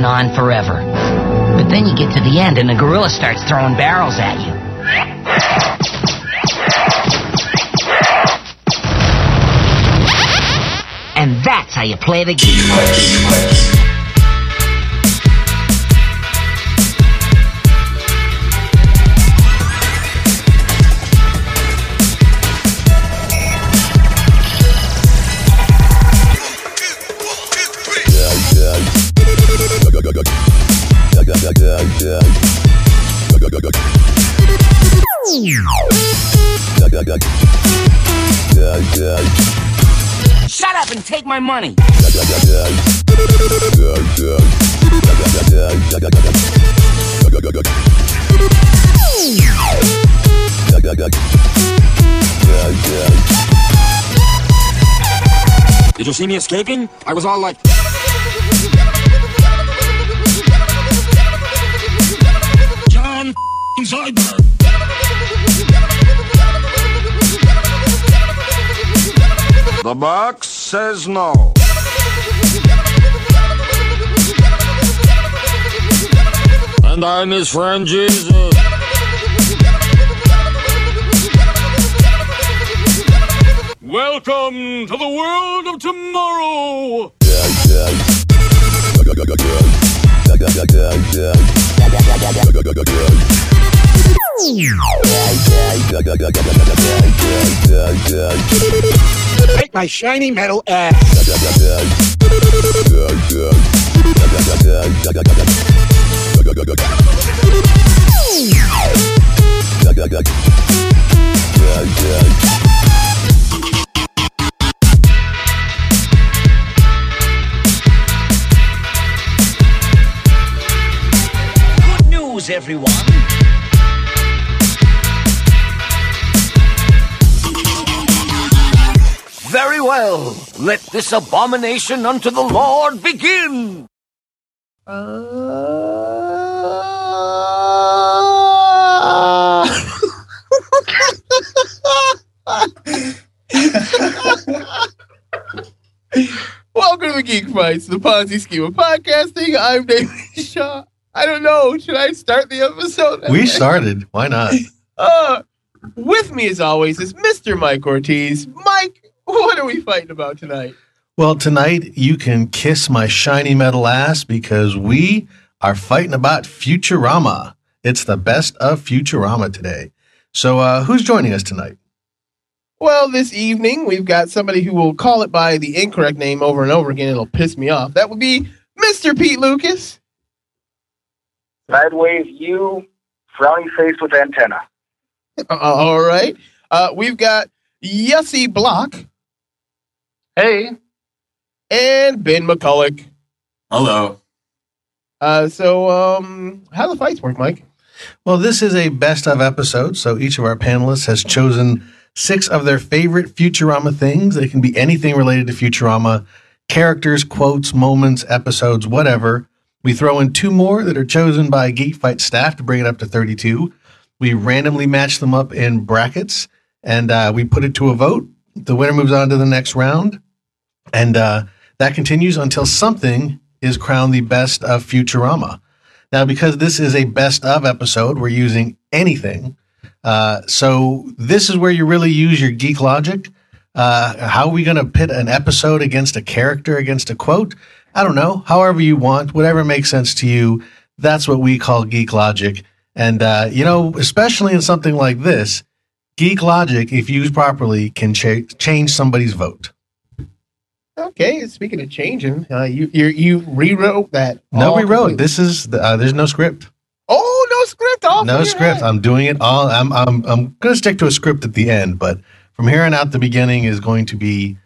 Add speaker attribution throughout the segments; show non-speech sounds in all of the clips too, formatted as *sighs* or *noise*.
Speaker 1: going on forever. But then you get to the end and the gorilla starts throwing barrels at you. And that's how you play the game. My money.
Speaker 2: Did you see me escaping? I was all like, John Zoidberg. The box says no. And I'm his friend Jesus. Welcome to the world of tomorrow.
Speaker 3: Take my shiny metal ass.
Speaker 1: Good news, everyone.
Speaker 4: Very well. Let this abomination unto the Lord begin. *laughs*
Speaker 5: Welcome to the Geek Fights, the Ponzi scheme of podcasting. I'm Damon Shaw. I don't know. Should I start the episode?
Speaker 6: We started. Why not? *laughs*
Speaker 5: Uh, with me, as always, is Mr. Mike Ortiz. Mike, what are we fighting about tonight?
Speaker 6: Well, tonight you can kiss my shiny metal ass because we are fighting about Futurama. It's the best of Futurama today. So, uh, who's joining us tonight?
Speaker 5: Well, this evening we've got somebody who will call it by the incorrect name over and over again. It'll piss me off. That would be Mr. Pete Lucas.
Speaker 7: Sideways you, frowny face with antenna.
Speaker 5: Uh, all right. Uh, we've got Yossi Block.
Speaker 8: Hey.
Speaker 5: And Ben McCulloch.
Speaker 8: Hello.
Speaker 5: Uh, so, um, how the fights work, Mike?
Speaker 6: Well, this is a best of episode. So, each of our panelists has chosen six of their favorite Futurama things. They can be anything related to Futurama characters, quotes, moments, episodes, whatever. We throw in two more that are chosen by Geek Fight staff to bring it up to 32. We randomly match them up in brackets and uh, we put it to a vote. The winner moves on to the next round. And uh, that continues until something is crowned the best of Futurama. Now, because this is a best of episode, we're using anything. Uh, so this is where you really use your geek logic. Uh, how are we going to pit an episode against a character, against a quote? I don't know. However you want, whatever makes sense to you. That's what we call geek logic. And, uh, you know, especially in something like this, geek logic, if used properly, can cha- change somebody's vote.
Speaker 5: Okay, speaking of changing, uh, you you you rewrote that.
Speaker 6: No, we wrote.
Speaker 5: completely.
Speaker 6: This is, the, uh, there's no script.
Speaker 5: Oh, no script.
Speaker 6: No script. I'm doing it all. I'm I'm I'm going to stick to a script at the end, but from here on out, the beginning is going to be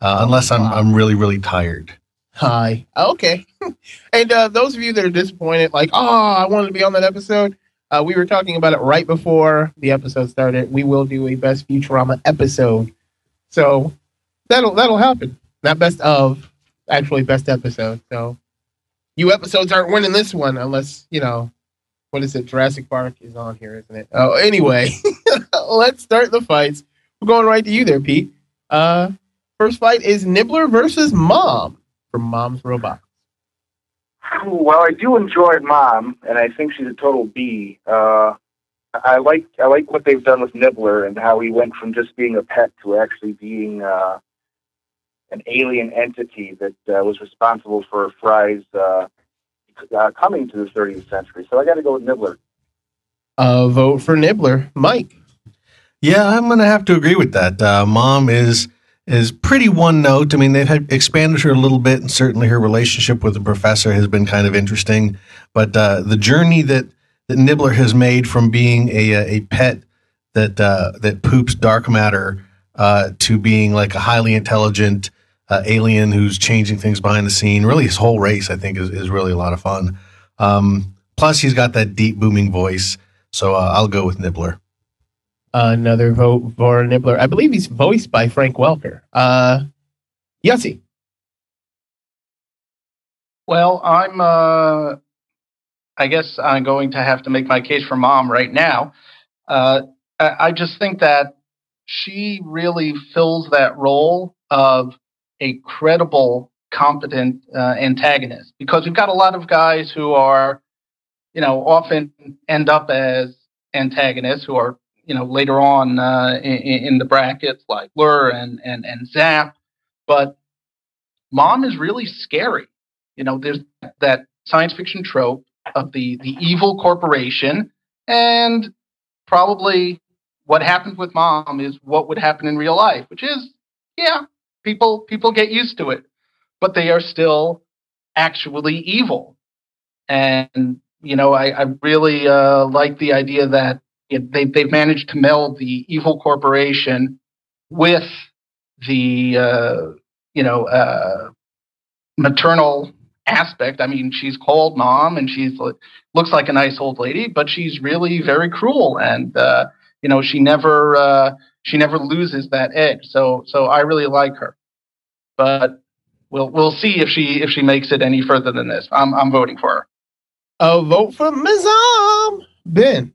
Speaker 6: uh, unless I'm I'm really really tired.
Speaker 5: Hi. Okay. *laughs* and uh, those of you that are disappointed, like, oh, I wanted to be on that episode. Uh, we were talking about it right before the episode started. We will do a best Futurama episode, so that'll that'll happen. Not best of, actually best episode. So you episodes aren't winning this one unless you know what is it? Jurassic Bark is on here, isn't it? Oh, anyway, *laughs* let's start the fights. We're going right to you there, Pete. Uh, first fight is Nibbler versus Mom from Mom's Robots. *clears throat*
Speaker 7: while I do enjoy Mom, and I think she's a total B, uh, I like I like what they've done with Nibbler and how he went from just being a pet to actually being uh, an alien entity that uh, was responsible for Fry's uh, uh, coming to the 30th century. So I got to go with Nibbler.
Speaker 5: Uh, vote for Nibbler, Mike.
Speaker 6: Yeah, I'm going to have to agree with that. Uh, Mom is is pretty one note. I mean, they've had expanded her a little bit, and certainly her relationship with the professor has been kind of interesting. But uh, the journey that that Nibbler has made from being a a pet that uh, that poops dark matter uh, to being like a highly intelligent uh, alien who's changing things behind the scene. Really, his whole race, I think, is, is really a lot of fun. Um, plus, he's got that deep, booming voice. So uh, I'll go with Nibbler.
Speaker 5: Another vote for Nibbler. I believe he's voiced by Frank Welker. Uh, Yossi.
Speaker 8: Well, I'm. Uh, I guess I'm going to have to make my case for mom right now. Uh, I, I just think that she really fills that role of a credible, competent uh, antagonist because we've got a lot of guys who are, you know, often end up as antagonists who are, you know, later on uh, in, in, the brackets like Lrrr and, and, and Zapp. But Mom is really scary. You know, there's that science fiction trope of the, the evil corporation and probably what happens with mom is what would happen in real life, which is, yeah, people people get used to it, but they are still actually evil. And you know, I, I really uh, like the idea that it, they they've managed to meld the evil corporation with the uh, you know uh, maternal aspect. I mean, she's called mom, and she's looks like a nice old lady, but she's really very cruel, and uh, you know, she never uh, she never loses that edge. So so I really like her but we'll we'll see if she if she makes it any further than this. I'm I'm voting for her.
Speaker 5: A vote for Mizam. Ben.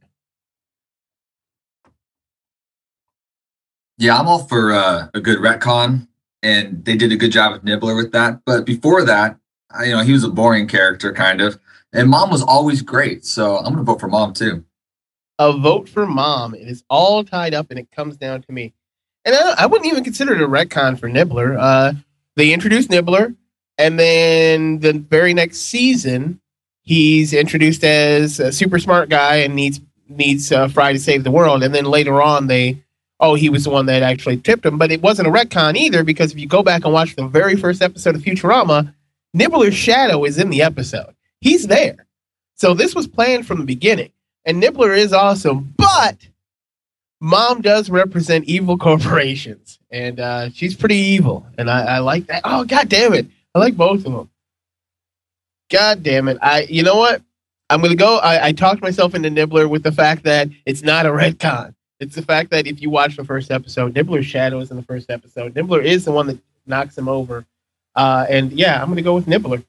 Speaker 9: Yeah, I'm all for uh, a good retcon, and they did a good job with Nibbler with that. But before that, I, you know, he was a boring character, kind of, and Mom was always great. So I'm going to vote for Mom too.
Speaker 5: A vote for Mom. It is all tied up, and it comes down to me. And I, I wouldn't even consider it a retcon for Nibbler. Uh, they introduced Nibbler, and then the very next season, he's introduced as a super smart guy and needs needs uh, Fry to save the world. And then later on, they oh he was the one that actually tipped him, but it wasn't a retcon either because if you go back and watch the very first episode of Futurama, Nibbler's shadow is in the episode. He's there, so this was planned from the beginning. And Nibbler is awesome, but mom does represent evil *laughs* corporations, and uh, she's pretty evil, and I, I, like that. Oh, god damn it! I like both of them. God damn it! I, you know what? I'm gonna go. I, I talked myself into Nibbler with the fact that it's not a retcon. It's the fact that if you watch the first episode, Nibbler's shadow is in the first episode. Nibbler is the one that knocks him over, uh, and yeah, I'm gonna go with Nibbler.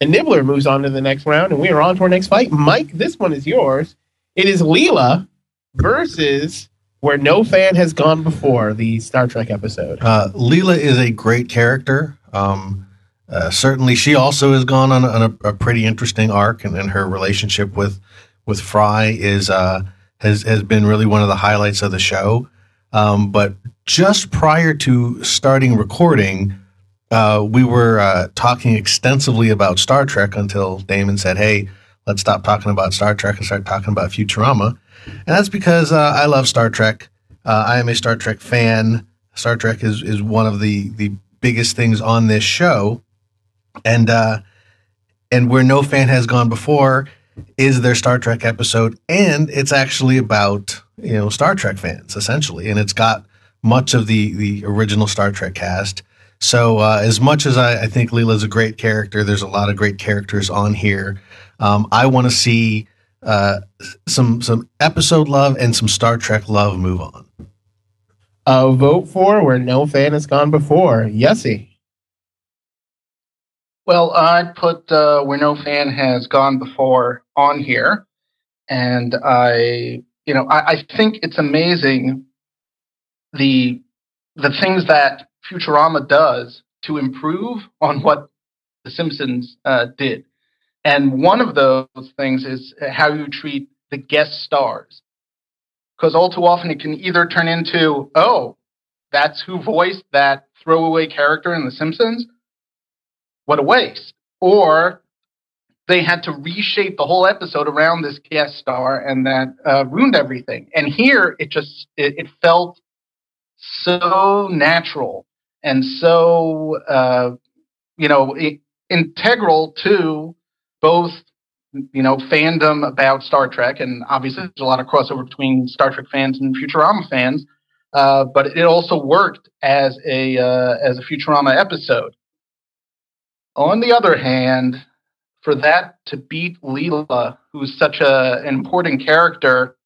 Speaker 5: And Nibbler moves on to the next round, and we are on to our next fight. Mike, this one is yours. It is Leela versus where no fan has gone before the Star Trek episode.
Speaker 6: Uh, Leela is a great character. Um, uh, certainly, she also has gone on, a, on a, a, pretty interesting arc, and, and, her relationship with with Fry is uh, has has been really one of the highlights of the show. Um, but just prior to starting recording, uh, we were uh, talking extensively about Star Trek until Damon said, "Hey, let's stop talking about Star Trek and start talking about Futurama." and that's because uh, I love Star Trek. Uh, I am a Star Trek fan. Star Trek is is one of the the biggest things on this show, and uh, and where no fan has gone before is their Star Trek episode, and it's actually about you know Star Trek fans essentially, and it's got much of the the original Star Trek cast. So uh, as much as I, I think Leela's a great character, there's a lot of great characters on here. Um, I want to see uh, some some episode love and some Star Trek love move on.
Speaker 5: A vote for where no fan has gone before. Yossi.
Speaker 8: Well, I'd put uh, where no fan has gone before on here, and I, you know, I, I think it's amazing the the things that Futurama does to improve on what The Simpsons uh, did. And one of those things is how you treat the guest stars. Because all too often it can either turn into, oh, that's who voiced that throwaway character in The Simpsons. What a waste. Or they had to reshape the whole episode around this guest star and that uh, ruined everything. And here it just, it, it felt so natural and so, uh, you know, it, integral to both you know fandom about Star Trek, and obviously there's a lot of crossover between Star Trek fans and Futurama fans. Uh, but it also worked as a uh, as a Futurama episode. On the other hand, for that to beat Leela, who's such a, an important character,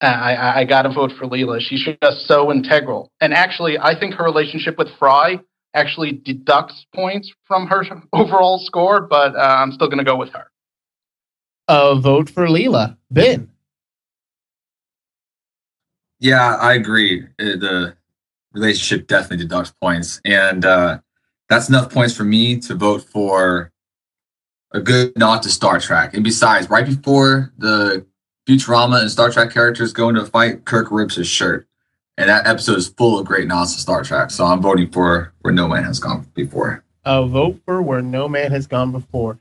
Speaker 8: I, I got to vote for Leela. She's just so integral. And actually, I think her relationship with Fry actually deducts points from her *laughs* overall score, but uh, I'm still going to go with her.
Speaker 5: A vote for Leela. Ben.
Speaker 9: Yeah, I agree. Uh, The relationship definitely deducts points, and uh, that's enough points for me to vote for a good nod to Star Trek. And besides, right before the Futurama and Star Trek characters go into a fight, Kirk rips his shirt, and that episode is full of great nods to Star Trek. So I'm voting for where no man has gone before.
Speaker 5: A vote for where no man has gone before.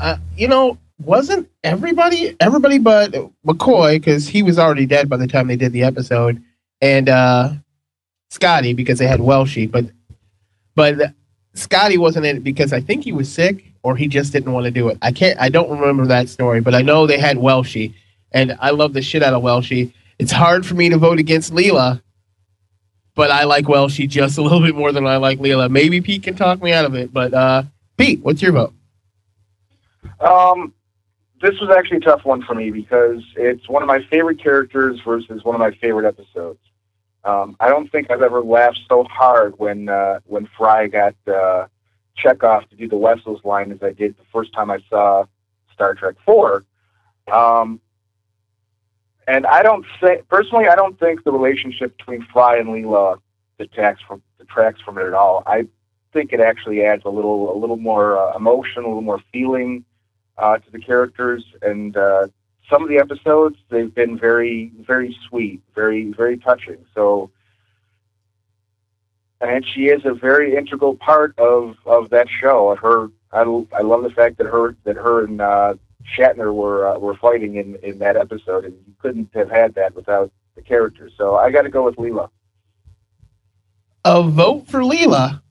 Speaker 5: Uh, you know, wasn't everybody everybody but McCoy because he was already dead by the time they did the episode, and uh, Scotty because they had Welshie, but but Scotty wasn't in it because I think he was sick or he just didn't want to do it. I can't. I don't remember that story, but I know they had Welshie, and I love the shit out of Welshie. It's hard for me to vote against Leela, but I like Welshie just a little bit more than I like Leela. Maybe Pete can talk me out of it, but uh, Pete, what's your vote?
Speaker 7: Um, this was actually a tough one for me because it's one of my favorite characters versus one of my favorite episodes. Um, I don't think I've ever laughed so hard when uh, when Fry got uh, Chekhov to do the Wessels line as I did the first time I saw Star Trek Four. Um, and I don't think personally, I don't think the relationship between Fry and Leela detracts from detracts from it at all. I think it actually adds a little a little more uh, emotion, a little more feeling uh, to the characters, and uh, some of the episodes they've been very very sweet, very very touching. So, and she is a very integral part of of that show. Her, I, I love the fact that her that her and uh, Shatner were uh, were fighting in in that episode, and you couldn't have had that without the characters. So I got to go with Leela.
Speaker 5: A vote for Leela,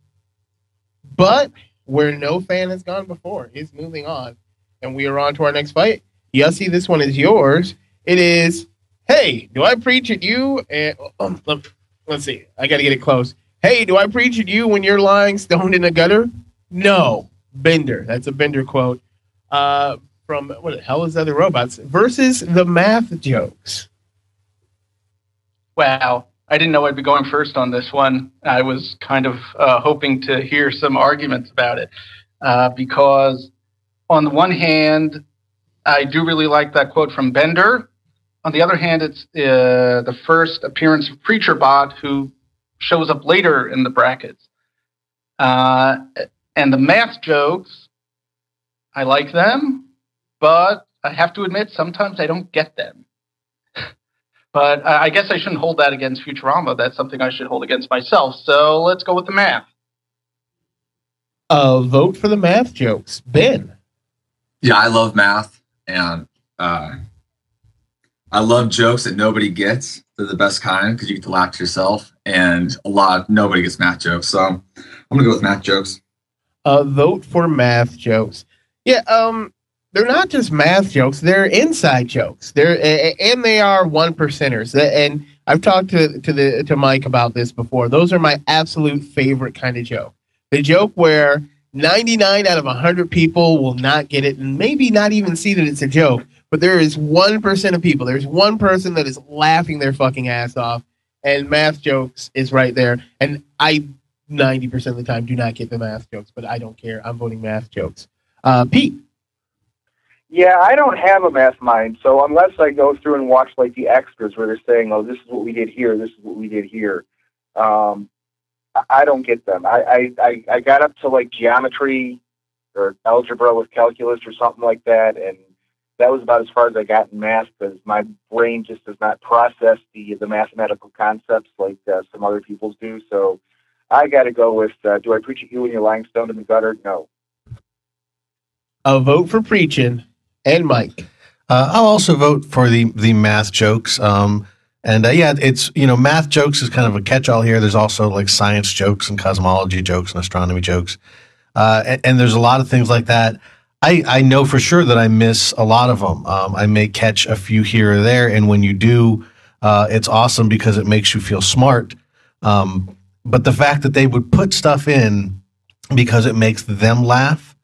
Speaker 5: but where no fan has gone before is moving on, and we are on to our next fight. Yossi, this one is yours. It is, hey, do I preach at you? And um, let- let's see, I got to get it close. Hey, do I preach at you when you're lying stoned in a gutter? No, Bender. That's a Bender quote. Uh, from what the hell is other robots versus the math jokes.
Speaker 8: Wow. I didn't know I'd be going first on this one. I was kind of uh, hoping to hear some arguments about it uh, because, on the one hand, I do really like that quote from Bender. On the other hand, it's uh, the first appearance of Preacher Bot, who shows up later in the brackets. Uh, and the math jokes, I like them, but I have to admit, sometimes I don't get them. *laughs* But I I guess I shouldn't hold that against Futurama. That's something I should hold against myself. So let's go with the math.
Speaker 5: A vote for the math jokes. Ben.
Speaker 9: Yeah, I love math, and uh, I love jokes that nobody gets. They're the best kind because you get to laugh to yourself, and a lot nobody gets math jokes. So I'm gonna go with math jokes.
Speaker 5: a vote for math jokes. Yeah, um, they're not just math jokes; they're inside jokes. They're and they are one percenters. And I've talked to to the to Mike about this before. Those are my absolute favorite kind of joke. The joke where 99 out of 100 people will not get it and maybe not even see that it's a joke, but there is 1% of people. There's one person that is laughing their fucking ass off, and math jokes is right there. And I 90% of the time do not get the math jokes, but I don't care. I'm voting math jokes. Uh, Pete,
Speaker 7: Yeah, I don't have a math mind, so unless I go through and watch like the extras where they're saying, "Oh, this is what we did here, this is what we did here," um, I- don't get them. I I I got up to like geometry or algebra with calculus or something like that, and that was about as far as I got in math because my brain just does not process the the mathematical concepts like uh, some other people's do. So I got to go with uh, Do I preach at you when you're lying stoned in the gutter? No.
Speaker 5: A vote for preaching and Mike.
Speaker 6: Uh, I'll also vote for the the math jokes. Um, and uh, yeah, it's you know math jokes is kind of a catch all here. There's also like science jokes and cosmology jokes and astronomy jokes, uh, and, and, there's a lot of things like that. I I know for sure that I miss a lot of them. Um, I may catch a few here or there, and when you do, uh, it's awesome because it makes you feel smart. Um, but the fact that they would put stuff in because it makes them laugh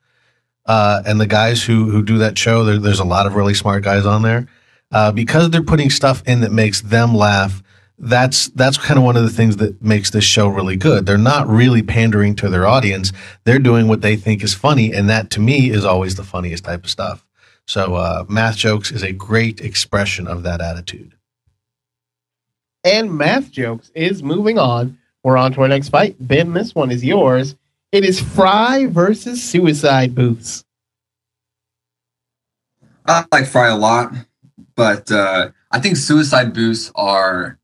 Speaker 6: uh, and the guys who who do that show, there, there's a lot of really smart guys on there. Uh, because they're putting stuff in that makes them laugh. That's that's kind of one of the things that makes this show really good. They're not really pandering to their audience. They're doing what they think is funny, and that to me is always the funniest type of stuff. So, uh, math jokes is a great expression of that attitude.
Speaker 5: And math jokes is moving on. We're on to our next fight. Ben, this one is yours. It is Fry versus Suicide Booths.
Speaker 9: I like Fry a lot, but uh, I think Suicide Booths are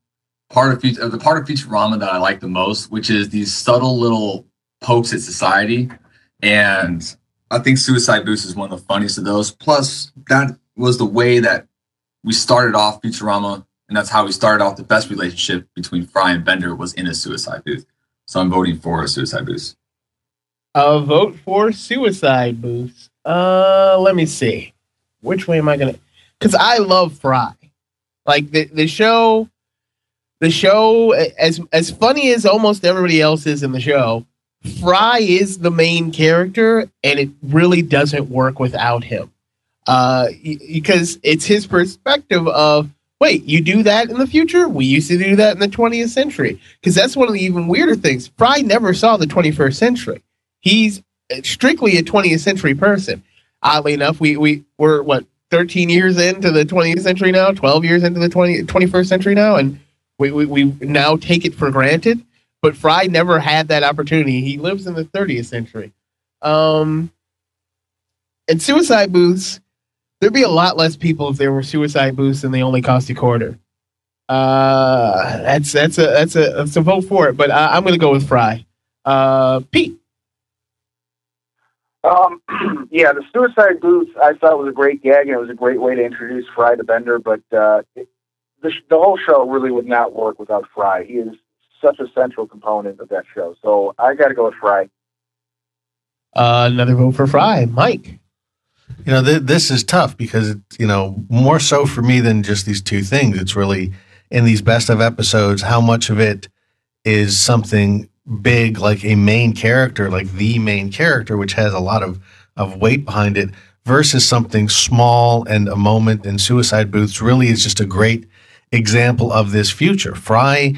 Speaker 9: part of uh, the part of Futurama that I like the most, which is these subtle little pokes at society, and I think Suicide Booths is one of the funniest of those. Plus, that was the way that we started off Futurama, and that's how we started off the best relationship between Fry and Bender was in a suicide booth. So I'm voting for a suicide booth.
Speaker 5: A vote for suicide booths. Uh, let me see. Which way am I gonna? Because I love Fry. Like the the show, the show as as funny as almost everybody else is in the show. Fry is the main character, and it really doesn't work without him. Uh, because it's his perspective of wait, you do that in the future? We used to do that in the 20th century. Because that's one of the even weirder things. Fry never saw the 21st century. He's strictly a 20th century person. Oddly enough, we we we're what 13 years into the 20th century now, 12 years into the 20, 21st century now, and we, we, we now take it for granted. But Fry never had that opportunity. He lives in the 30th century. Um, and suicide booths, there'd be a lot less people if there were suicide booths and they only cost a quarter. Uh, that's that's a that's a that's a vote for it. But I, am going to go with Fry. Uh, Pete.
Speaker 7: Um, *clears throat* yeah, the suicide booth I thought was a great gag, and it was a great way to introduce Fry to Bender. But uh, it, the, the whole show really would not work without Fry. He is such a central component of that show. So I got to go with Fry.
Speaker 5: Uh, another vote for Fry, Mike.
Speaker 6: You know, th- this is tough because you know more so for me than just these two things. It's really in these best of episodes how much of it is something big like a main character, like the main character, which has a lot of, of weight behind it, versus something small and a moment in suicide booths really is just a great example of this future. Fry,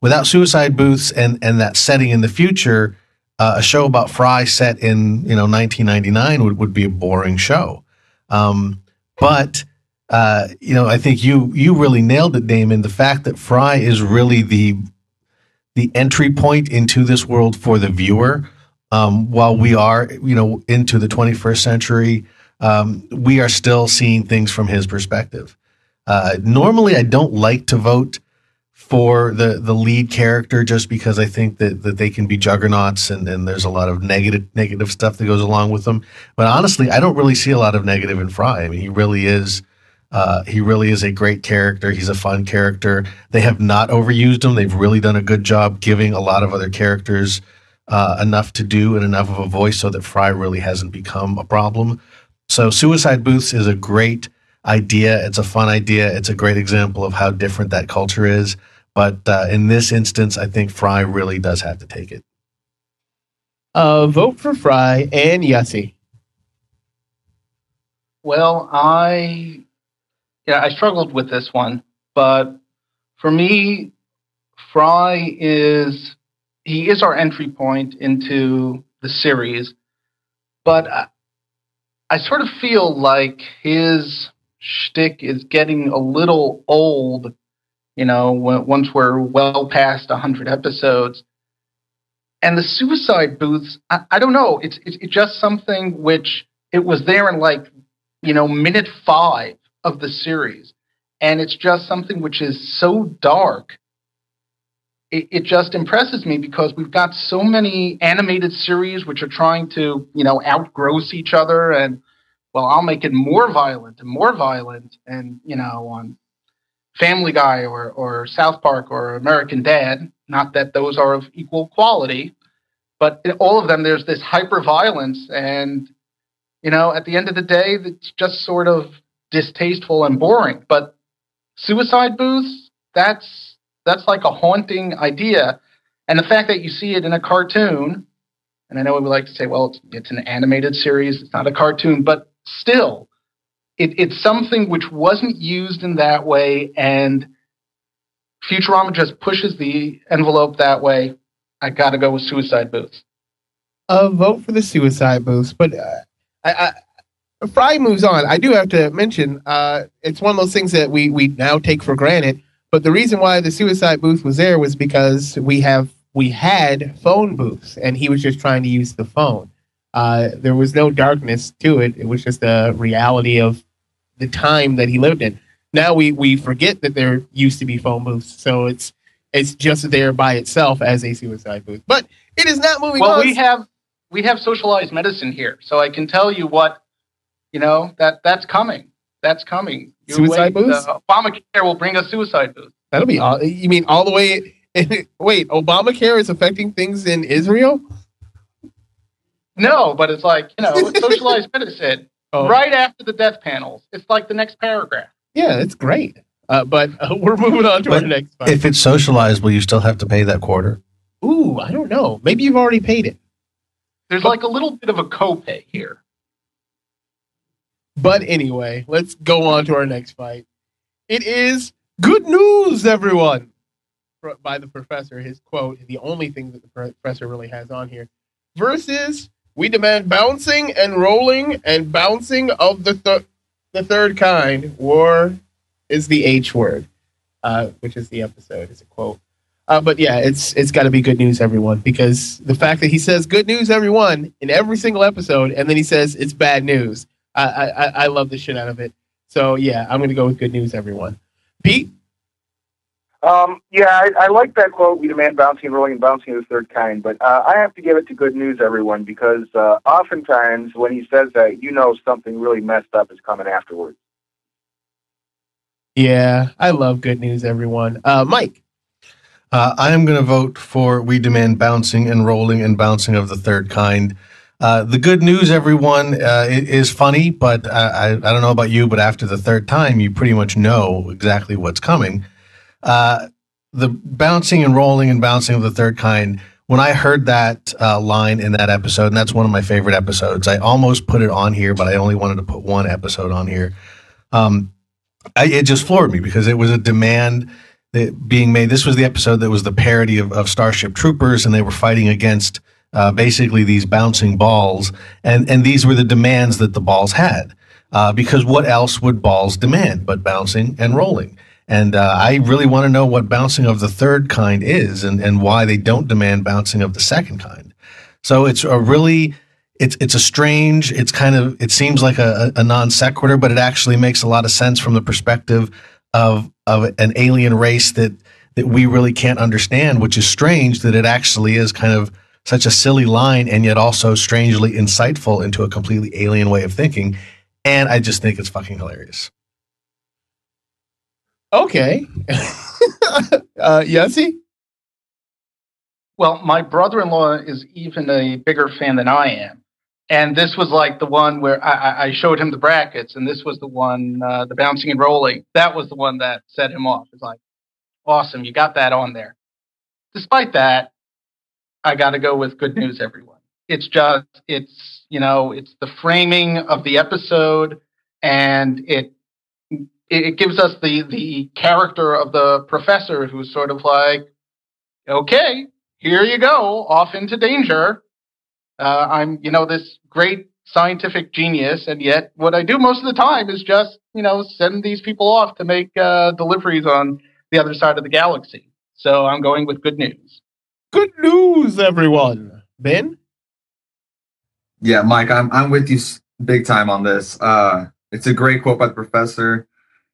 Speaker 6: without suicide booths and, and that setting in the future, uh, a show about Fry set in you know 1999 would, would be a boring show. Um, but uh, you know, I think you you really nailed it, Damon. The fact that Fry is really the the entry point into this world for the viewer. Um, while we are, you know, into the 21st century, um, we are still seeing things from his perspective. Uh, normally, I don't like to vote for the the lead character just because I think that that they can be juggernauts and, and there's a lot of negative negative stuff that goes along with them. But honestly, I don't really see a lot of negative in Fry. I mean, he really is uh, he really is a great character. He's a fun character. They have not overused him. They've really done a good job giving a lot of other characters uh, enough to do and enough of a voice so that Fry really hasn't become a problem. So, Suicide Booths is a great idea. It's a fun idea. It's a great example of how different that culture is. But uh, in this instance, I think Fry really does have to take it.
Speaker 5: Uh, vote for Fry and Yossi.
Speaker 8: Well, I yeah, I struggled with this one, but for me, Fry is he is our entry point into the series, but I, I sort of feel like his shtick is getting a little old. You know, once we're well past hundred episodes, And the suicide booths, I, I don't know. It's, it's it's just something which it was there in like you know minute five of the series, and it's just something which is so dark. It, it just impresses me because we've got so many animated series which are trying to you know outgross each other and well i'll make it more violent and more violent and you know on family guy or, or south park or american dad. Not that those are of equal quality but in all of them there's this hyper violence and you know at the end of the day it's just sort of distasteful and boring. But suicide booths that's that's like a haunting idea. And the fact that you see it in a cartoon and i know we like to say well it's, it's an animated series it's not a cartoon but still, it, it's something which wasn't used in that way, and Futurama just pushes the envelope that way. I got to go with Suicide Booths.
Speaker 5: Uh, vote for the Suicide Booths, but uh, I, I, Fry moves on. I do have to mention uh, it's one of those things that we we now take for granted. But the reason why the Suicide Booth was there was because we have we had phone booths, and he was just trying to use the phone. Uh, there was no darkness to it. It was just a reality of the time that he lived in. Now we we forget that there used to be phone booths, so it's it's just there by itself as a suicide booth. But it is not moving
Speaker 8: well,
Speaker 5: on.
Speaker 8: we have we have socialized medicine here, so I can tell you what you know that that's coming. That's coming. You
Speaker 5: Suicide
Speaker 8: wait,
Speaker 5: booths?
Speaker 8: Uh, Obamacare will bring a suicide booth.
Speaker 5: That'll be all. You mean all the way? *laughs* wait, Obamacare is affecting things in Israel?
Speaker 8: No, but it's like you know, *laughs* socialized medicine.
Speaker 5: Oh.
Speaker 8: Right after the death panels, it's like the next paragraph.
Speaker 5: Yeah, it's great. Uh, but uh, we're moving on to
Speaker 6: But
Speaker 5: our next one.
Speaker 6: If it's socialized, will you still have to pay that quarter?
Speaker 5: Ooh, I don't know. Maybe you've already paid it.
Speaker 8: There's like a little bit of a copay here.
Speaker 5: But anyway, let's go on to our next fight. It is good news, everyone. By the professor, his quote, is the only thing that the professor really has on here. Versus, we demand bouncing and rolling and bouncing of the th- the third kind. War is the H word, uh, which is the episode. Is a quote. Uh, but yeah, it's it's got to be good news, everyone, because the fact that he says "good news, everyone" in every single episode, and then he says it's bad news. I I, I love the shit out of it. So yeah, I'm gonna go with good news, everyone. Pete,
Speaker 7: Um, yeah, I, I like that quote. We demand bouncing and rolling and bouncing of the third kind, but uh, I have to give it to good news, everyone, because uh, oftentimes when he says that, you know something really messed up is coming afterwards.
Speaker 5: yeah, I love good news, everyone. Uh, Mike,
Speaker 6: Uh, I am going to vote for We Demand Bouncing and Rolling and Bouncing of the Third Kind. Uh, the good news, everyone, uh, is funny, but I, I, I don't know about you, but after the third time, you pretty much know exactly what's coming. Uh, the bouncing and rolling and bouncing of the third kind, when I heard that uh, line in that episode, and that's one of my favorite episodes, I almost put it on here, but I only wanted to put one episode on here. Um, I, it just floored me because it was a demand being made. This was the episode that was the parody of, of Starship Troopers, and they were fighting against uh, basically these bouncing balls, and and these were the demands that the balls had. Uh, because what else would balls demand but bouncing and rolling? And uh, I really want to know what bouncing of the third kind is, and and why they don't demand bouncing of the second kind. So it's a really it's it's a strange. It's kind of it seems like a, a non sequitur, but it actually makes a lot of sense from the perspective of of an alien race that that we really can't understand, which is strange that it actually is kind of such a silly line and yet also strangely insightful into a completely alien way of thinking. And I just think it's fucking hilarious.
Speaker 5: Okay. *laughs* uh,
Speaker 8: Well, my brother-in-law is even a bigger fan than I am, and this was like the one where I, I- I showed him the brackets, and this was the one, uh, the bouncing and rolling. That was the one that set him off. It's like, awesome, you got that on there. Despite that, I got to go with good news, everyone. It's just, it's you know, it's the framing of the episode, and it it it gives us the the character of the professor who's sort of like, okay, here you go, off into danger. Uh, I'm, you know, this great scientific genius, and yet what I do most of the time is just, you know, send these people off to make uh, deliveries on the other side of the galaxy. So I'm going with good news.
Speaker 5: Good news, everyone. Ben?
Speaker 9: Yeah, Mike, I'm I'm with you big time on this. Uh, it's a great quote by the professor,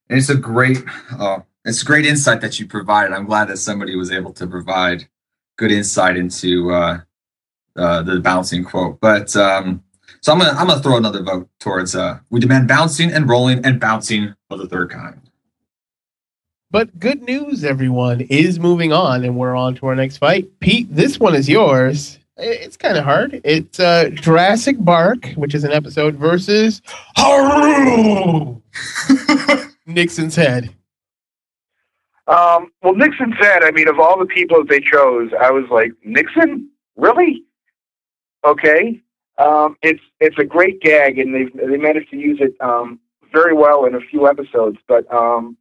Speaker 9: and it's a great uh, it's a great insight that you provided. I'm glad that somebody was able to provide good insight into uh, uh, the bouncing quote. But um, so I'm gonna I'm gonna throw another vote towards uh, we demand bouncing and rolling and bouncing of the third kind.
Speaker 5: But good news, everyone, is moving on, and we're on to our next fight. Pete, this one is yours. It's kind of hard. It's uh, Jurassic Bark, which is an episode, versus *laughs* Nixon's head.
Speaker 7: Um, well, Nixon's head, I mean, of all the people that they chose, I was like, Nixon? Really? Okay. Um, it's it's a great gag, and they they managed to use it um, very well in a few episodes. But um,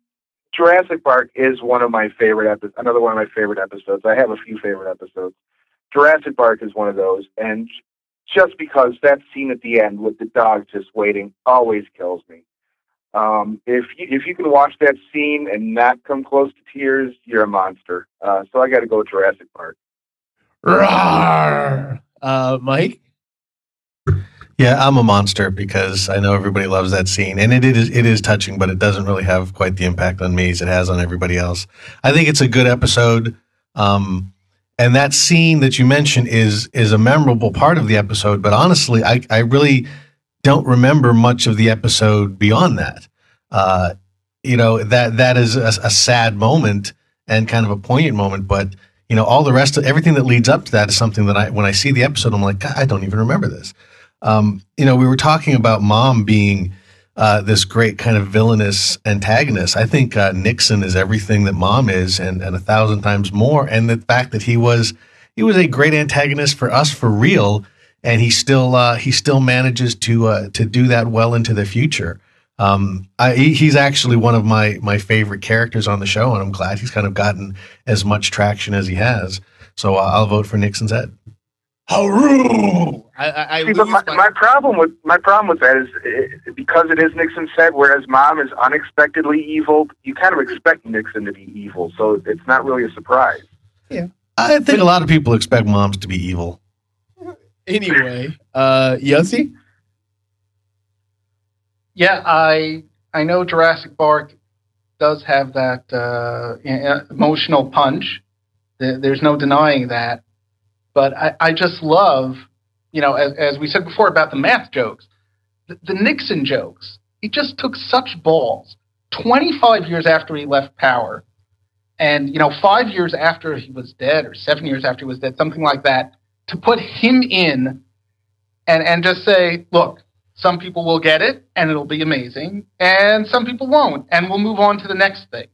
Speaker 7: Jurassic Bark is one of my favorite episodes. Another one of my favorite episodes. I have a few favorite episodes. Jurassic Bark is one of those, and just because that scene at the end with the dog just waiting always kills me. Um, if you, if you can watch that scene and not come close to tears, you're a monster. Uh, so I got to go with Jurassic Bark.
Speaker 5: Rawr. Uh, Mike?
Speaker 6: Yeah, I'm a monster because I know everybody loves that scene, and it is it is touching, but it doesn't really have quite the impact on me as it has on everybody else. I think it's a good episode, um, and that scene that you mentioned is is a memorable part of the episode. But honestly, I I really don't remember much of the episode beyond that. Uh, you know that that is a, a sad moment and kind of a poignant moment, but you know all the rest of everything that leads up to that is something that I when I see the episode, I'm like, I don't even remember this. Um, you know, we were talking about mom being uh, this great kind of villainous antagonist. I think uh, Nixon is everything that mom is, and, and a thousand times more. And the fact that he was he was a great antagonist for us for real, and he still uh, he still manages to uh, to do that well into the future. Um, I, he's actually one of my my favorite characters on the show, and I'm glad he's kind of gotten as much traction as he has. So uh, I'll vote for Nixon's head.
Speaker 5: I, I, I
Speaker 7: See, but
Speaker 5: lose
Speaker 7: my,
Speaker 5: my-
Speaker 7: my problem with my problem with that is uh, because it is Nixon's head, whereas Mom is unexpectedly evil. You kind of expect Nixon to be evil, so it's not really a surprise.
Speaker 6: Yeah, I think a lot of people expect moms to be evil.
Speaker 5: Anyway, uh, Yossi?
Speaker 8: Yeah, I I know Jurassic Bark does have that uh, emotional punch. There's no denying that. But I, I just love, you know, as, as we said before about the math jokes, the, the Nixon jokes. He just took such balls. 25 years after he left power, and you know, five years after he was dead, or seven years after he was dead, something like that, to put him in and and just say, look, some people will get it and it'll be amazing, and some people won't, and we'll move on to the next thing.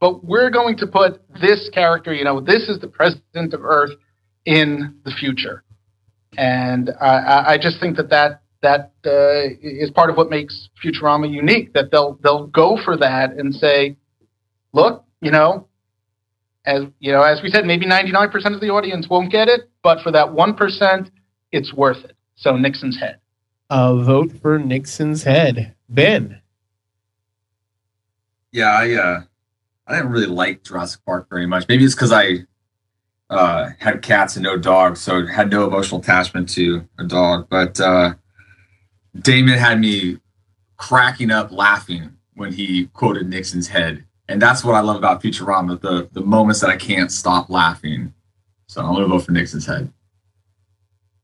Speaker 8: But we're going to put this character, you know, this is the president of Earth in the future, and I, I just think that that that uh, is part of what makes Futurama unique. That they'll they'll go for that and say, look, you know, as you know, as we said, maybe ninety nine percent of the audience won't get it, but for that one percent, it's worth it. So Nixon's head.
Speaker 5: Uh, vote for Nixon's head. Ben?
Speaker 9: Yeah, I uh, I didn't really like Jurassic Bark very much. Maybe it's because I uh, had cats and no dogs, so had no emotional attachment to a dog. But uh, Damon had me cracking up laughing when he quoted Nixon's head, and that's what I love about Futurama the the moments that I can't stop laughing. So I'm gonna vote for Nixon's head.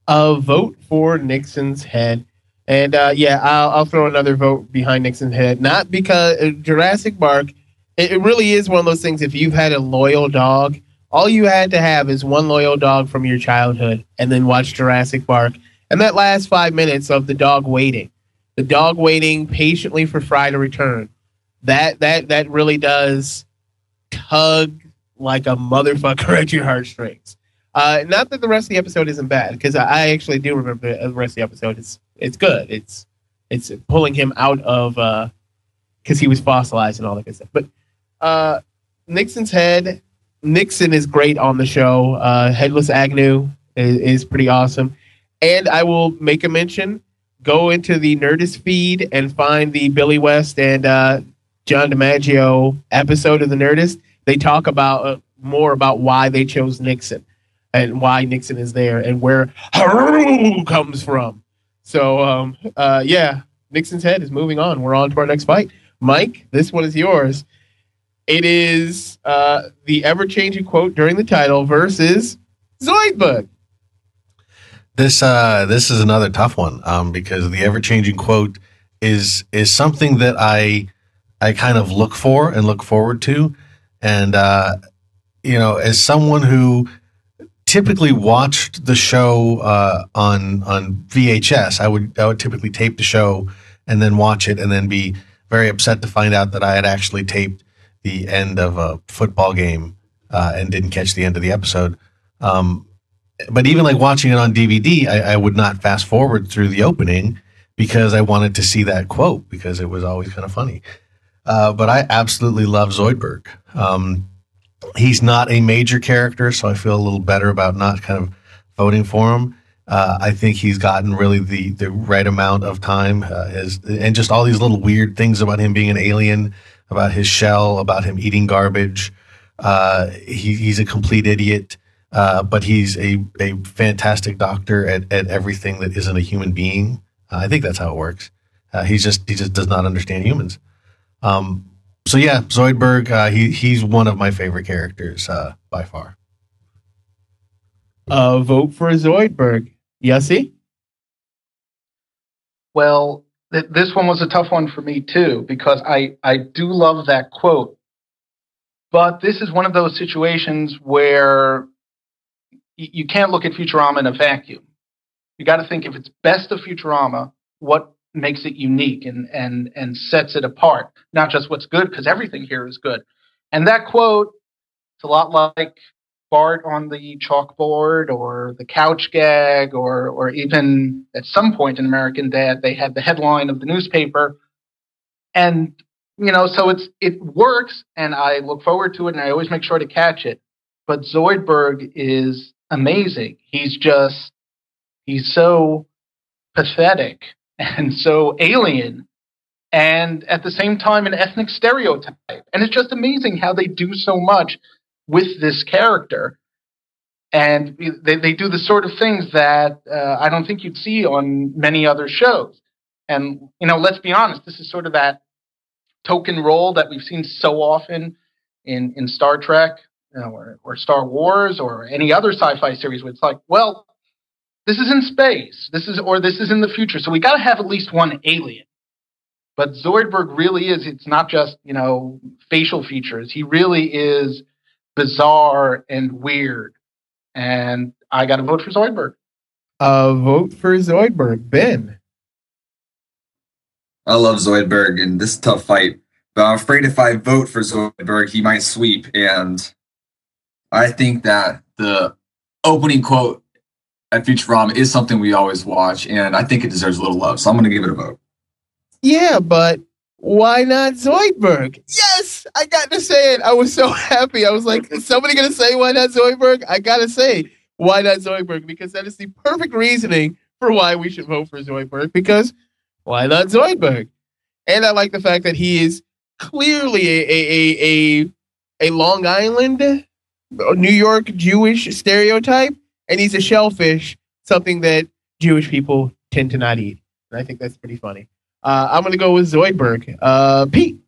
Speaker 5: A vote for Nixon's head. And uh, yeah, I'll, I'll throw another vote behind Nixon's head. Not because uh, Jurassic Bark, it, it really is one of those things. If you've had a loyal dog, all you had to have is one loyal dog from your childhood and then watch Jurassic Bark. And that last five minutes of the dog waiting, the dog waiting patiently for Fry to return, that that that really does tug like a motherfucker *laughs* at your heartstrings. Uh, not that the rest of the episode isn't bad, because I, actually do remember the rest of the episode. It's it's good. It's it's pulling him out of because he was fossilized and all that good stuff. But uh, Nixon's head, Nixon is great on the show. Uh, Headless Agnew is, is pretty awesome, and I will make a mention. Go into the Nerdist feed and find the Billy West and uh, John DiMaggio episode of the Nerdist. They talk about uh, more about why they chose Nixon. And why Nixon is there and where Haru comes from. So, um, uh, yeah, Nixon's head is moving on. We're on to our next fight. Mike, this one is yours. It is uh, the ever changing quote during the title versus Zoidberg.
Speaker 6: This uh, this is another tough one um, because the ever changing quote is is something that I I kind of look for and look forward to, and uh, you know, as someone who typically watched the show uh, on on VHS, I would I would typically tape the show and then watch it and then be very upset to find out that I had actually taped the end of a football game uh, and didn't catch the end of the episode. Um, but even like watching it on DVD, I, I, would not fast forward through the opening because I wanted to see that quote because it was always kind of funny. Uh, but I absolutely love Zoidberg. Um, he's not a major character, so I feel a little better about not kind of voting for him. Uh, I think he's gotten really the the right amount of time, uh, and just all these little weird things about him being an alien, about his shell, about him eating garbage. Uh, he, he's a complete idiot. Uh, but he's a, a fantastic doctor at, at everything that isn't a human being. I think that's how it works. Uh, he's just he just does not understand humans. Um, so yeah, Zoidberg. Uh, he he's one of my favorite characters uh, by far.
Speaker 5: Uh, vote for Zoidberg. Yossi?
Speaker 8: Well, th- this one was a tough one for me too because I I do love that quote, but this is one of those situations where you can't look at Futurama in a vacuum. You got to think if it's best of Futurama, what makes it unique and and and sets it apart, not just what's good, because everything here is good. And that quote, it's a lot like Bart on the chalkboard or the couch gag or or even at some point in American Dad they had the headline of the newspaper. And you know, so it's it works and I look forward to it and I always make sure to catch it. But Zoidberg is amazing. He's just he's so pathetic and so alien and at the same time an ethnic stereotype. And it's just amazing how they do so much with this character. And they, they do the sort of things that uh, I don't think you'd see on many other shows. And, you know, let's be honest, this is sort of that token role that we've seen so often in, in Star Trek you know, or, or Star Wars or any other sci-fi series where it's like, well, this is in space, this is or this is in the future, so we got to have at least one alien. But Zoidberg really is. It's not just you know facial features. He really is bizarre and weird. And I got to vote for Zoidberg.
Speaker 5: Uh, vote for Zoidberg, Ben.
Speaker 9: I love Zoidberg in this tough fight, but I'm afraid if I vote for Zoidberg, he might sweep, and I think that the opening quote at Futurama is something we always watch, and I think it deserves a little love. So I'm going to give it a vote.
Speaker 5: Yeah, but why not Zoidberg? Yes, I got to say it. I was so *laughs* happy. I was like, is somebody going to say why not Zoidberg? I got to say why not Zoidberg because that is the perfect reasoning for why we should vote for Zoidberg because why not Zoidberg? And I like the fact that he is clearly a a a, a, a Long Island New York Jewish stereotype, and he's a shellfish, something that Jewish people tend to not eat. And I think that's pretty funny. Uh, I'm going to go with Zoidberg. Uh, Pete.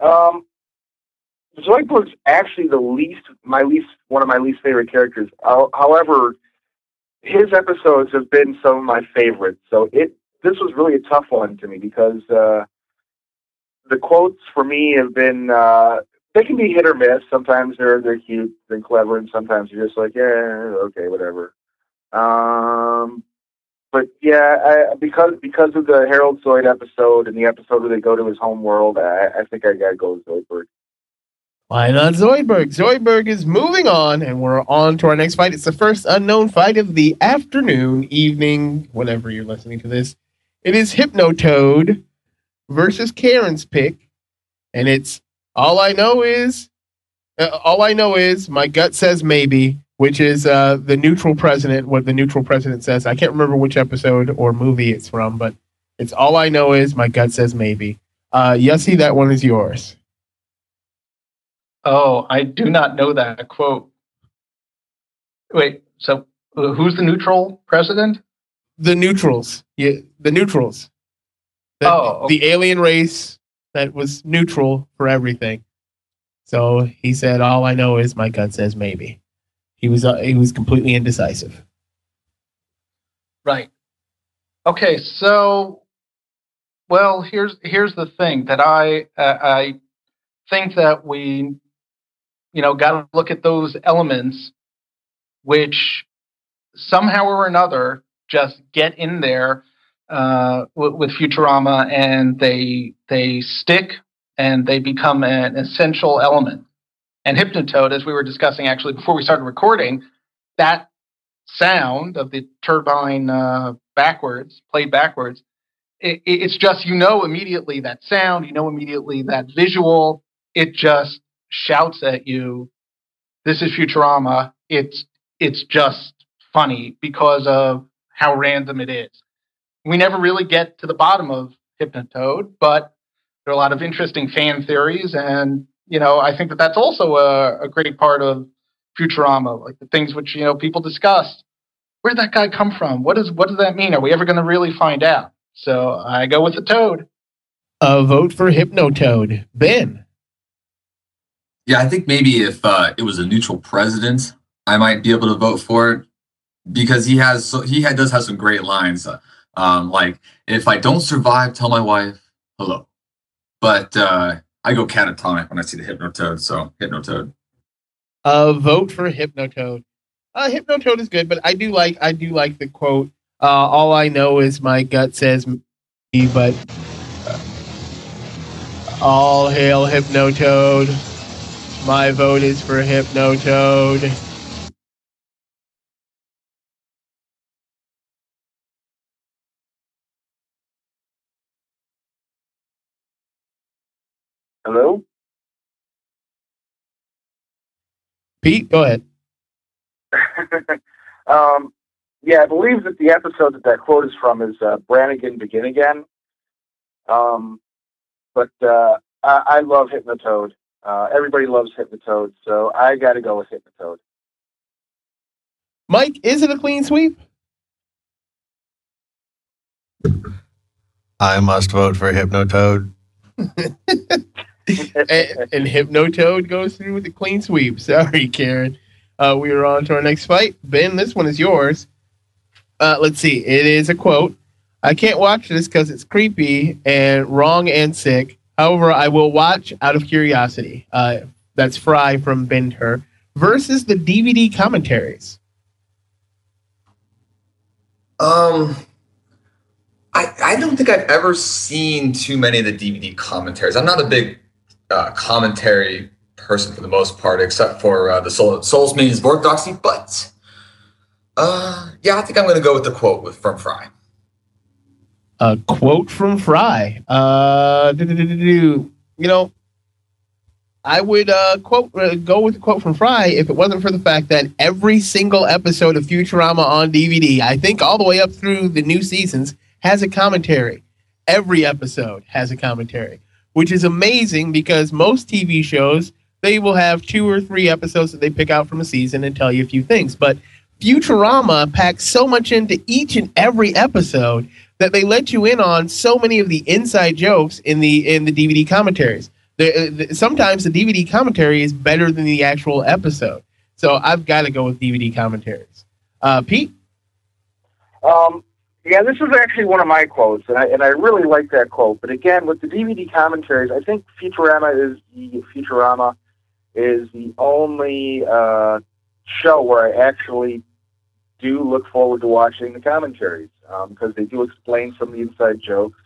Speaker 7: Um, Zoidberg's actually the least, my least, one of my least favorite characters. Uh, however, his episodes have been some of my favorites. So it, this was really a tough one to me because uh, the quotes for me have been uh, they can be hit or miss. Sometimes they're they're cute and clever, and sometimes you're just like, yeah, okay, whatever. Um, but yeah, I, because because of the Harold Zoid episode and the episode where they go to his home world, I, I think I gotta go with Zoidberg.
Speaker 5: Why not Zoidberg? Zoidberg is moving on, and we're on to our next fight. It's the first unknown fight of the afternoon, evening, whenever you're listening to this. It is Hypnotoad versus Karen's pick, and it's all I know is, uh, all I know is my gut says maybe, which is uh, the neutral president. What the neutral president says. I can't remember which episode or movie it's from, but it's all I know is my gut says maybe. Uh, that one is yours.
Speaker 8: Oh, I do not know that quote. Wait, so uh, who's the neutral president?
Speaker 5: The neutrals. Yeah, the neutrals. The,
Speaker 8: Oh,
Speaker 5: the alien race that was neutral for everything. So he said, "All I know is my gut says maybe." He was uh, he was completely indecisive.
Speaker 8: Right. Okay, so well, here's here's the thing that I uh, I think that we you know got to look at those elements which somehow or another just get in there uh, with, with Futurama and they they stick and they become an essential element. And Hypnotoad, as we were discussing actually before we started recording, that sound of the turbine uh, backwards, played backwards, it- it's just you know immediately that sound, you know immediately that visual. It just shouts at you, "This is Futurama." It's it's just funny because of how random it is. We never really get to the bottom of Hypnotoad, but there are a lot of interesting fan theories, and you know I think that that's also a, a great part of Futurama, like the things which you know people discuss. Where did that guy come from? What does what does that mean? Are we ever going to really find out? So I go with the toad.
Speaker 5: A vote for Hypnotoad. Ben.
Speaker 9: Yeah, I think maybe if uh, it was a neutral president, I might be able to vote for it because he has so he had, does have some great lines. uh, Um, like if I don't survive, tell my wife hello. But uh, I go catatonic when I see the Hypnotoad. So Hypnotoad.
Speaker 5: A vote for Hypnotoad. Uh, Hypnotoad is good, but I do like I do like the quote. Uh, All I know is my gut says me, but uh, all hail Hypnotoad. My vote is for Hypnotoad.
Speaker 7: Hello?
Speaker 5: Pete, go ahead. *laughs*
Speaker 7: um, yeah, I believe that the episode that that quote is from is uh, Brannigan Begin Again. Um, but uh, I, I love Hypnotoad. Uh, everybody loves Hypnotoad, so I got to go with Hypnotoad.
Speaker 5: Mike, is it a clean sweep?
Speaker 6: I must vote for Hypnotoad. *laughs* *laughs*
Speaker 5: and, and Hypnotoad goes through with a clean sweep. *laughs* Sorry, Karen. Uh, we are on to our next fight. Ben, this one is yours. Uh, let's see. It is a quote. I can't watch this because it's creepy and wrong and sick. However, I will watch out of curiosity. Uh, that's Fry from Bend Her versus the DVD commentaries.
Speaker 9: Um, I I don't think I've ever seen too many of the DVD commentaries. I'm not a big uh, commentary person for the most part, except for uh, the Soul, Souls Means Orthodoxy. But uh, yeah, I think I'm going to go with the quote with from Fry.
Speaker 5: a quote from Fry. Uh, you know, I would uh, quote uh, go with the quote from Fry if it wasn't for the fact that every single episode of Futurama on DVD, I think all the way up through the new seasons, has a commentary. Every episode has a commentary, which is amazing because most TV shows they will have two or three episodes that they pick out from a season and tell you a few things, but Futurama packs so much into each and every episode that they let you in on so many of the inside jokes in the in the DVD commentaries. The, the, sometimes the DVD commentary is better than the actual episode. So I've got to go with DVD commentaries. Uh, Pete,
Speaker 7: Um, yeah, this is actually one of my quotes, and I and I really like that quote. But again, with the DVD commentaries, I think Futurama is the Futurama is the only uh, show where I actually do look forward to watching the commentaries because they do explain some of the inside jokes,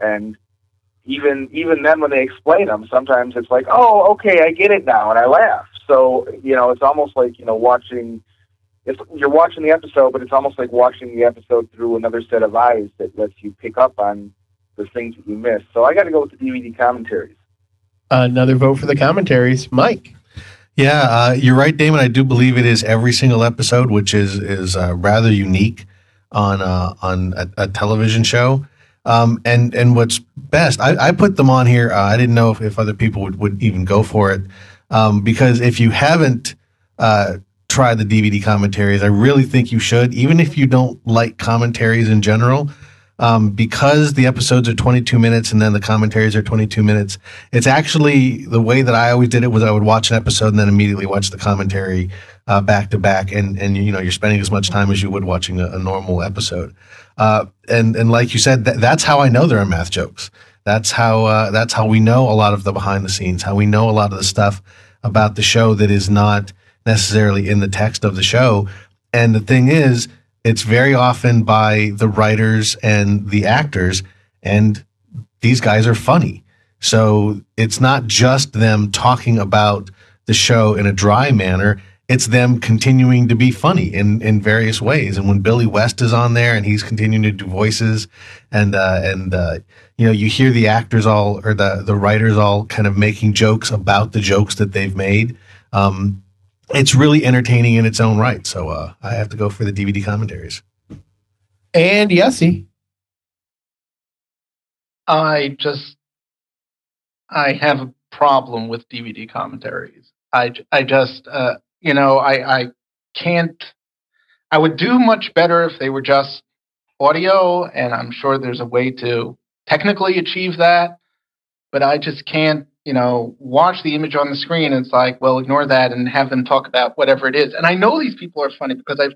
Speaker 7: and even even then when they explain them, sometimes it's like, oh, okay, I get it now, and I laugh. So you know, it's almost like you know watching it's you're watching the episode, but it's almost like watching the episode through another set of eyes that lets you pick up on the things that you missed. So I got to go with the DVD commentaries.
Speaker 5: another vote for the commentaries. Mike,
Speaker 6: Yeah, uh, you're right, Damon. I do believe it is every single episode, which is is uh, rather unique on uh, on a, a television show. Um, and and what's best, I, I put them on here. Uh, I didn't know if, if other people would, would even go for it um, because if you haven't uh, try the DVD commentaries. I really think you should, even if you don't like commentaries in general. Um, because the episodes are 22 minutes and then the commentaries are 22 minutes. It's actually the way that I always did it was I would watch an episode and then immediately watch the commentary uh, back to back, and and you know you're spending as much time as you would watching a, a normal episode. Uh, and and like you said, th- that's how I know there are math jokes. That's how uh, that's how we know a lot of the behind the scenes. How we know a lot of the stuff about the show that is not necessarily in the text of the show. And the thing is, it's very often by the writers and the actors, and these guys are funny. So it's not just them talking about the show in a dry manner. It's them continuing to be funny in, in various ways. And when Billy West is on there and he's continuing to do voices and, uh, and, uh, you know, you hear the actors all or the, the writers all kind of making jokes about the jokes that they've made. Um, it's really entertaining in its own right. So, uh, I have to go for the DVD commentaries.
Speaker 5: And Yossi.
Speaker 8: I just I have a problem with DVD commentaries. I I just uh, you know I I can't. I would do much better if they were just audio, and I'm sure there's a way to technically achieve that. But I just can't you know watch the image on the screen. It's like well ignore that and have them talk about whatever it is. And I know these people are funny because I've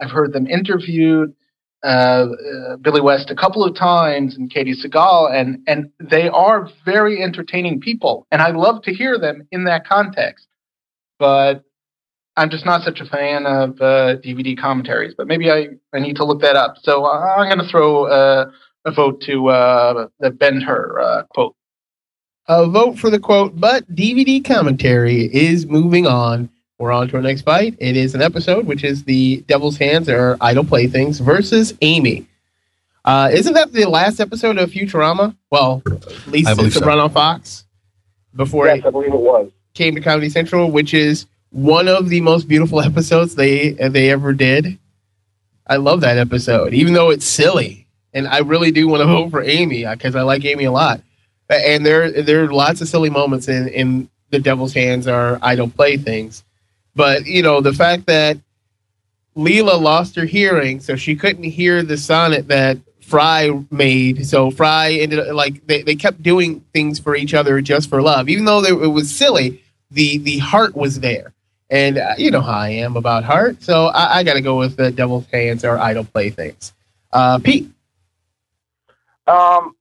Speaker 8: I've heard them interviewed uh, uh, Billy West a couple of times and Katey Sagal, and and they are very entertaining people, and I love to hear them in that context. But I'm just not such a fan of uh, DVD commentaries. But maybe I, I need to look that up. So I'm going to throw uh, a vote to uh, the Bend Her uh, quote.
Speaker 5: A vote for the quote, but DVD commentary is moving on. We're on to our next fight. It is an episode, which is the Devil's Hands are Idle Playthings versus Amy. Uh, isn't that the last episode of Futurama? Well, at least
Speaker 6: I believe
Speaker 5: since it
Speaker 6: so.
Speaker 5: run on Fox before
Speaker 7: Yes,
Speaker 5: it
Speaker 7: I believe it was.
Speaker 5: came to Comedy Central, which is one of the most beautiful *laughs* episodes they they ever did. I love that episode, even though it's silly, and I really do want to vote for Amy because I like Amy a lot. And there there are lots of silly moments in in the Devil's Hands are Idle Playthings, but you know the fact that Leela lost her hearing, so she couldn't hear the sonnet that Fry made. So Fry ended up like they, they kept doing things for each other just for love, even though they, it was silly. The the heart was there, and uh, you know how I am about heart. So I, I got to go with the Devil's Hands are Idle Playthings. Uh, Pete,
Speaker 7: Um,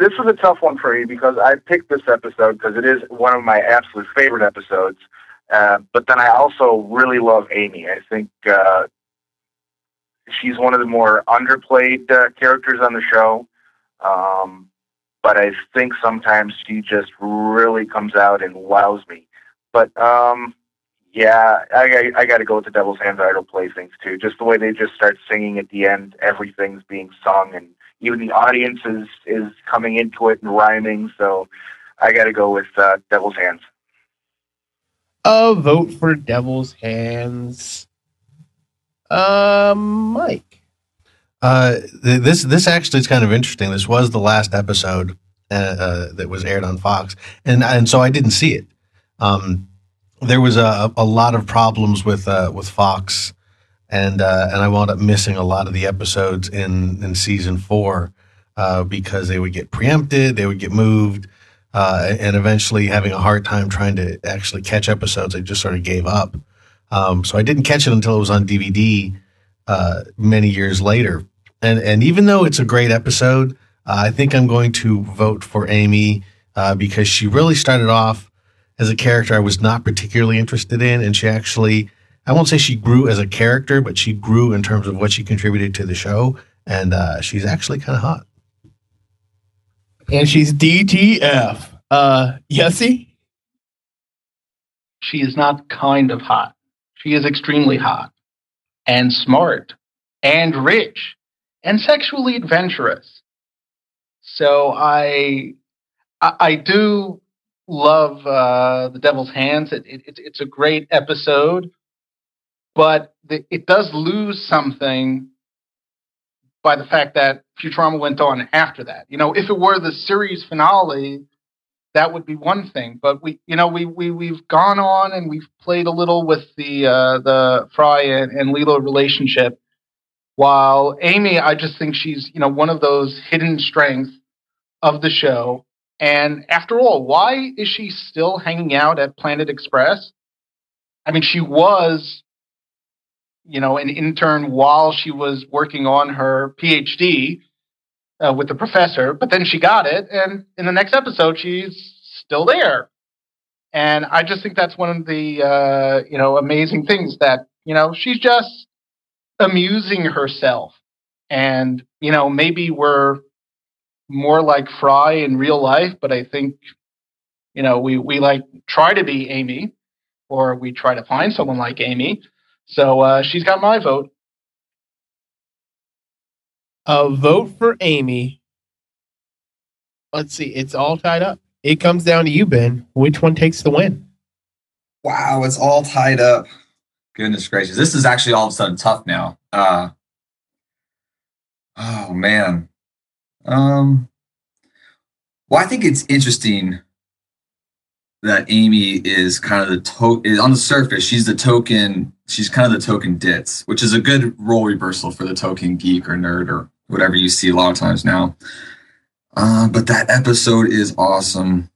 Speaker 7: this was a tough one for me because I picked this episode because it is one of my absolute favorite episodes. Uh, but then I also really love Amy. I think uh, she's one of the more underplayed uh, characters on the show. Um, but I think sometimes she just really comes out and wows me. But um, yeah, I, I, I got to go with the Devil's Hands Idle Playthings too. Just the way they just start singing at the end, everything's being sung, and even the audience is is coming into it and rhyming. So I got to go with uh, Devil's Hands.
Speaker 5: a vote for Devil's Hands. Um, Mike.
Speaker 6: Uh, th- this this actually is kind of interesting. This was the last episode uh, uh, that was aired on Fox, and and so I didn't see it. Um, there was a, a lot of problems with uh, with Fox, and uh, and I wound up missing a lot of the episodes in in season four uh, because they would get preempted, they would get moved, uh, and eventually having a hard time trying to actually catch episodes, I just sort of gave up. Um, so I didn't catch it until it was on DVD uh, many years later. And and even though it's a great episode, uh, I think I'm going to vote for Amy uh, because she really started off as a character I was not particularly interested in, and she actually I won't say she grew as a character, but she grew in terms of what she contributed to the show, and uh, she's actually kind of hot.
Speaker 5: And she's DTF. Uh, Yossi?
Speaker 8: She is not kind of hot. She is extremely hot and smart and rich and sexually adventurous. So I, I, I do love uh, the Devil's Hands. It, it, it's a great episode, but the, it does lose something by the fact that Futurama went on after that. You know, if it were the series finale, that would be one thing. But we, you know, we we we've gone on and we've played a little with the uh, the Fry and, and Leela relationship. While Amy, I just think she's you know one of those hidden strengths of the show. And after all, why is she still hanging out at Planet Express? I mean, she was, you know, an intern while she was working on her PhD uh, with the professor, but then she got it, and in the next episode, she's still there. And I just think that's one of the uh, you know amazing things that you know she's just amusing herself, and you know maybe we're more like Fry in real life, but I think you know we we like try to be Amy, or we try to find someone like Amy. So uh, she's got my vote.
Speaker 5: A vote for Amy. Let's see. It's all tied up. It comes down to you, Ben. Which one takes the win?
Speaker 9: Wow, it's all tied up. Goodness gracious. This is actually all of a sudden tough now. Uh oh man. Um well, I think it's interesting that Amy is kind of the to on the surface, she's the token, she's kind of the token ditz, which is a good role reversal for the token geek or nerd or whatever you see a lot of times now. Uh, but that episode is awesome.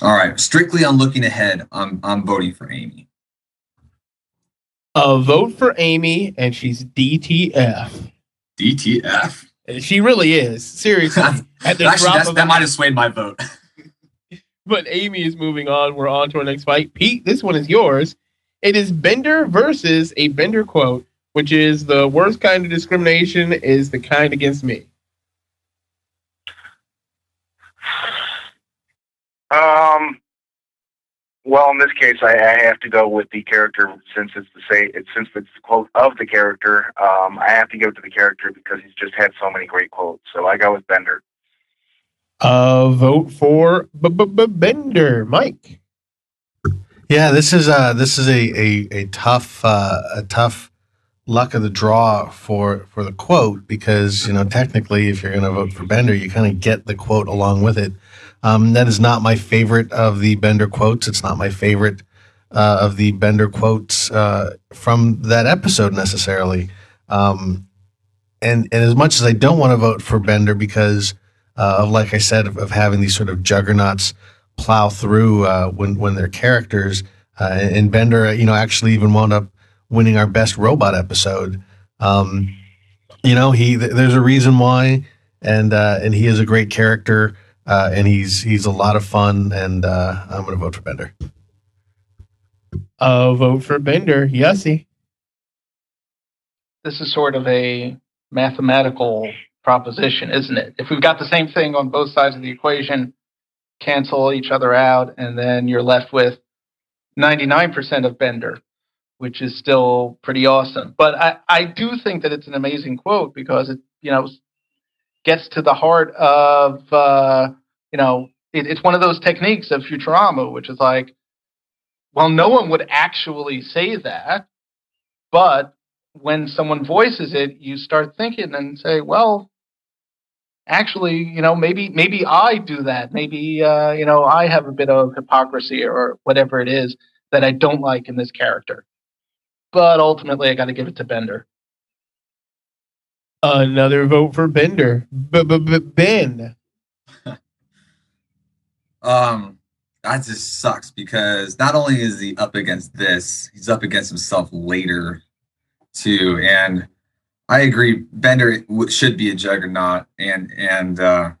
Speaker 9: All right, strictly on looking ahead, I'm I'm voting for Amy.
Speaker 5: A vote for Amy, and she's DTF.
Speaker 9: DTF.
Speaker 5: She really is. Seriously. *laughs* At the
Speaker 9: Actually,
Speaker 5: drop of
Speaker 9: that might have swayed my vote. *laughs*
Speaker 5: but Amy is moving on. We're on to our next fight. Pete, this one is yours. It is Bender versus a Bender quote, which is the worst kind of discrimination is the kind against me.
Speaker 7: Um. Well, in this case, I, I have to go with the character since it's the say it's since it's the quote of the character. Um, I have to give it to the character because he's just had so many great quotes. So I go with Bender.
Speaker 5: A vote for Bender. Mike.
Speaker 6: Yeah, this is uh this is a a, a tough uh, a tough luck of the draw for for the quote because you know technically if you're going to vote for Bender, you kind of get the quote along with it. Um, that is not my favorite of the Bender quotes. It's not my favorite uh, of the Bender quotes uh, from that episode necessarily. Um, and and as much as I don't want to vote for Bender because uh, of like I said of, of having these sort of juggernauts plow through uh, when when they're characters. Uh, and Bender, uh, you know, actually even wound up winning our best robot episode. Um, you know, he th- there's a reason why, and uh, and he is a great character, uh, and he's he's a lot of fun, and uh, I'm going to vote for Bender.
Speaker 5: A vote for Bender. Yossi.
Speaker 8: This is sort of a mathematical proposition, isn't it? If we've got the same thing on both sides of the equation, cancel each other out, and then you're left with 99% of Bender, which is still pretty awesome. But I, I do think that it's an amazing quote because it, you know, gets to the heart of, uh, you know, it, it's one of those techniques of Futurama, which is like, well, no one would actually say that, but when someone voices it, you start thinking and say, well, actually, you know, maybe maybe I do that. Maybe uh, you know, I have a bit of hypocrisy or whatever it is that I don't like in this character. But ultimately, I got to give it to Bender.
Speaker 5: Another vote for Bender. B- b- b- Ben. *laughs*
Speaker 9: Um, that just sucks because not only is he up against this, he's up against himself later too. And I agree, Bender should be a juggernaut, and and uh,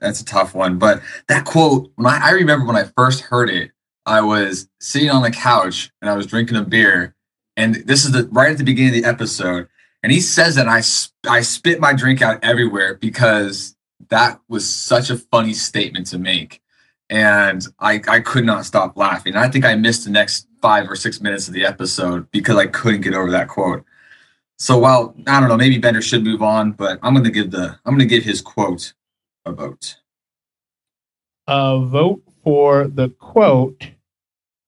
Speaker 9: that's a tough one. But that quote, when I, I remember when I first heard it, I was sitting on the couch and I was drinking a beer, and this is the right at the beginning of the episode, and he says that I I spit my drink out everywhere because that was such a funny statement to make and I, I could not stop laughing. I think I missed the next five or six minutes of the episode because I couldn't get over that quote. So while I don't know, maybe Bender should move on, but I'm gonna give the I'm gonna give his quote a vote.
Speaker 5: A vote for the quote.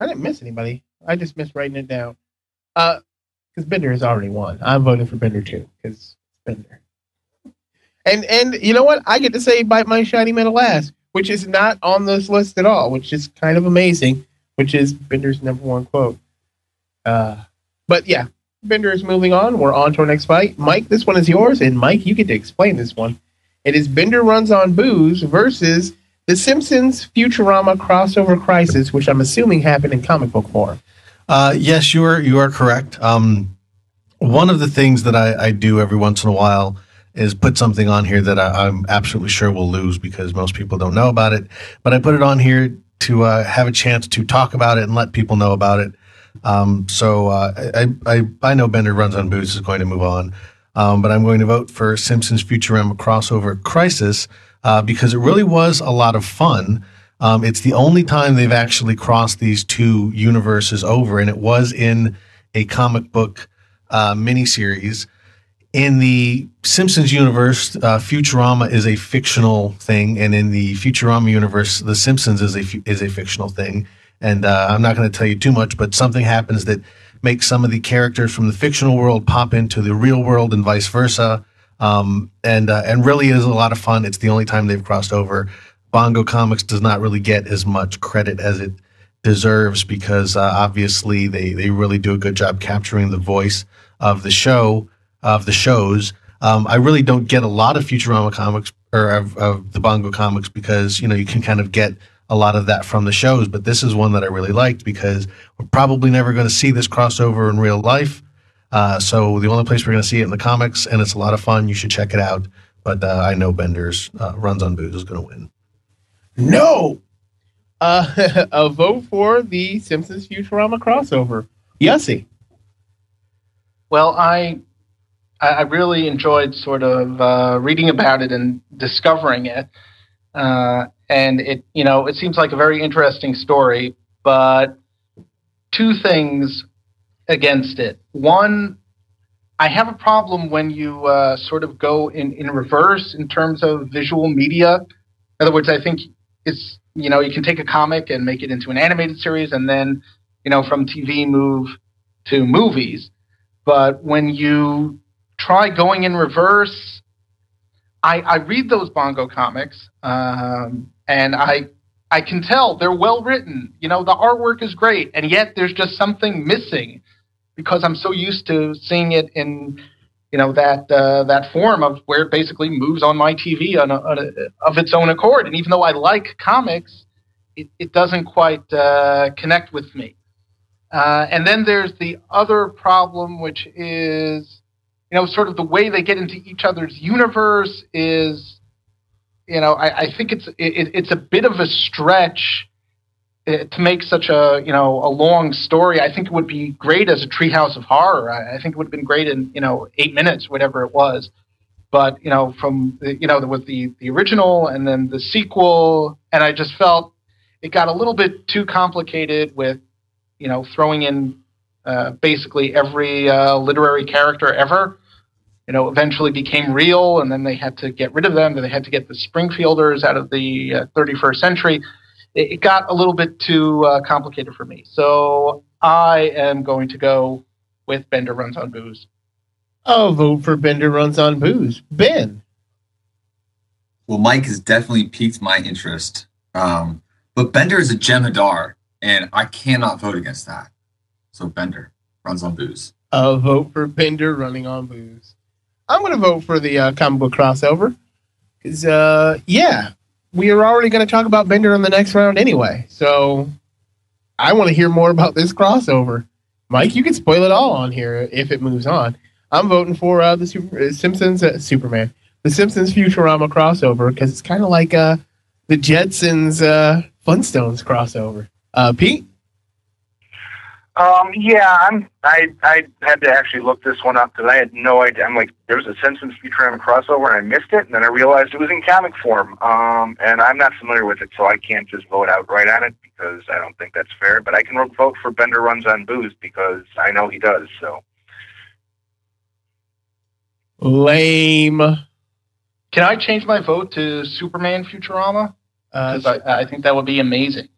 Speaker 5: I didn't miss anybody. I just missed writing it down. Uh, because Bender has already won. I'm voting for Bender too, because Bender. And and you know what? I get to say bite my shiny metal ass, which is not on this list at all, which is kind of amazing. Which is Bender's number one quote. Uh, but yeah, Bender is moving on. We're on to our next fight. Mike, this one is yours, and Mike, you get to explain this one. It is Bender runs on booze versus the Simpsons Futurama crossover crisis, which I'm assuming happened in comic book form.
Speaker 6: Uh, yes, you are you are correct. Um, one of the things that I, I do every once in a while is put something on here that I, I'm absolutely sure will lose because most people don't know about it. But I put it on here to uh, have a chance to talk about it and let people know about it. Um, so uh, I, I I know Bender runs on booze is going to move on, um, but I'm going to vote for Simpsons Futurama crossover Crisis uh, because it really was a lot of fun. Um, it's the only time they've actually crossed these two universes over, and it was in a comic book uh, miniseries. In the Simpsons universe, uh, Futurama is a fictional thing, and in the Futurama universe, The Simpsons is a is a fictional thing. And uh, I'm not going to tell you too much, but something happens that makes some of the characters from the fictional world pop into the real world, and vice versa. Um, and uh, and really is a lot of fun. It's the only time they've crossed over. Bongo Comics does not really get as much credit as it deserves because uh, obviously they they really do a good job capturing the voice of the show of the shows. Um, I really don't get a lot of Futurama comics or of, of the Bongo comics because you know you can kind of get a lot of that from the shows, but this is one that I really liked because we're probably never going to see this crossover in real life. Uh, so the only place we're going to see it in the comics, and it's a lot of fun. You should check it out. But uh, I know Bender's uh, runs on booze is going to win.
Speaker 5: No. Uh, *laughs* a vote for the Simpsons Futurama crossover. Yossi.
Speaker 8: Well, I I I really enjoyed sort of uh, reading about it and discovering it, uh, and it you know it seems like a very interesting story. But two things against it. One, I have a problem when you uh, sort of go in in reverse in terms of visual media. In other words, I think it's you know you can take a comic and make it into an animated series, and then you know from TV move to movies. But when you try going in reverse, I, I read those Bongo comics, um, and I I can tell they're well written. You know, the artwork is great, and yet there's just something missing because I'm so used to seeing it in you know that uh, that form of where it basically moves on my TV on, a, on a, of its own accord. And even though I like comics, it, it doesn't quite uh, connect with me. Uh, and then there's the other problem, which is, you know, sort of the way they get into each other's universe is, you know, I, I think it's it, it's a bit of a stretch uh, to make such a you know a long story. I think it would be great as a Treehouse of Horror. I, I think it would have been great in you know eight minutes, whatever it was. But you know, from the, you know, there was the the original and then the sequel, and I just felt it got a little bit too complicated with you know, throwing in uh, basically every uh, literary character ever. You know, eventually became real, and then they had to get rid of them. Then they had to get the Springfielders out of the uh, 31st century. It, it, got a little bit too uh, complicated for me. So I am going to go with Bender Runs on Booze.
Speaker 5: I'll vote for Bender Runs on Booze. Ben.
Speaker 9: Well, Mike has definitely piqued my interest. Um, but Bender is a Jem'Hadar and I cannot vote against that. So Bender runs on booze.
Speaker 5: A vote for Bender running on booze. I'm going to vote for the uh, comic book crossover because, uh, yeah, we are already going to talk about Bender in the next round anyway. So I want to hear more about this crossover. Mike, you can spoil it all on here if it moves on. I'm voting for uh, the Super, uh, Simpsons uh, Superman, the Simpsons Futurama crossover because it's kind of like uh, the Jetsons uh, Flintstones crossover. Uh, Pete?
Speaker 7: Um, yeah, I'm. I I had to actually look this one up because I had no idea. I'm like, there was a Simpsons Futurama crossover and I missed it, and then I realized it was in comic form. Um, and I'm not familiar with it, so I can't just vote outright on it because I don't think that's fair. But I can vote for Bender runs on booze because I know he does. So
Speaker 5: lame.
Speaker 8: Can I change my vote to Superman Futurama? Because uh, I, I think that would be amazing.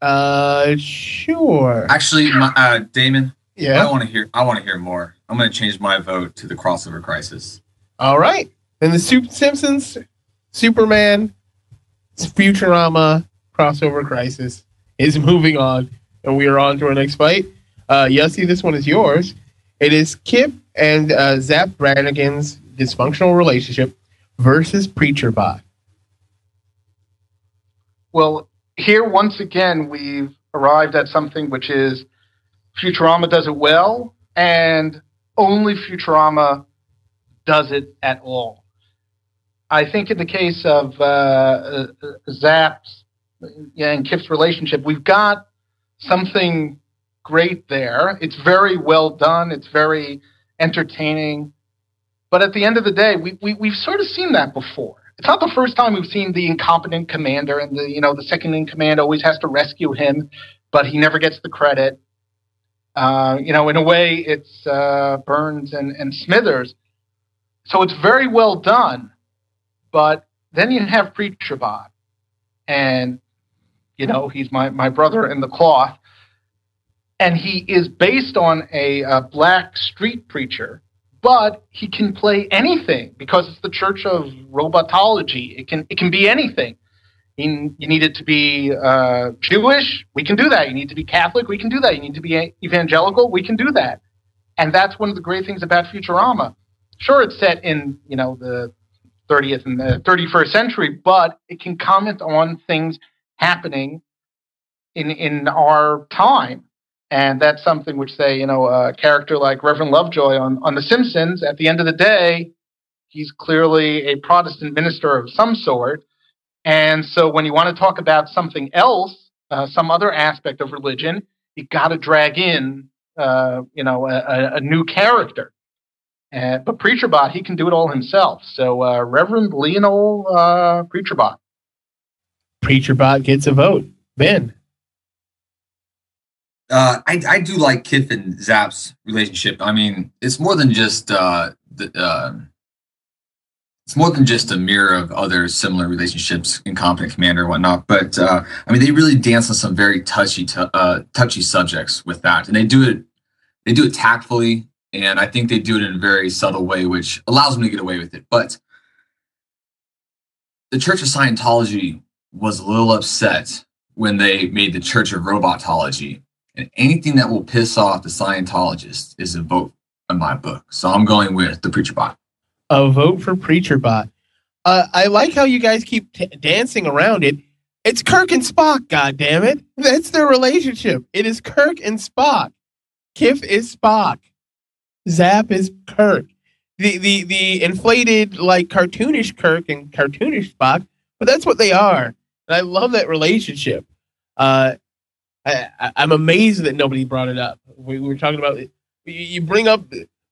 Speaker 5: Uh, sure.
Speaker 9: Actually, my, uh, Damon.
Speaker 5: Yeah.
Speaker 9: I want to hear. I want to hear more. I'm going to change my vote to the crossover crisis.
Speaker 5: All right. Then the Sup- Simpsons, Superman, Futurama crossover crisis is *laughs* moving on, and we are on to our next fight. Uh, Yossi, this one is yours. It is Kif and uh, Zapp Brannigan's dysfunctional relationship versus Preacher Bot.
Speaker 8: Well, here once again we've arrived at something which is Futurama does it well, and only Futurama does it at all. I think in the case of uh, uh, and Kif's relationship, we've got something great there. It's very well done. It's very entertaining. But at the end of the day, we, we, we've sort of seen that before. It's not the first time we've seen the incompetent commander and the, you know, the second in command always has to rescue him, but he never gets the credit. Uh, you know, in a way, it's uh, Burns and, and Smithers. So it's very well done. But then you have Preacher Bot, and you know he's my, my brother in the cloth, and he is based on a, a black street preacher, but he can play anything because it's the Church of Robotology. It can it can be anything. You, you need it to be uh, Jewish, we can do that. You need to be Catholic, we can do that. You need to be evangelical, we can do that. And that's one of the great things about Futurama. Sure, it's set in you know the 30th and the 31st century, but it can comment on things happening in in our time. And that's something which, say, you know, a character like Reverend Lovejoy on, on The Simpsons, at the end of the day, he's clearly a Protestant minister of some sort. And so when you want to talk about something else, uh, some other aspect of religion, you got to drag in, uh, you know, a, a new character. Uh, but Preacherbot, he can do it all himself. So uh, Reverend Lionel uh, Preacherbot.
Speaker 5: Preacherbot gets a vote. Ben.
Speaker 9: Uh, I I do like Kif and Zapp's relationship. I mean, it's more than just uh, the. Uh, it's more than just a mirror of other similar relationships, incompetent commander and whatnot. But uh, I mean, they really dance on some very touchy, t- uh, touchy subjects with that, and they do it. They do it tactfully, and I think they do it in a very subtle way, which allows them to get away with it. But the Church of Scientology was a little upset when they made the Church of Robotology, and anything that will piss off the Scientologists is a vote in my book. So I'm going with the Preacher Bot.
Speaker 5: A vote for Preacher Bot. Uh, I like how you guys keep t- dancing around it. It's Kirk and Spock, God damn it! That's their relationship. It is Kirk and Spock. Kif is Spock. Zapp is Kirk. The the the inflated like cartoonish Kirk and cartoonish Spock, but that's what they are. And I love that relationship. Uh, I, I'm amazed that nobody brought it up. We, we were talking about it. You, bring up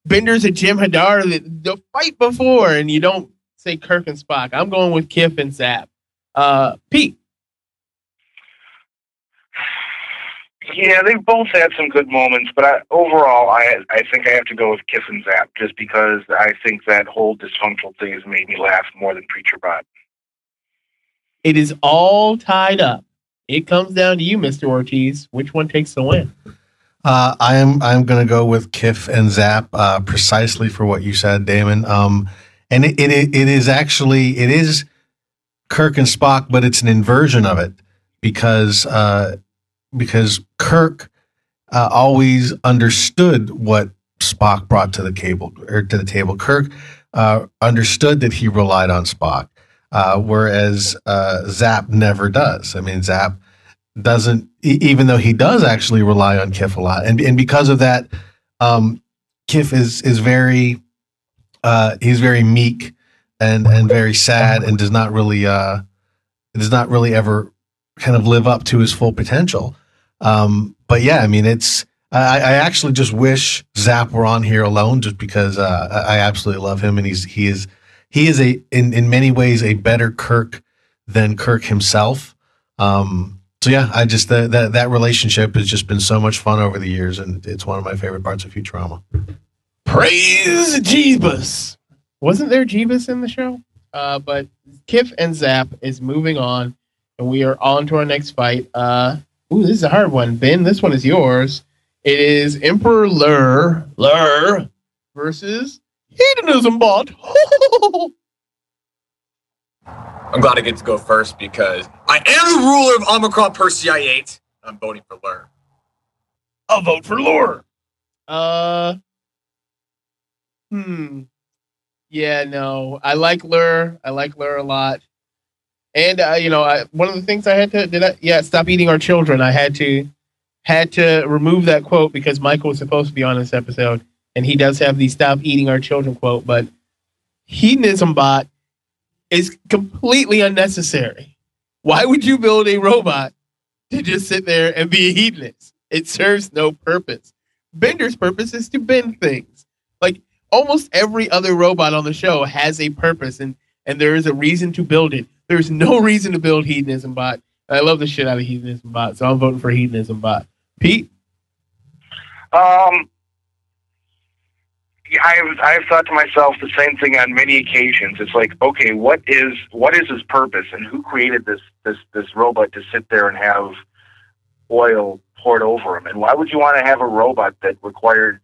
Speaker 5: Benders and Jem'Hadar the, the fight before, and you don't say Kirk and Spock. I'm going with Kif and Zapp. Uh, Pete.
Speaker 7: Yeah, they've both had some good moments, but I, overall, I I think I have to go with Kif and Zapp just because I think that whole dysfunctional thing has made me laugh more than Preacher Bot.
Speaker 5: It is all tied up. It comes down to you, Mr. Ortiz. Which one takes the win?
Speaker 6: Uh, I am I'm going to go with Kif and Zapp uh, precisely for what you said, Damon. Um, and it, it it is actually it is Kirk and Spock, but it's an inversion of it because uh, because Kirk uh, always understood what Spock brought to the table or to the table. Kirk uh, understood that he relied on Spock, uh, whereas uh, Zapp never does. I mean, Zapp doesn't, even though he does actually rely on Kif a lot, and and because of that, um, Kif is is very uh, he's very meek and and very sad and does not really uh, does not really ever kind of live up to his full potential. Um, but yeah, I mean, it's I, I actually just wish Zapp were on here alone, just because uh, I I absolutely love him and he's he is he is a in in many ways a better Kirk than Kirk himself. Um, so yeah, I just that that that relationship has just been so much fun over the years, and it's one of my favorite parts of Futurama.
Speaker 5: Praise Jeebus. Wasn't there Jeebus in the show? Uh, but Kif and Zapp is moving on, and we are on to our next fight. Uh, ooh, this is a hard one. Ben, this one is yours. It is Emperor Lrrr, Lrrr versus Hedonism Bot. *laughs*
Speaker 10: I'm glad I get to go first because I am the ruler of Omicron Persei 8. I'm voting for Lrrr.
Speaker 5: I'll vote for Lrrr. Uh, hmm. Yeah, no, I like Lrrr. I like Lrrr a lot. And uh, you know, I, one of the things I had to did I yeah stop eating our children. I had to had to remove that quote because Michael was supposed to be on this episode, and he does have the "stop eating our children" quote. But hedonism bot is completely unnecessary. Why would you build a robot to just sit there and be a hedonist? It serves no purpose. Bender's purpose is to bend things. Like almost every other robot on the show has a purpose and and there is a reason to build it. There's no reason to build hedonism bot. I love the shit out of hedonism bot, so I'm voting for hedonism bot. Pete,
Speaker 7: Um, I've I've thought to myself the same thing on many occasions. It's like, okay, what is what is his purpose, and who created this this this robot to sit there and have oil poured over him? And why would you want to have a robot that required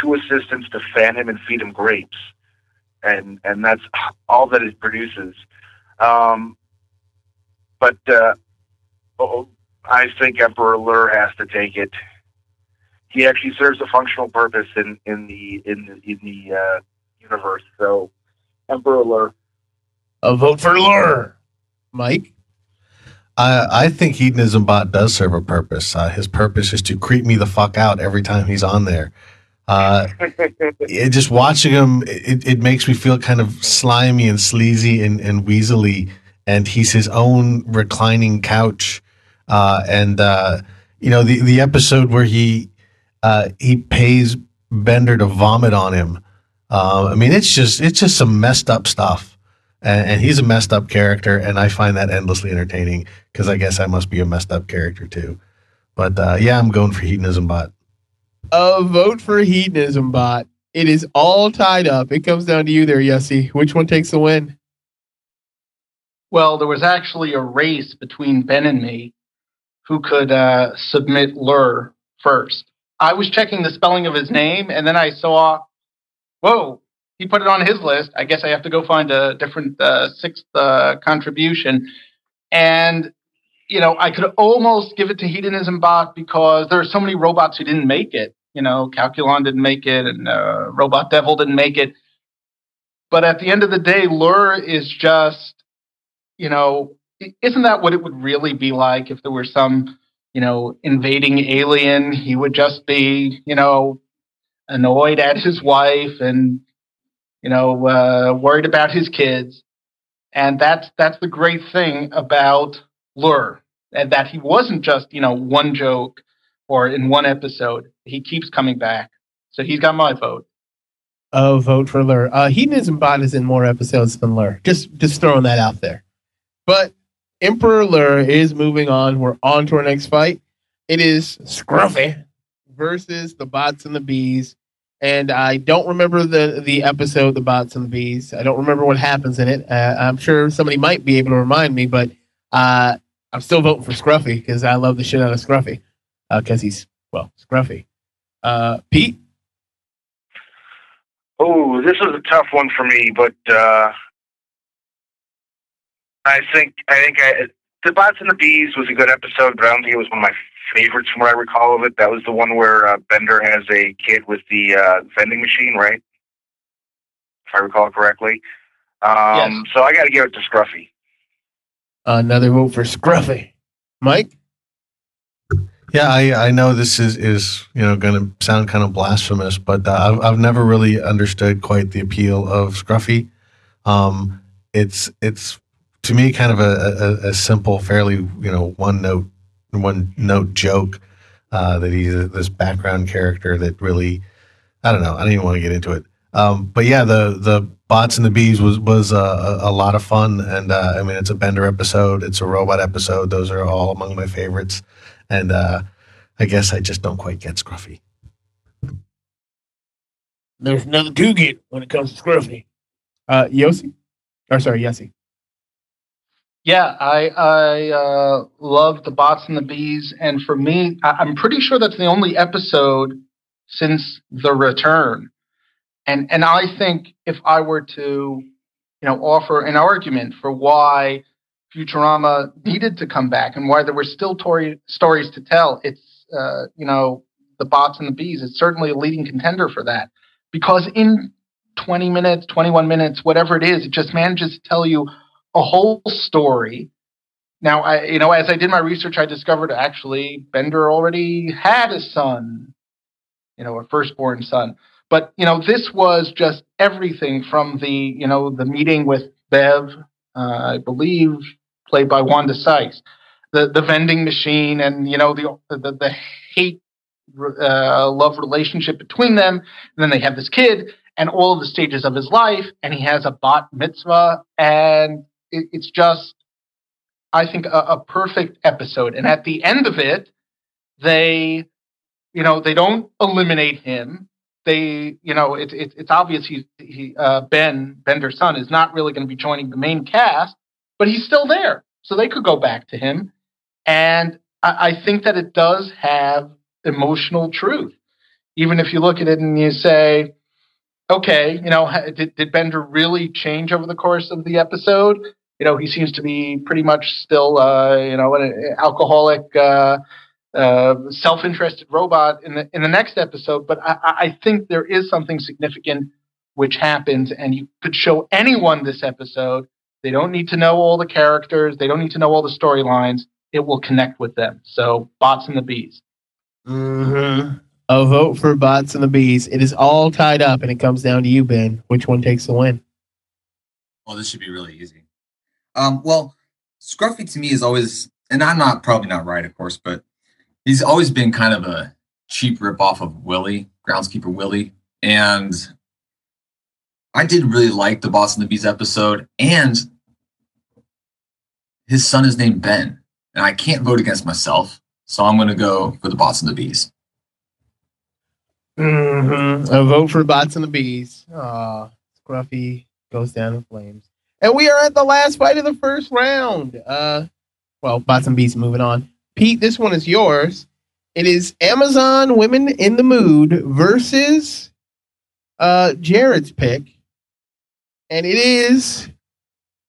Speaker 7: two assistants to fan him and feed him grapes, and and that's all that it produces. Um, but uh, oh, I think Emperor Lrrr has to take it he actually serves a functional purpose in in the in the in the uh, universe. So, Emperor Lrrr.
Speaker 5: a vote for Lrrr, Mike,
Speaker 6: I, I think hedonism bot does serve a purpose. Uh, his purpose is to creep me the fuck out every time he's on there. Uh, *laughs* it, just watching him, it, it makes me feel kind of slimy and sleazy and, and weaselly. And he's his own reclining couch. Uh, and uh, you know the the episode where he uh, he pays Bender to vomit on him. Uh, I mean, it's just it's just some messed up stuff. And, and he's a messed up character, and I find that endlessly entertaining because I guess I must be a messed up character too. But uh, yeah, I'm going for hedonism bot.
Speaker 5: a vote for hedonism bot. It is all tied up. It comes down to you there, Yessie. Which one takes the win?
Speaker 8: Well, there was actually a race between Ben and me who could uh, submit Lrrr first. I was checking the spelling of his name, and then I saw, whoa, he put it on his list. I guess I have to go find a different uh, sixth uh, contribution. And, you know, I could almost give it to Hedonism Bot because there are so many robots who didn't make it. You know, Calculon didn't make it, and uh, Robot Devil didn't make it. But at the end of the day, Lrrr is just, you know, isn't that what it would really be like if there were some, you know, invading alien? He would just be, you know, annoyed at his wife and, you know, uh, worried about his kids. And that's that's the great thing about Lrrr, and that he wasn't just, you know, one joke or in one episode. He keeps coming back. So he's got my vote.
Speaker 5: Oh, vote for Lrrr. Uh, hedonism bot is in more episodes than Lrrr. Just just throwing that out there. But Emperor Lrrr is moving on. We're on to our next fight. It is Scruffy versus the bots and the bees. And I don't remember the the episode, the bots and the bees. I don't remember what happens in it. Uh, I'm sure somebody might be able to remind me, but uh, I'm still voting for Scruffy because I love the shit out of Scruffy because he's well Scruffy. Uh, Pete,
Speaker 7: Oh, this is a tough one for me, but uh, I think I think I, the bots and the bees was a good episode, but I don't think it was one of my favorites from what I recall of it. That was the one where uh, Bender has a kid with the uh, vending machine, right? If I recall correctly. Um, So I got to give it to Scruffy.
Speaker 5: another vote for Scruffy. Mike,
Speaker 6: Yeah, I, I know this is, is you know going to sound kind of blasphemous, but uh, I've, I've never really understood quite the appeal of Scruffy. Um, it's it's to me kind of a, a, a simple, fairly you know one note one note joke uh, that he's a, this background character that really I don't know I don't even want to get into it. Um, but yeah, the the bots and the bees was was uh, a, a lot of fun, and uh, I mean it's a Bender episode, it's a robot episode. Those are all among my favorites, and uh, I guess I just don't quite get Scruffy.
Speaker 5: there's nothing to get when it comes to Scruffy. Uh, Yossi, or sorry, Yessie.
Speaker 8: Yeah, I I uh, love the bots and the bees, and for me, I, I'm pretty sure that's the only episode since the return. And and I think if I were to you know, offer an argument for why Futurama needed to come back and why there were still tori- stories to tell. It's, uh, you know, the bots and the bees. It's certainly a leading contender for that because in 20 minutes, 21 minutes, whatever it is, it just manages to tell you a whole story. Now, I, you know, as I did my research, I discovered actually Bender already had a son, you know, a firstborn son. But you know, this was just everything from the you know the meeting with Bev, uh, I believe, played by Wanda Sykes, the the vending machine, and you know the the, the hate uh, love relationship between them. And then they have this kid, and all of the stages of his life, and he has a bat mitzvah, and it, it's just, I think, a, a perfect episode. And at the end of it, they, you know, they don't eliminate him they, you know, it's it, it's obvious he's he uh, Ben Bender's son is not really going to be joining the main cast, but he's still there, so they could go back to him, and I, I think that it does have emotional truth, even if you look at it and you say, okay, you know, did, did Bender really change over the course of the episode? You know, he seems to be pretty much still, uh, you know, an alcoholic. Uh, uh, self-interested robot in the in the next episode. But I, I think there is something significant which happens, and you could show anyone this episode. They don't need to know all the characters. They don't need to know all the storylines. It will connect with them. So, bots and the bees.
Speaker 5: Mm-hmm. A vote for bots and the bees. It is all tied up, and it comes down to you, Ben. Which one takes the win?
Speaker 9: Well, this should be really easy. Um, well, Scruffy to me is always, and I'm not probably not right, of course, but he's always been kind of a cheap ripoff of Willie, groundskeeper Willie. And I did really like the Bots and the Bees episode. And his son is named Ben. And I can't vote against myself. So I'm going to go for the Bots and the Bees.
Speaker 5: Mm-hmm. A vote for Bots and the Bees. Aw, Scruffy goes down in flames. And we are at the last fight of the first round. Uh, well, Bots and Bees moving on. Pete, this one is yours. It is Amazon Women in the Mood versus uh, Jared's pick. And it is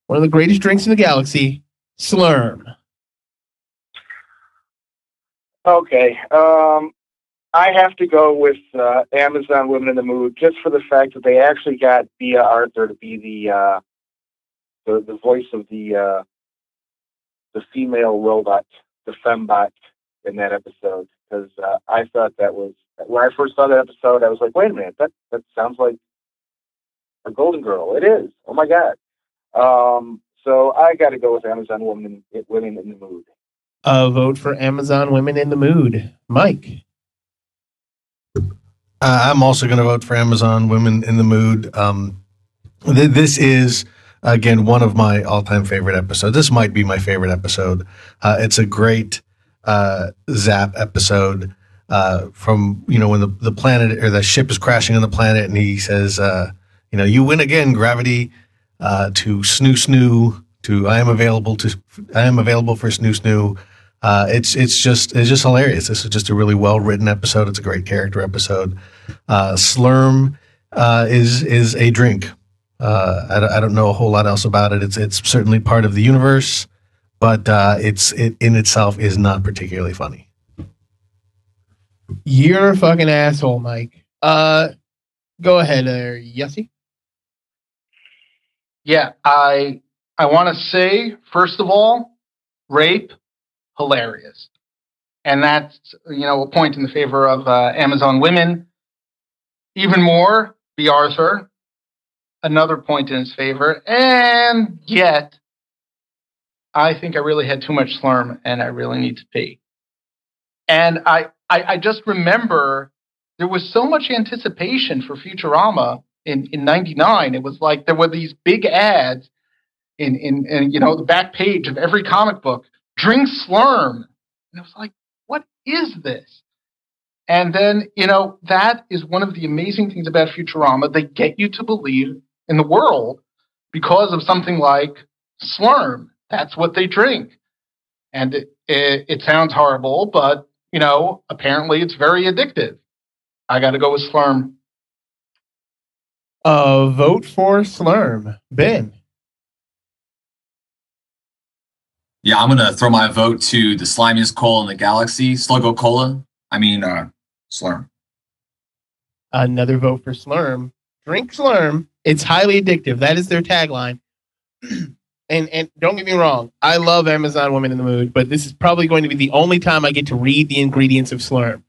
Speaker 5: one of the greatest drinks in the galaxy, Slurm.
Speaker 7: Okay. Um, I have to go with uh, Amazon Women in the Mood just for the fact that they actually got Bea Arthur to be the uh, the, the voice of the uh, the female robot the fembot in that episode because uh, I thought that was when I first saw that episode. I was like, wait a minute, that that sounds like a Golden Girl. It is. Oh my god. Um, so I got to go with Amazon Women Women in the Mood.
Speaker 5: A vote for Amazon Women in the Mood, Mike.
Speaker 6: Uh, I'm also going to vote for Amazon Women in the Mood. Um, th- this is again one of my all-time favorite episodes. This might be my favorite episode. Uh, it's a great uh, Zapp episode uh, from you know when the, the planet or the ship is crashing on the planet, and he says, uh, you know, you win again, gravity. Uh, to snoo snoo. To I am available to I am available for snoo snoo. Uh, it's it's just it's just hilarious. This is just a really well written episode. It's a great character episode. Slurm is is a drink. Uh, I, I, don't know a whole lot else about it. It's it's certainly part of the universe, but uh, it's it in itself is not particularly funny.
Speaker 5: You're a fucking asshole, Mike. Uh, go ahead, there, Yossi.
Speaker 8: Yeah, I I want to say first of all, rape, hilarious, and that's you know a point in the favor of uh, Amazon women. Even more, Bea Arthur, another point in his favor. And yet, I think I really had too much slurm and I really need to pee. And I, I, I just remember there was so much anticipation for Futurama in, in 99. It was like there were these big ads in, in, in, you know, the back page of every comic book, drink slurm. And it was like, what is this? And then, you know, that is one of the amazing things about Futurama. They get you to believe in the world because of something like slurm. That's what they drink. And it, it, it sounds horrible, but you know, apparently it's very addictive. I got to go with slurm.
Speaker 5: Uh, vote for slurm, Ben.
Speaker 9: Yeah, I'm gonna throw my vote to the slimiest cola in the galaxy, Sluggo Cola. I mean, uh, slurm.
Speaker 5: Another vote for slurm. Drink Slurm. It's highly addictive. That is their tagline. *clears throat* and and don't get me wrong, I love Amazon Women in the Mood, but this is probably going to be the only time I get to read the ingredients of Slurm.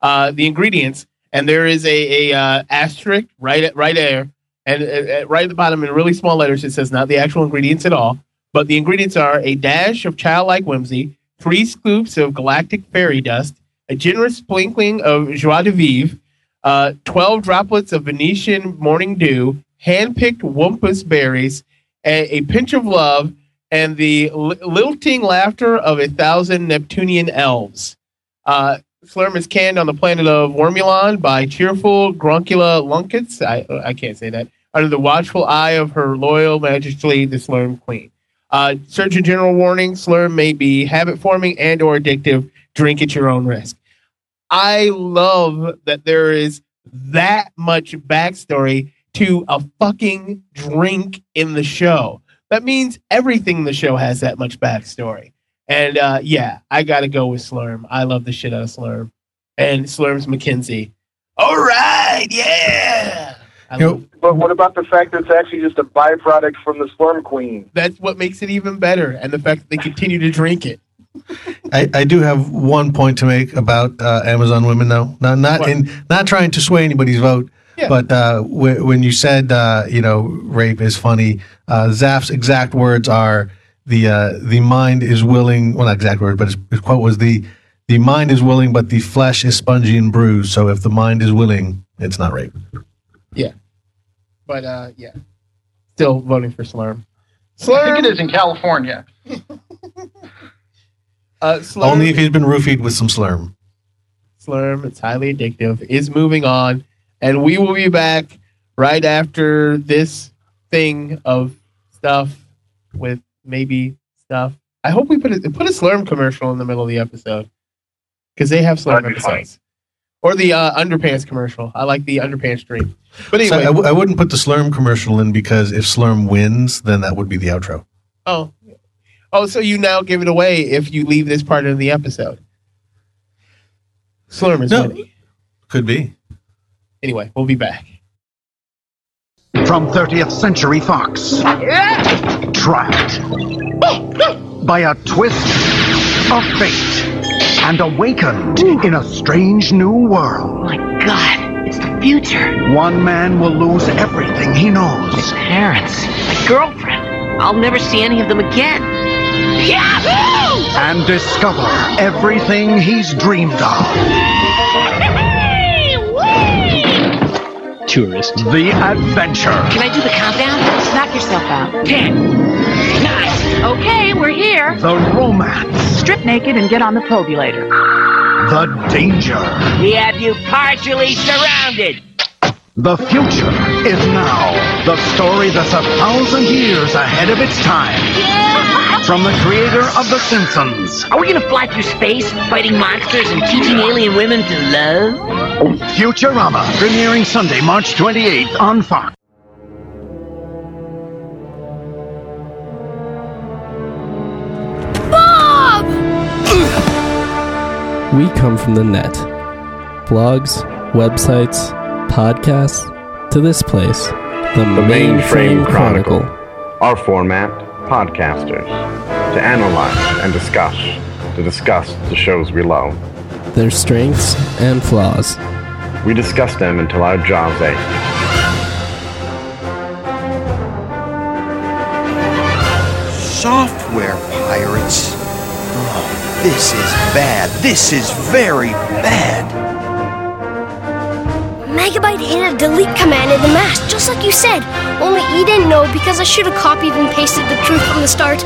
Speaker 5: Uh, the ingredients, and there is a, a uh, asterisk right at, right there, and uh, uh, right at the bottom in really small letters it says not the actual ingredients at all, but the ingredients are a dash of childlike whimsy, three scoops of galactic fairy dust, a generous sprinkling of joie de vivre, uh, 12 droplets of Venetian morning dew, hand-picked wumpus berries, a, a pinch of love, and the li- lilting laughter of a thousand Neptunian elves. Uh, Slurm is canned on the planet of Wormulon by cheerful Gruncula Lunkets. I, I can't say that. Under the watchful eye of her loyal majesty, the Slurm Queen. Uh, Surgeon General warning: Slurm may be habit forming and or addictive. Drink at your own risk. I love that there is that much backstory to a fucking drink in the show. That means everything in the show has that much backstory. And uh, yeah, I got to go with Slurm. I love the shit out of Slurm. And Slurms MacKenzie. All right, yeah. I
Speaker 6: You know,
Speaker 7: But what about the fact that it's actually just a byproduct from the Slurm Queen?
Speaker 5: that's what makes it even better. And the fact that they continue to drink it.
Speaker 6: I, I do have one point to make about uh, Amazon women, though. Not not
Speaker 5: What?
Speaker 6: in not trying to sway anybody's vote,
Speaker 5: Yeah.
Speaker 6: but uh, wh- when you said uh, you know rape is funny, uh, Zapp's exact words are the uh, the mind is willing. Well, not exact word, but his, his quote was the the mind is willing, but the flesh is spongy and bruised. So if the mind is willing, it's not rape.
Speaker 5: Yeah, but uh, yeah, still voting for Slurm. Slurm.
Speaker 8: I think it is in California. *laughs*
Speaker 5: uh, Slurm,
Speaker 6: Only if he's been roofied with some slurm.
Speaker 5: Slurm, it's highly addictive, is moving on. And we will be back right after this thing of stuff with maybe stuff. I hope we put a, put a Slurm commercial in the middle of the episode because they have Slurm
Speaker 7: That'd
Speaker 5: episodes. Or the uh, underpants commercial. I like the underpants dream. But
Speaker 6: So
Speaker 5: anyway,
Speaker 6: I, w- I wouldn't put the slurm commercial in because if slurm wins, then that would be the outro.
Speaker 5: oh, oh, so you now give it away if you leave this part of the episode. Slurm is
Speaker 6: No.
Speaker 5: winning.
Speaker 6: Could be.
Speaker 5: Anyway, we'll be back.
Speaker 11: from 30th Century Fox. Trapped by a twist of fate and awakened in a strange new world.
Speaker 1: Oh my God, it's the future.
Speaker 11: One man will lose everything he knows.
Speaker 1: His parents, my girlfriend. I'll never see any of them again. Yahoo!
Speaker 11: and discover everything he's dreamed of.
Speaker 12: Tourist.
Speaker 11: The adventure,
Speaker 1: Can I do the countdown?
Speaker 13: Knock yourself out.
Speaker 1: Ten, nine,
Speaker 13: Okay, we're here.
Speaker 11: the romance,
Speaker 13: Strip naked and get on the probulator.
Speaker 11: the danger.
Speaker 1: we have you partially surrounded.
Speaker 11: The future is now. The story that's a thousand years ahead of its time. From the creator of The Simpsons,
Speaker 1: Are we gonna fly through space, fighting monsters and teaching alien women to love?
Speaker 11: Futurama, premiering Sunday, March 28th on Fox. Bob!
Speaker 12: We come from the net. Blogs, websites, podcasts, to this place, the, Mainframe, Chronicle.
Speaker 14: Our format, podcasters. To analyze and discuss. To discuss the shows we love.
Speaker 12: Their strengths and flaws.
Speaker 14: We discuss them until our jaws ache.
Speaker 3: Software pirates. Oh, this is bad. This is very bad.
Speaker 15: Megabyte hit a delete command in the mask, just like you said. Only he didn't know because I should have copied and pasted the truth from the start.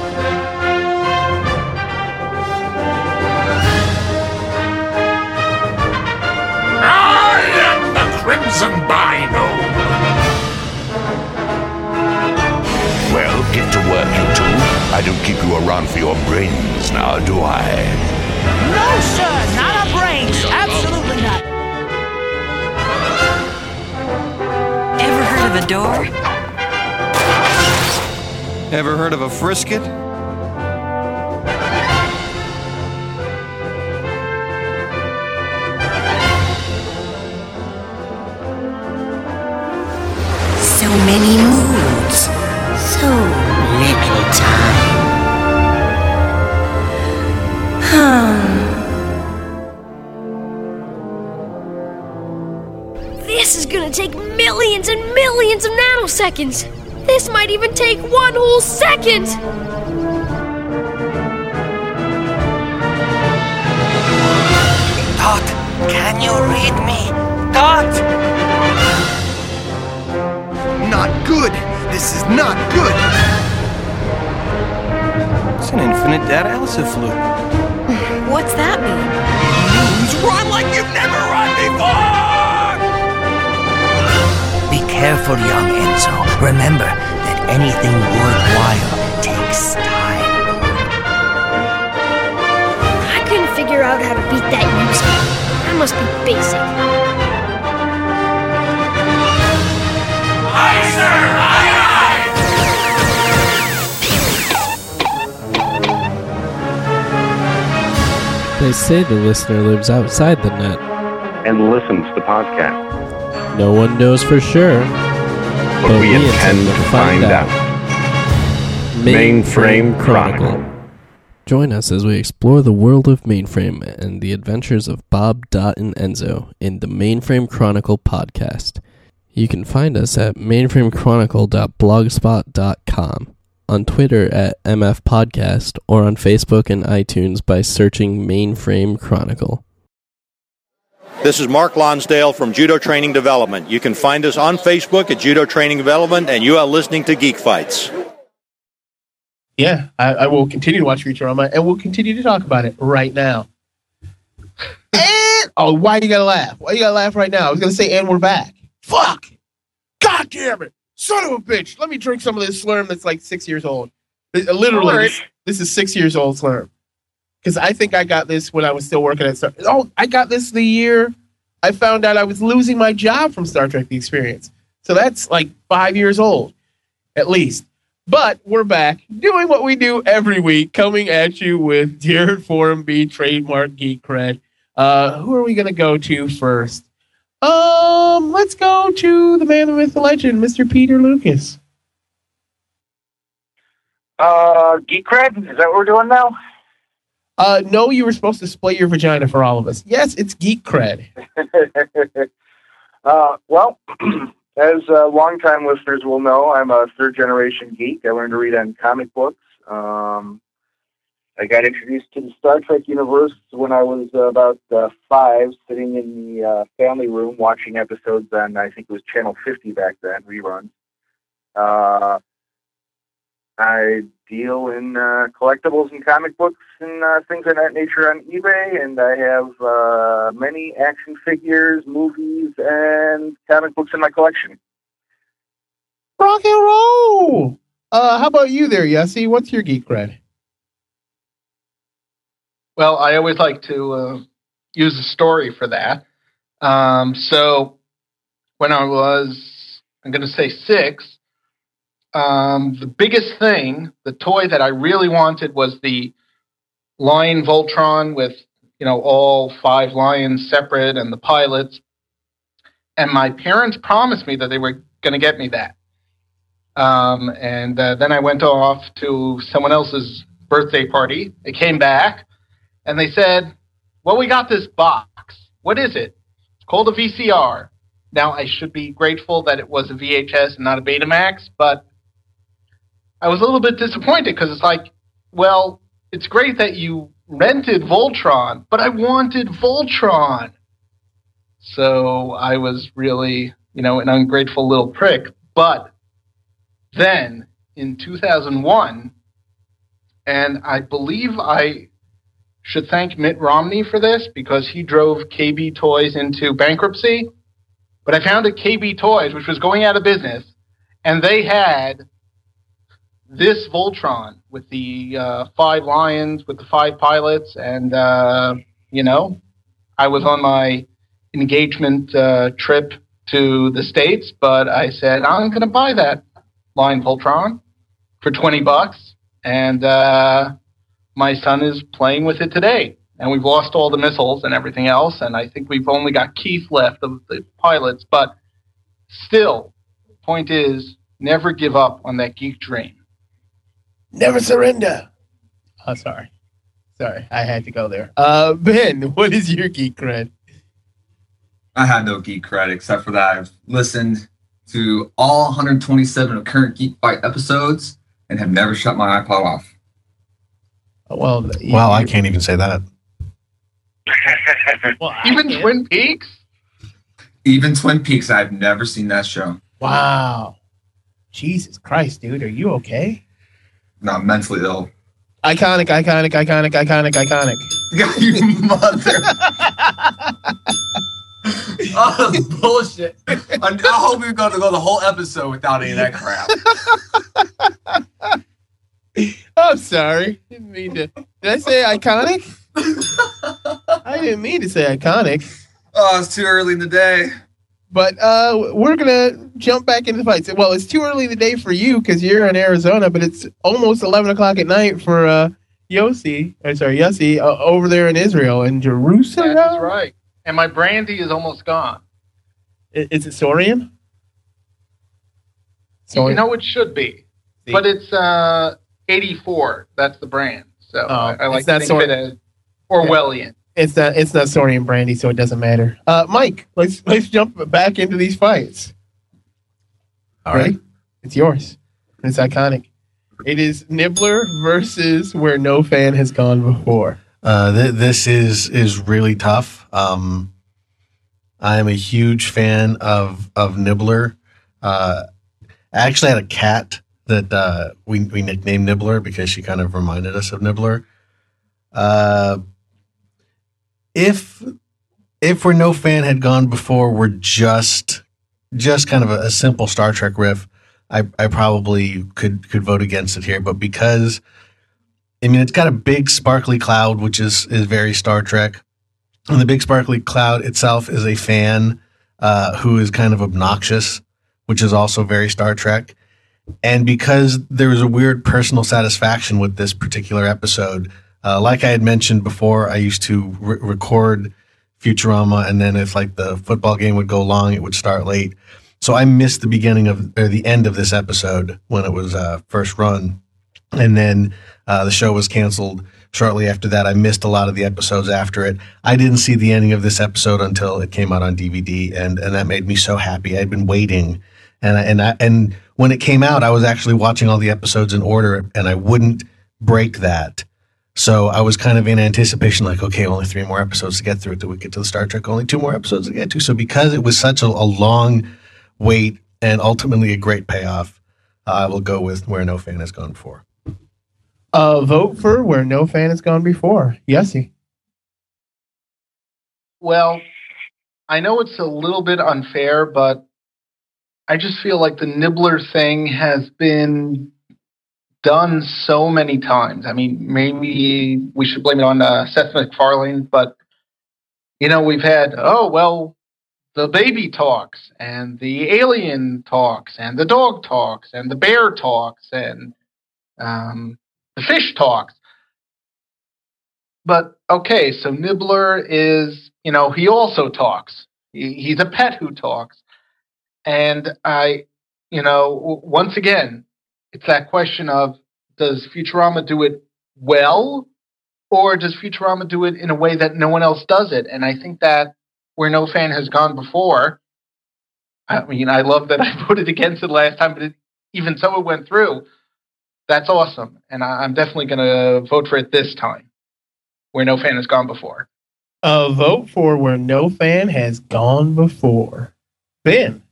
Speaker 2: I am the Crimson Binome.
Speaker 16: Well, get to work, you two. I don't keep you around for your brains now, do I?
Speaker 13: No, sir, not of a door?
Speaker 3: Ever heard of a frisket?
Speaker 13: So many moods, so little time.
Speaker 15: Hmm. Millions and millions of nanoseconds. This might even take one whole second.
Speaker 13: Dot, can you read me? Dot!
Speaker 3: Not good. This is not good.
Speaker 17: It's an infinite data ELSA fluke.
Speaker 18: What's that mean?
Speaker 3: Means run like you've never
Speaker 19: careful, young Enzo. Remember that anything worthwhile takes time.
Speaker 15: I couldn't figure out how to beat that user. That must be basic.
Speaker 2: Aye, sir! Aye, aye!
Speaker 12: They say the listener lives outside the net.
Speaker 14: and listens to podcasts.
Speaker 12: No one knows for sure.
Speaker 14: But we intend to find out. Mainframe Chronicle.
Speaker 12: Join us as we explore the world of mainframe and the adventures of Bob, Dot, and Enzo in the Mainframe Chronicle podcast. You can find us at mainframechronicle.blogspot.com, on Twitter at MF Podcast, or on Facebook and iTunes by searching Mainframe Chronicle.
Speaker 20: This is Mark Lonsdale from Judo Training Development. You can find us on Facebook at Judo Training Development, and you are listening to Geek Fights.
Speaker 5: Yeah, I, I will continue to watch Futurama, and we'll continue to talk about it right now. And oh, why you gotta laugh? Why you gotta laugh right now? I was gonna say, and we're back. Fuck! God damn it! Son of a bitch! Let me drink some of this slurm that's like six years old. Literally, this, this is six years old slurm. Because I think I got this when I was still working at Star. Oh, I got this the year I found out I was losing my job from Star Trek: The Experience. So that's like five years old, at least. But we're back doing what we do every week, coming at you with Jared Forum B trademark geek cred. Uh, who are we gonna go to first? Um, let's go to the man, the myth, the legend, Mr. Peter Lucas.
Speaker 7: Uh, geek cred? Is that what we're doing now?
Speaker 5: Uh, no, you were supposed to split your vagina for all of us. Yes, it's geek cred. *laughs*
Speaker 7: uh, well, *clears throat* as uh, longtime listeners will know, I'm a third generation geek. I learned to read on comic books. Um, I got introduced to the Star Trek universe when I was about uh, five, sitting in the uh, family room watching episodes on, I think it was Channel 50 back then, reruns. Uh, I deal in uh, collectibles and comic books and uh, things of that nature on eBay, and I have uh, many action figures, movies, and comic books in my collection.
Speaker 5: Rock and roll. Uh, how about you there, Yessie? What's your geek cred?
Speaker 8: Well, I always like to uh, use a story for that. Um, so when I was, I'm going to say six, um, the biggest thing, the toy that I really wanted was the Lion Voltron with, you know, all five lions separate and the pilots. And my parents promised me that they were going to get me that. Um, and uh, then I went off to someone else's birthday party. They came back and they said, Well, we got this box. What is it? It's called a VCR. Now, I should be grateful that it was a VHS and not a Betamax, but I was a little bit disappointed because it's like, well, it's great that you rented Voltron, but I wanted Voltron. So I was really, you know, an ungrateful little prick. But then in 2001, and I believe I should thank Mitt Romney for this because he drove KB Toys into bankruptcy. But I found a KB Toys, which was going out of business, and they had this Voltron with the uh, five lions, with the five pilots, and uh, you know, I was on my engagement uh, trip to the states, but I said I'm going to buy that Lion Voltron for twenty bucks, and uh, my son is playing with it today. And we've lost all the missiles and everything else, and I think we've only got Keith left of the pilots, but still, point is, never give up on that geek dream.
Speaker 5: Never surrender. Oh, sorry. Sorry, I had to go there. Uh, Ben, *laughs* what is your geek cred?
Speaker 9: I had no geek cred except for that I've listened to all 127 of current Geek Fight episodes and have never shut my iPod off.
Speaker 5: Well,
Speaker 6: Wow, I can't even say that. *laughs*
Speaker 8: Even Twin Peaks?
Speaker 9: Even Twin Peaks, I've never seen that show.
Speaker 5: Wow. Jesus Christ, dude, are you okay?
Speaker 9: Not mentally ill.
Speaker 5: Iconic, iconic, iconic, iconic, iconic. *laughs*
Speaker 9: you mother. *laughs* oh, bullshit. I, I hope we're going to go the whole episode without any of that crap. *laughs*
Speaker 5: I'm sorry. Didn't mean to. Did I say iconic? I didn't mean to say iconic.
Speaker 9: Oh, it's too early in the day.
Speaker 5: But uh, we're gonna jump back into the fights. Well, it's too early in the day for you because you're in Arizona, but it's almost eleven o'clock at night for uh, Yossi. Or sorry, Yossi uh, over there in Israel in Jerusalem.
Speaker 8: That's right. And my brandy is almost gone.
Speaker 5: I- Is it Saurian?
Speaker 8: You know it should be, but it's uh 84. That's the brand. So I, I like
Speaker 5: Oh,
Speaker 8: to
Speaker 5: not
Speaker 8: think of it as Orwellian.
Speaker 5: It's not. It's not Saurian brandy, so it doesn't matter. Uh, Mike, let's let's jump back into these fights. All right, it's yours. It's iconic. It is Nibbler versus where no fan has gone before.
Speaker 6: Uh, th- this is is really tough. Um, I am a huge fan of of Nibbler. Uh, I actually had a cat that uh, we we nicknamed Nibbler because she kind of reminded us of Nibbler. Uh, if if where no fan had gone before, we're just just kind of a, a simple Star Trek riff. I, I probably could could vote against it here, but because I mean, it's got a big sparkly cloud, which is is very Star Trek. And the big sparkly cloud itself is a fan uh, who is kind of obnoxious, which is also very Star Trek. And because there was a weird personal satisfaction with this particular episode, uh, like I had mentioned before, I used to re- record Futurama, and then if like the football game would go long, it would start late. So I missed the beginning of or the end of this episode when it was uh, first run, and then uh, the show was canceled shortly after that. I missed a lot of the episodes after it. I didn't see the ending of this episode until it came out on DVD, and and that made me so happy. I'd been waiting, and I, and I, and when it came out, I was actually watching all the episodes in order, and I wouldn't break that. So I was kind of in anticipation, like, okay, only three more episodes to get through it. Till we get to the Star Trek, only two more episodes to get to. So because it was such a, a long wait and ultimately a great payoff, uh, I will go with where no fan has gone before.
Speaker 5: Uh, vote for where no fan has gone before. Yesy.
Speaker 8: Well, I know it's a little bit unfair, but I just feel like the Nibbler thing has been done so many times. I mean, maybe we should blame it on uh, Seth MacFarlane, but you know, we've had oh well, the baby talks and the alien talks and the dog talks and the bear talks and um, the fish talks. But okay, so Nibbler is, you know, he also talks. He, he's a pet who talks. And I, you know, once again, it's that question of does Futurama do it well or does Futurama do it in a way that no one else does it? And I think that where no fan has gone before, I mean, I love that *laughs* I voted against it last time, but it, even so, it went through. That's awesome. And I, I'm definitely going to vote for it this time where no fan has gone before.
Speaker 5: A vote for where no fan has gone before. Ben.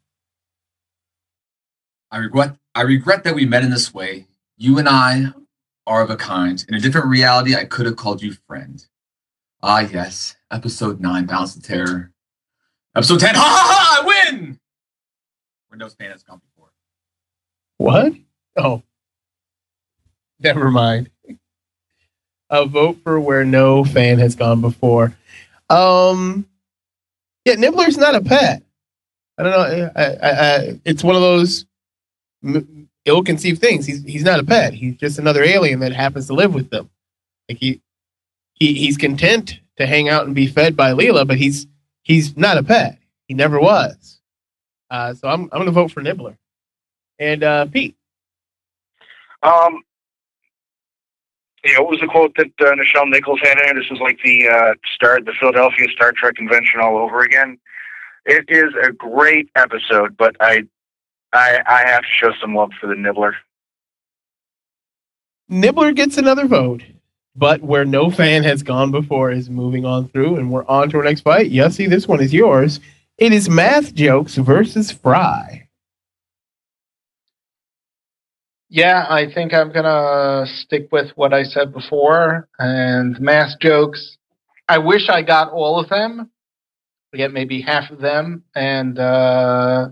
Speaker 9: I regret I regret that we met in this way. You and I are of a kind. In a different reality, I could have called you friend. Ah yes, episode nine, Balance of Terror. Episode ten, ha ha ha! I win. No fan has gone before.
Speaker 5: What? Oh. Never mind. A vote for where no fan has gone before. Um, yeah, Nibbler's not a pet. I don't know. I, I, I, it's one of those ill-conceived things. He's he's not a pet. He's just another alien that happens to live with them. Like he, he he's content to hang out and be fed by Leela, but he's he's not a pet. He never was. Uh, so I'm I'm gonna vote for Nibbler. And uh, Pete.
Speaker 7: Um, yeah, what was the quote that uh, Nichelle Nichols had in it? This is like the uh, start, the Philadelphia Star Trek convention all over again. It is a great episode, but I, I, I have to show some love for the Nibbler.
Speaker 5: Nibbler gets another vote, but where no fan has gone before is moving on through, and we're on to our next fight. Yossi, this one is yours. It is Math Jokes versus Fry.
Speaker 8: Yeah, I think I'm gonna stick with what I said before and math jokes. I wish I got all of them. I get maybe half of them, and uh,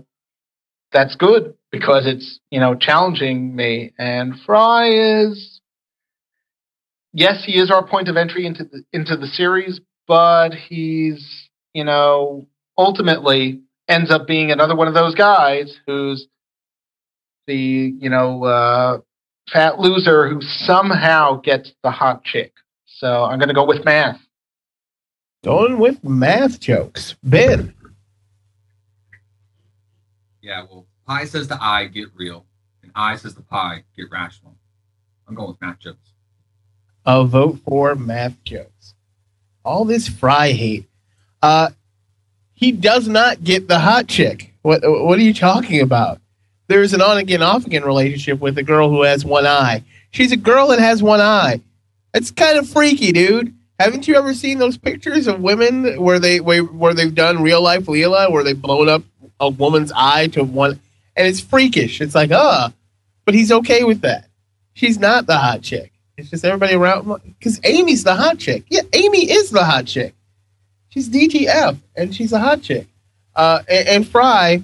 Speaker 8: that's good because it's you know challenging me. And Fry is, yes, he is our point of entry into the into the series, but he's you know ultimately ends up being another one of those guys who's the you know uh, fat loser who somehow gets the hot chick. So I'm going to go with math.
Speaker 5: Going with math jokes. Ben.
Speaker 9: Yeah, well, pie says the I get real, and I says the pie get rational. I'm going with math jokes.
Speaker 5: A vote for math jokes. All this Fry hate. Uh, he does not get the hot chick. What What are you talking about? There's an on again, off again relationship with a girl who has one eye. She's a girl that has one eye. It's kind of freaky, dude. Haven't you ever seen those pictures of women where they where, they've done real life Leela, where they've blown up a woman's eye to one, and it's freakish. It's like, uh, but he's okay with that. She's not the hot chick. It's just everybody around because Amy's the hot chick. Yeah, Amy is the hot chick. She's DTF, and she's a hot chick. Uh, and, and Fry,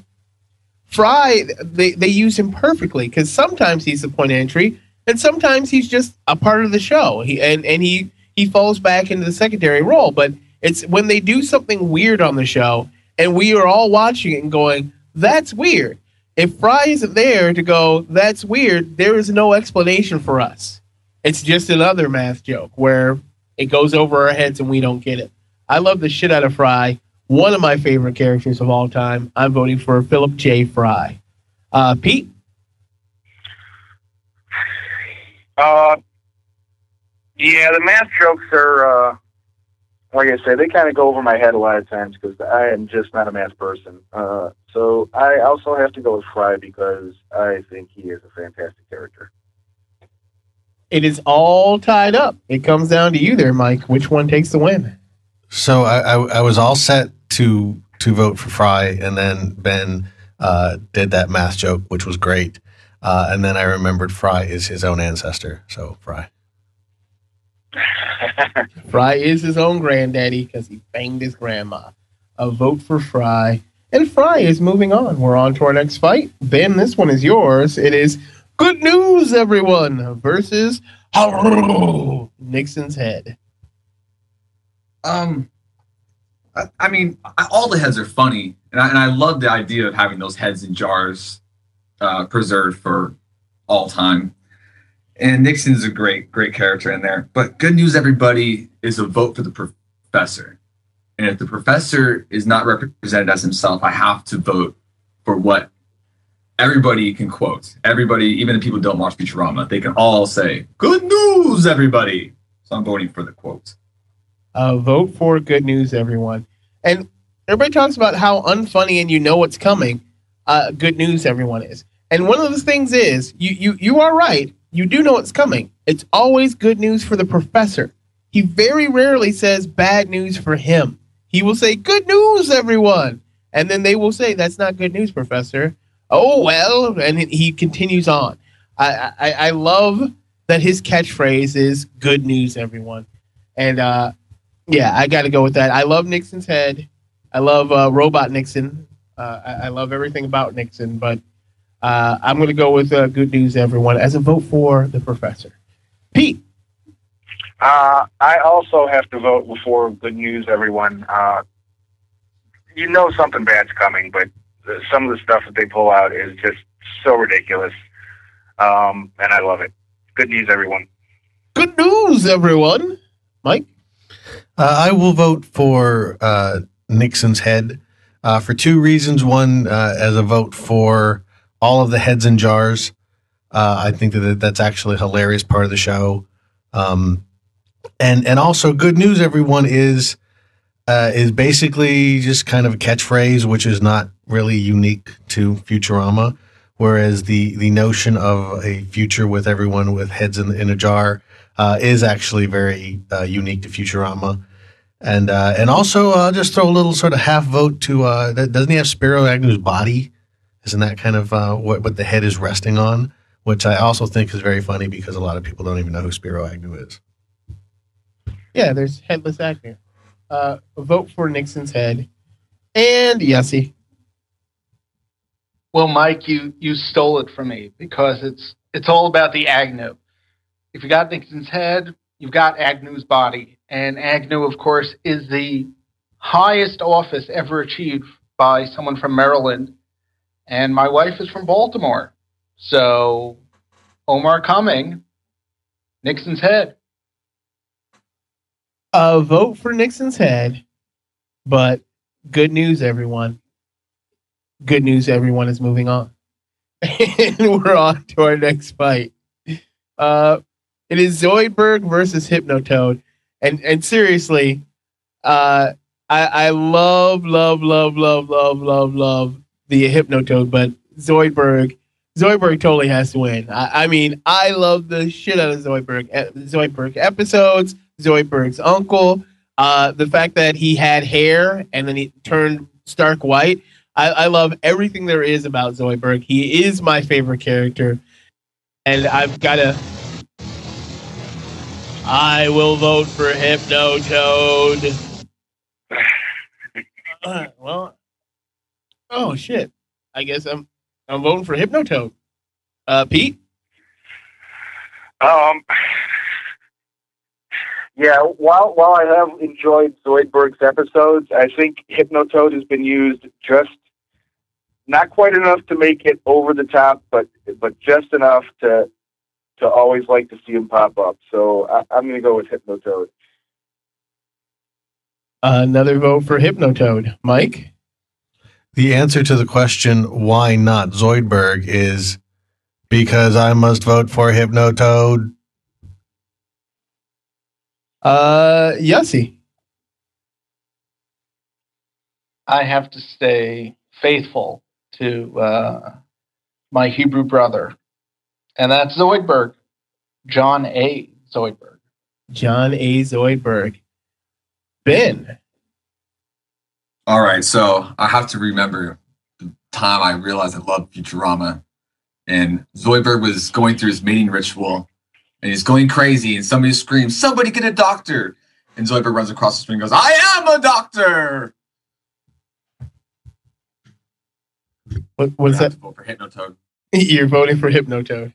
Speaker 5: Fry, they, they use him perfectly because sometimes he's the point entry, and sometimes he's just a part of the show. He and and he he falls back into the secondary role. But it's when they do something weird on the show, and we are all watching it and going, "That's weird." If Fry isn't there to go, "That's weird," there is no explanation for us. It's just another math joke where it goes over our heads and we don't get it. I love the shit out of Fry. One of my favorite characters of all time. I'm voting for Philip J. Fry. Uh, Pete?
Speaker 7: Uh, yeah, the math jokes are, uh, like I say, they kind of go over my head a lot of times because I am just not a math person. Uh, so I also have to go with Fry because I think he is a fantastic character.
Speaker 5: It is all tied up. It comes down to you there, Mike. Which one takes the win?
Speaker 6: So I, I, I was all set to to vote for Fry, and then Ben uh, did that math joke, which was great. Uh, and then I remembered Fry is his own ancestor, so Fry. *laughs*
Speaker 5: Fry is his own granddaddy because he banged his grandma. A vote for Fry. And Fry is moving on. We're on to our next fight. Ben, this one is yours. It is Good News, everyone, versus Nixon's head.
Speaker 9: Um, I, I mean, I, all the heads are funny, and I, and I love the idea of having those heads in jars uh, preserved for all time. And Nixon's a great, great character in there. But good news, everybody, is a vote for the professor. And if the professor is not represented as himself, I have to vote for what everybody can quote. Everybody, even the people don't watch Futurama, they can all say, Good news, everybody. So I'm voting for the quote.
Speaker 5: Uh, vote for good news, everyone. And everybody talks about how unfunny and you know what's coming. Uh, good news, everyone is. And one of the things is you you you are right. You do know it's coming. It's always good news for the professor. He very rarely says bad news for him. He will say good news, everyone, and then they will say that's not good news, professor. Oh well, and he continues on. I I, I love that his catchphrase is good news, everyone, and uh, yeah, I got to go with that. I love Nixon's head. I love uh, Robot Nixon. Uh, I, I, love everything about Nixon, but uh, I'm going to go with uh, Good News, everyone, as a vote for the professor. Pete.
Speaker 7: Uh, I also have to vote for Good News, everyone. Uh, you know something bad's coming, but some of the stuff that they pull out is just so ridiculous, um, and I love it. Good news, everyone.
Speaker 5: Good news, everyone. Mike.
Speaker 6: Uh, I will vote for uh, Nixon's head uh, for two reasons. One, uh, as a vote for all of the heads in jars. Uh, I think that that's actually a hilarious part of the show. Um, and and also good news, everyone is uh, is basically just kind of a catchphrase, which is not really unique to Futurama. Whereas the the notion of a future with everyone with heads in, in a jar uh, is actually very uh, unique to Futurama. And uh, and also uh, just throw a little sort of half vote to doesn't he have Spiro Agnew's body? Isn't that kind of uh, what what the head is resting on? Which I also think is very funny because a lot of people don't even know who Spiro Agnew is.
Speaker 5: Yeah, there's headless Agnew. Uh, vote for Nixon's head. And Yossi.
Speaker 8: Well, Mike, you you stole it from me because it's it's all about the Agnew. If you got Nixon's head, you've got Agnew's body, and Agnew, of course, is the highest office ever achieved by someone from Maryland, and my wife is from Baltimore, so Omar Cumming, Nixon's head.
Speaker 5: A vote for Nixon's head, but good news, everyone. Good news, everyone is moving on. *laughs* and we're on to our next fight. Uh, it is Zoidberg versus Hypnotoad. And and seriously, uh, I, I love, love, love, love, love, love, love the Hypnotoad, but Zoidberg, Zoidberg totally has to win. I, I mean, I love the shit out of Zoidberg, Zoidberg episodes. Zoidberg's uncle. Uh, the fact that he had hair and then he turned stark white. I, I love everything there is about Zoidberg. He is my favorite character, and I've got to. I will vote for Hypno Toad. *sighs* Uh, well, oh shit! I guess I'm I'm voting for Hypno Toad. Uh, Pete.
Speaker 7: Um, yeah, while while I have enjoyed Zoidberg's episodes, I think Hypnotoad has been used just not quite enough to make it over the top, but but just enough to to always like to see him pop up. So I, I'm going to go with Hypnotoad.
Speaker 5: Another vote for Hypnotoad, Mike.
Speaker 6: The answer to the question why not Zoidberg is because I must vote for Hypnotoad.
Speaker 5: Uh, Yossi.
Speaker 8: I have to stay faithful to uh, my Hebrew brother, and that's Zoidberg, John A. Zoidberg.
Speaker 5: John A. Zoidberg. Ben.
Speaker 9: All right, so I have to remember the time I realized I loved Futurama, and Zoidberg was going through his mating ritual, and he's going crazy, and somebody screams, "Somebody get a doctor!" And Zoidberg runs across the screen and goes, "I am a doctor!"
Speaker 5: What was that?
Speaker 9: Vote for Hypnotoad. *laughs*
Speaker 5: You're voting for Hypnotoad.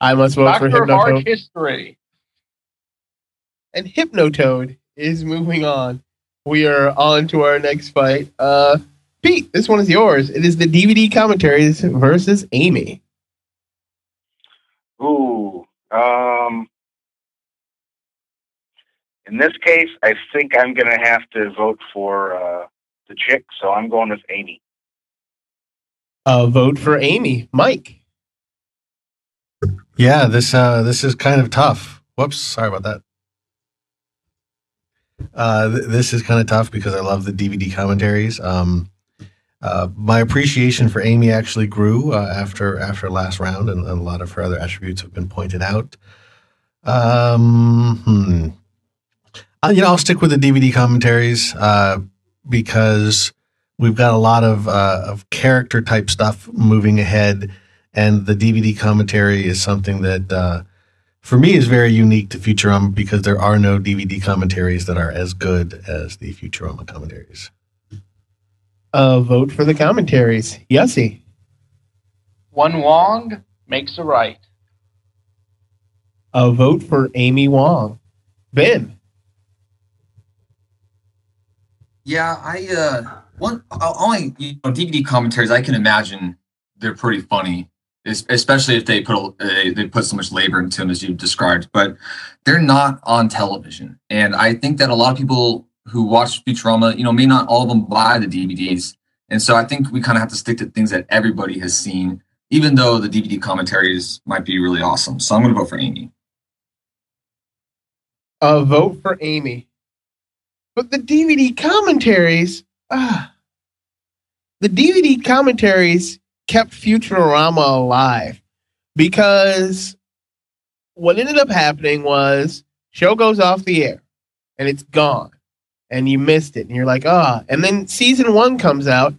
Speaker 5: I must vote
Speaker 8: Doctor
Speaker 5: for
Speaker 8: Hard
Speaker 5: Hypnotoad.
Speaker 8: History.
Speaker 5: And Hypnotoad is moving on. We are on to our next fight. Uh, Pete, this one is yours. It is the DVD commentaries versus Amy.
Speaker 7: Ooh, um, in this case, I think I'm going to have to vote for uh, the chick. So I'm going with Amy.
Speaker 5: Uh, vote for Amy. Mike.
Speaker 6: Yeah, this uh, this is kind of tough. Whoops, sorry about that. Uh, th- this is kind of tough because I love the DVD commentaries. Um, uh, my appreciation for Amy actually grew uh, after after last round, and, and a lot of her other attributes have been pointed out. Um, hmm. Uh, you know, I'll stick with the DVD commentaries uh, because we've got a lot of uh, of character type stuff moving ahead, and the DVD commentary is something that uh, for me is very unique to Futurama because there are no DVD commentaries that are as good as the Futurama commentaries.
Speaker 5: Uh, vote for the commentaries. Yossi.
Speaker 8: One Wong makes a right.
Speaker 5: A vote for Amy Wong. Ben.
Speaker 9: Yeah, I uh one uh, only you know, DVD commentaries I can imagine they're pretty funny, es- especially if they put a, they put so much labor into them as you described. But they're not on television, and I think that a lot of people who watch Futurama, you know, may not all of them buy the DVDs, And so I think we kind of have to stick to things that everybody has seen, even though the DVD commentaries might be really awesome. So I'm going to vote for Amy.
Speaker 5: A vote for Amy. But the DVD commentaries, ah, the DVD commentaries kept Futurama alive because what ended up happening was show goes off the air and it's gone and you missed it and you're like ah. And then season one comes out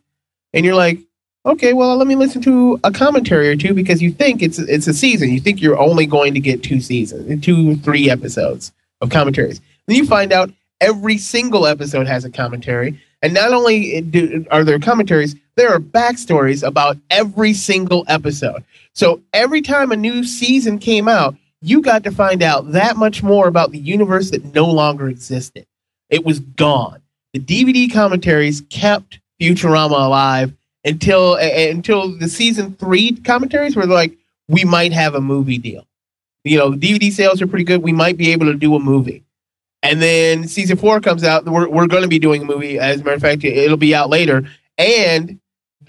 Speaker 5: and you're like okay well let me listen to a commentary or two because you think it's it's a season. You think you're only going to get two seasons two three episodes of commentaries. Then you find out every single episode has a commentary and not only do, are there commentaries there are backstories about every single episode so every time a new season came out you got to find out that much more about the universe that no longer existed. It was gone. The DVD commentaries kept Futurama alive until uh, until the season three commentaries were like, we might have a movie deal. You know, DVD sales are pretty good. We might be able to do a movie. And then season four comes out. We're, we're going to be doing a movie. As a matter of fact, it'll be out later. And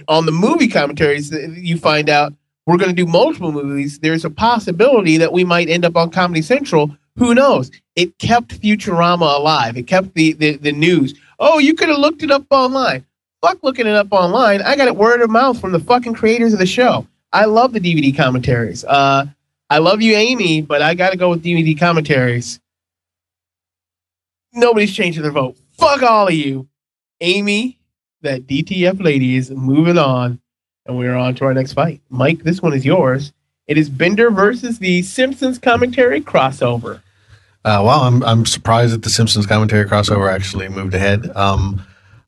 Speaker 5: on the movie commentaries, you find out we're going to do multiple movies, there's a possibility that we might end up on Comedy Central. Who knows? It kept Futurama alive. It kept the, the, the news. Oh, you could have looked it up online. Fuck looking it up online. I got it word of mouth from the fucking creators of the show. I love the DVD commentaries. Uh, I love you, Amy, but I got to go with DVD commentaries. Nobody's changing their vote. Fuck all of you. Amy, that DTF lady is moving on. And we're on to our next fight. Mike, this one is yours. It is Bender versus the Simpsons commentary crossover.
Speaker 6: Uh, well, I'm I'm surprised that the Simpsons commentary crossover actually moved ahead. Um,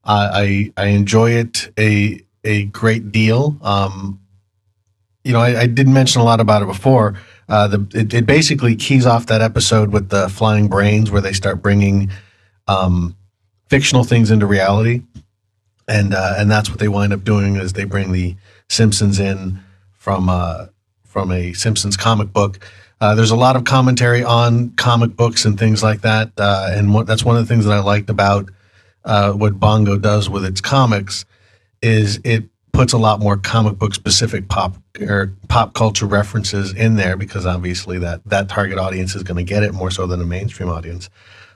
Speaker 6: I, I, enjoy it a a great deal. Um, you know, I, I, didn't mention a lot about it before. Uh, the it, it, basically keys off that episode with the flying brains, where they start bringing um, fictional things into reality and uh, and that's what they wind up doing is they bring the Simpsons in from uh, from a Simpsons comic book. Uh, there's a lot of commentary on comic books and things like that, uh, and what, that's one of the things that I liked about uh, what Bongo does with its comics is it puts a lot more comic book specific pop or pop culture references in there because obviously that that target audience is going to get it more so than a mainstream audience.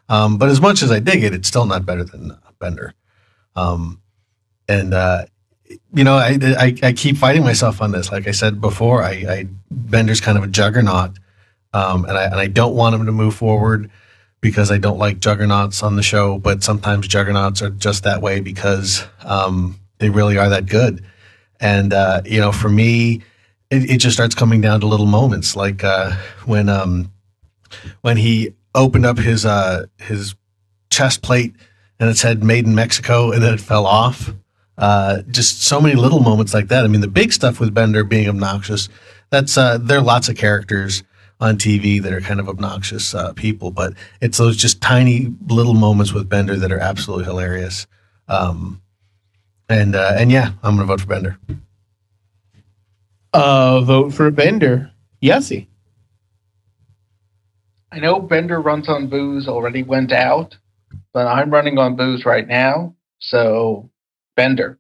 Speaker 6: Um, but as much as I dig it, it's still not better than Bender. Um, and uh, you know, I, I, I keep fighting myself on this. Like I said before, I, I Bender's kind of a juggernaut, um, and I and I don't want him to move forward because I don't like juggernauts on the show. But sometimes juggernauts are just that way because um, they really are that good. And uh, you know, for me, it, it, just starts coming down to little moments, like uh, when um, when he opened up his uh, his chest plate and it said "Made in Mexico" and then it fell off uh, just so many little moments like that. I mean, the big stuff with Bender being obnoxious, that's uh, there are lots of characters on TV that are kind of obnoxious uh, people, but it's those just tiny little moments with Bender that are absolutely hilarious. Um, and uh, and yeah, I'm gonna vote for Bender.
Speaker 5: Uh, vote for Bender. Yossi.
Speaker 8: I know Bender runs on booze already went out, but I'm running on booze right now, so Bender.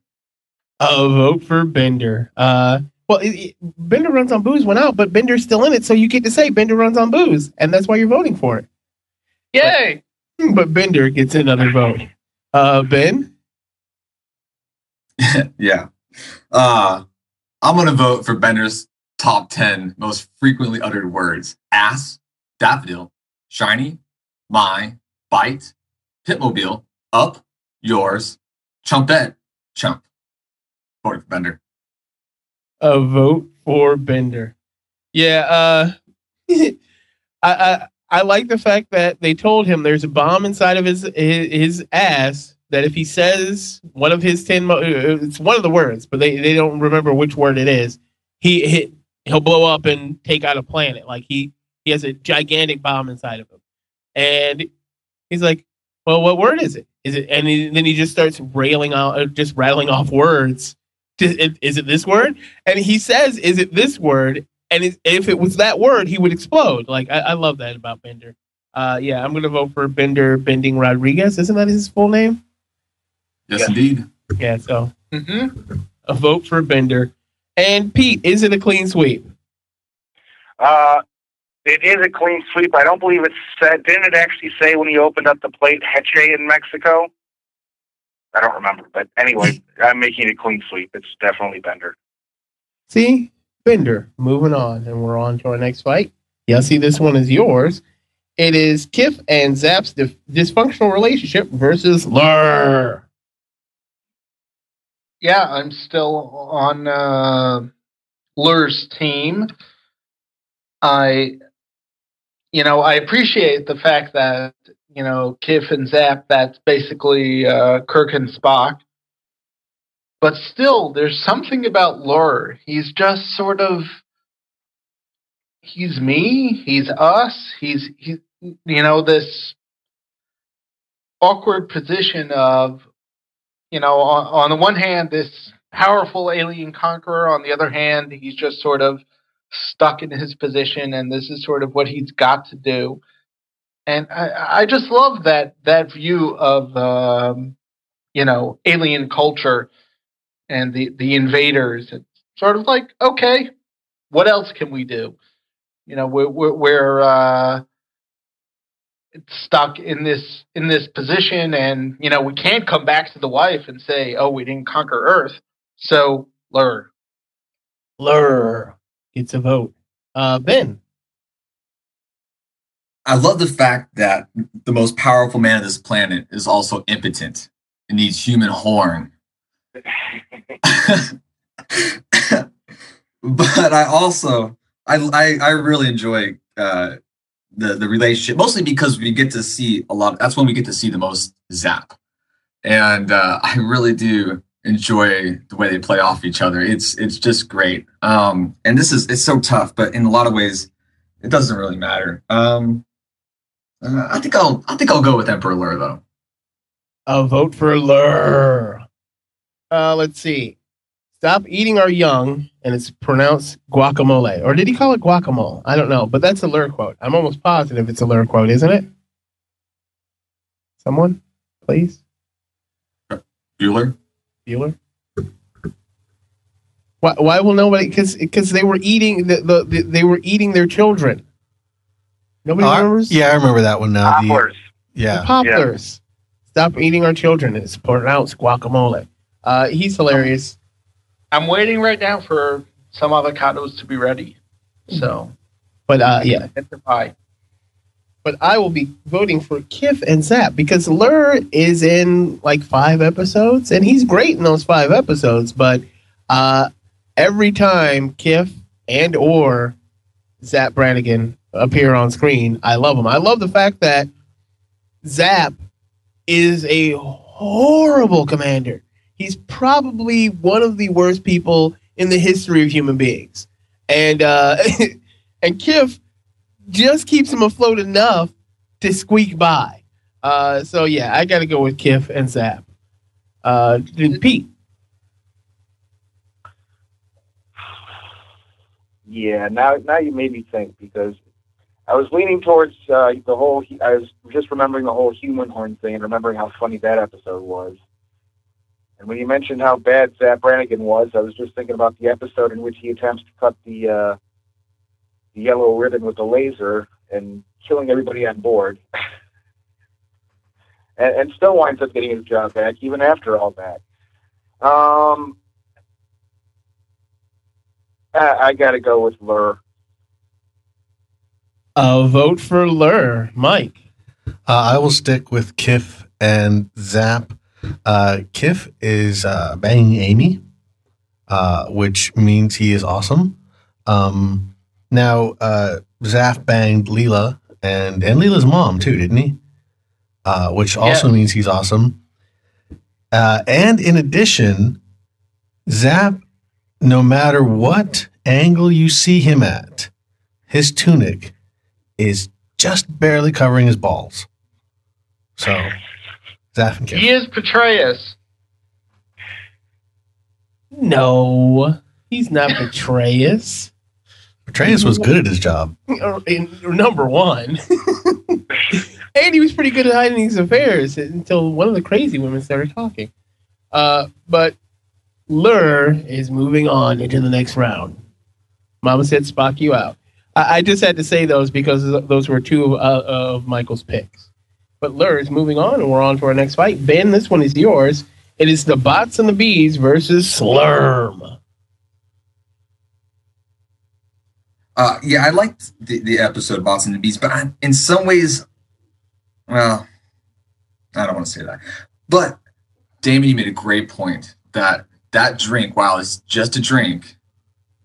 Speaker 5: A vote for Bender. Uh, well, it, it, Bender runs on booze went out, but Bender's still in it, so you get to say Bender runs on booze, and that's why you're voting for it.
Speaker 8: Yay!
Speaker 5: But, but Bender gets another vote. Uh, Ben. *laughs*
Speaker 9: yeah. Uh, I'm gonna vote for Bender's top ten most frequently uttered words: ass, daffodil, shiny, my, bite, pimpmobile, up, yours, chumpette, chump. Voting for Bender.
Speaker 5: A vote for Bender. Yeah, uh, *laughs* I, I I like the fact that they told him there's a bomb inside of his his, his ass. That if he says one of his ten, uh, it's one of the words, but they, they don't remember which word it is. He, he he'll blow up and take out a planet. Like he he has a gigantic bomb inside of him, and he's like, "Well, what word is it?" Is it? And then he just starts railing out, uh, just rattling off words. Is it this word? And he says, "Is it this word?" And if it was that word, he would explode. Like I, I love that about Bender. Uh, yeah, I'm gonna vote for Bender Bending Rodriguez. Isn't that his full name?
Speaker 9: Yes, yeah. indeed.
Speaker 5: Yeah. So Mm-hmm. A vote for Bender. And Pete, is it a clean sweep?
Speaker 7: Uh, it is a clean sweep. I don't believe it said. Didn't it actually say when he opened up the plate Heche in Mexico? I don't remember, but anyway, *laughs* I'm making a clean sweep. It's definitely Bender.
Speaker 5: See, Bender. Moving on, and we're on to our next fight. Yeah, see, this one is yours. It is Kif and Zapp's dif- dysfunctional relationship versus Lrrr.
Speaker 8: Yeah, I'm still on uh, Lrrr's team. I, you know, I appreciate the fact that you know Kif and Zapp. That's basically uh, Kirk and Spock. But still, there's something about Lrrr. He's just sort of. He's me. He's us. He's he. You know this awkward position of you know, on, on the one hand, this powerful alien conqueror. On the other hand, he's just sort of stuck in his position, and this is sort of what he's got to do. And I, I just love that that view of um, you know alien culture and the the invaders. It's sort of like, okay, what else can we do? You know, we're we're, we're uh, stuck in this in this position and you know we can't come back to the wife and say oh we didn't conquer earth so Lrrr
Speaker 5: Lrrr gets a vote. Uh, ben.
Speaker 9: I love the fact that the most powerful man on this planet is also impotent and needs human horn. *laughs* but I also I I, I really enjoy uh, the the relationship mostly because we get to see a lot. That's when we get to see the most Zapp, and uh, I really do enjoy the way they play off each other. It's it's just great. Um, and this is it's so tough, but in a lot of ways, it doesn't really matter. Um, uh, I think I'll I think I'll go with Emperor Lrrr though.
Speaker 5: A vote for Lrrr. Uh, let's see. Stop eating our young, and it's pronounced guacamole. Or did he call it guacamole? I don't know, but that's a Lrrr quote. I'm almost positive it's a Lrrr quote, isn't it? Someone, please.
Speaker 9: Bueller.
Speaker 5: Bueller. Why? Why will nobody? Because because they were eating the, the, the they were eating their children. Nobody
Speaker 6: Oh, I-
Speaker 5: remembers.
Speaker 6: yeah, I remember that one now. The-
Speaker 5: Popplers.
Speaker 6: yeah.
Speaker 5: The popplers. Stop eating our children. It's pronounced guacamole. Uh, he's hilarious.
Speaker 8: i'm waiting right now for some avocados to be ready so
Speaker 5: But uh, yeah,
Speaker 8: get pie
Speaker 5: but I will be voting for Kif and Zapp because Lrrr is in like five episodes and he's great in those five episodes. But uh, every time Kif and or Zapp Brannigan appear on screen, I love them. I love the fact that Zapp is a horrible commander. He's probably one of the worst people in the history of human beings, and uh, *laughs* and Kif just keeps him afloat enough to squeak by. Uh, so yeah, I got to go with Kif and Zapp. Uh, then Pete.
Speaker 7: Yeah, now now you made me think because I was leaning towards uh, the whole. I was just remembering the whole human horn thing and remembering how funny that episode was. And when you mentioned how bad Zapp Brannigan was, I was just thinking about the episode in which he attempts to cut the uh, yellow ribbon with a laser and killing everybody on board, *laughs* and, and still winds up getting his job back even after all that. Um, I, I got to go with Lrrr.
Speaker 5: A vote for Lrrr, Mike.
Speaker 6: Uh, I will stick with Kif and Zapp. Uh, Kif is uh, banging Amy, uh, which means he is awesome. Um, now, uh, Zapp banged Leela and and Leela's mom too, didn't he? Uh, which also
Speaker 8: Yeah.
Speaker 6: means he's awesome. Uh, and in addition, Zapp, no matter what angle you see him at, his tunic is just barely covering his balls. So, Zapp and Kif.
Speaker 8: he is Petraeus
Speaker 5: No, he's not Petraeus.
Speaker 6: Petraeus was good at his job. *laughs*
Speaker 5: Number one. *laughs* and he was pretty good at hiding his affairs until one of the crazy women started talking. Uh, but Lrrr is moving on into the next round. Mama said Spock you out. I, I just had to say those because those were two uh, of Michael's picks. But Lrrr is moving on, and we're on to our next fight. Ben, this one is yours. It is the Bots and the Bees versus Slurm.
Speaker 9: Uh, yeah, I liked the, the episode Bots and Bees, but I, in some ways, well, I don't want to say that. But Damon, you made a great point that that drink, while it's just a drink,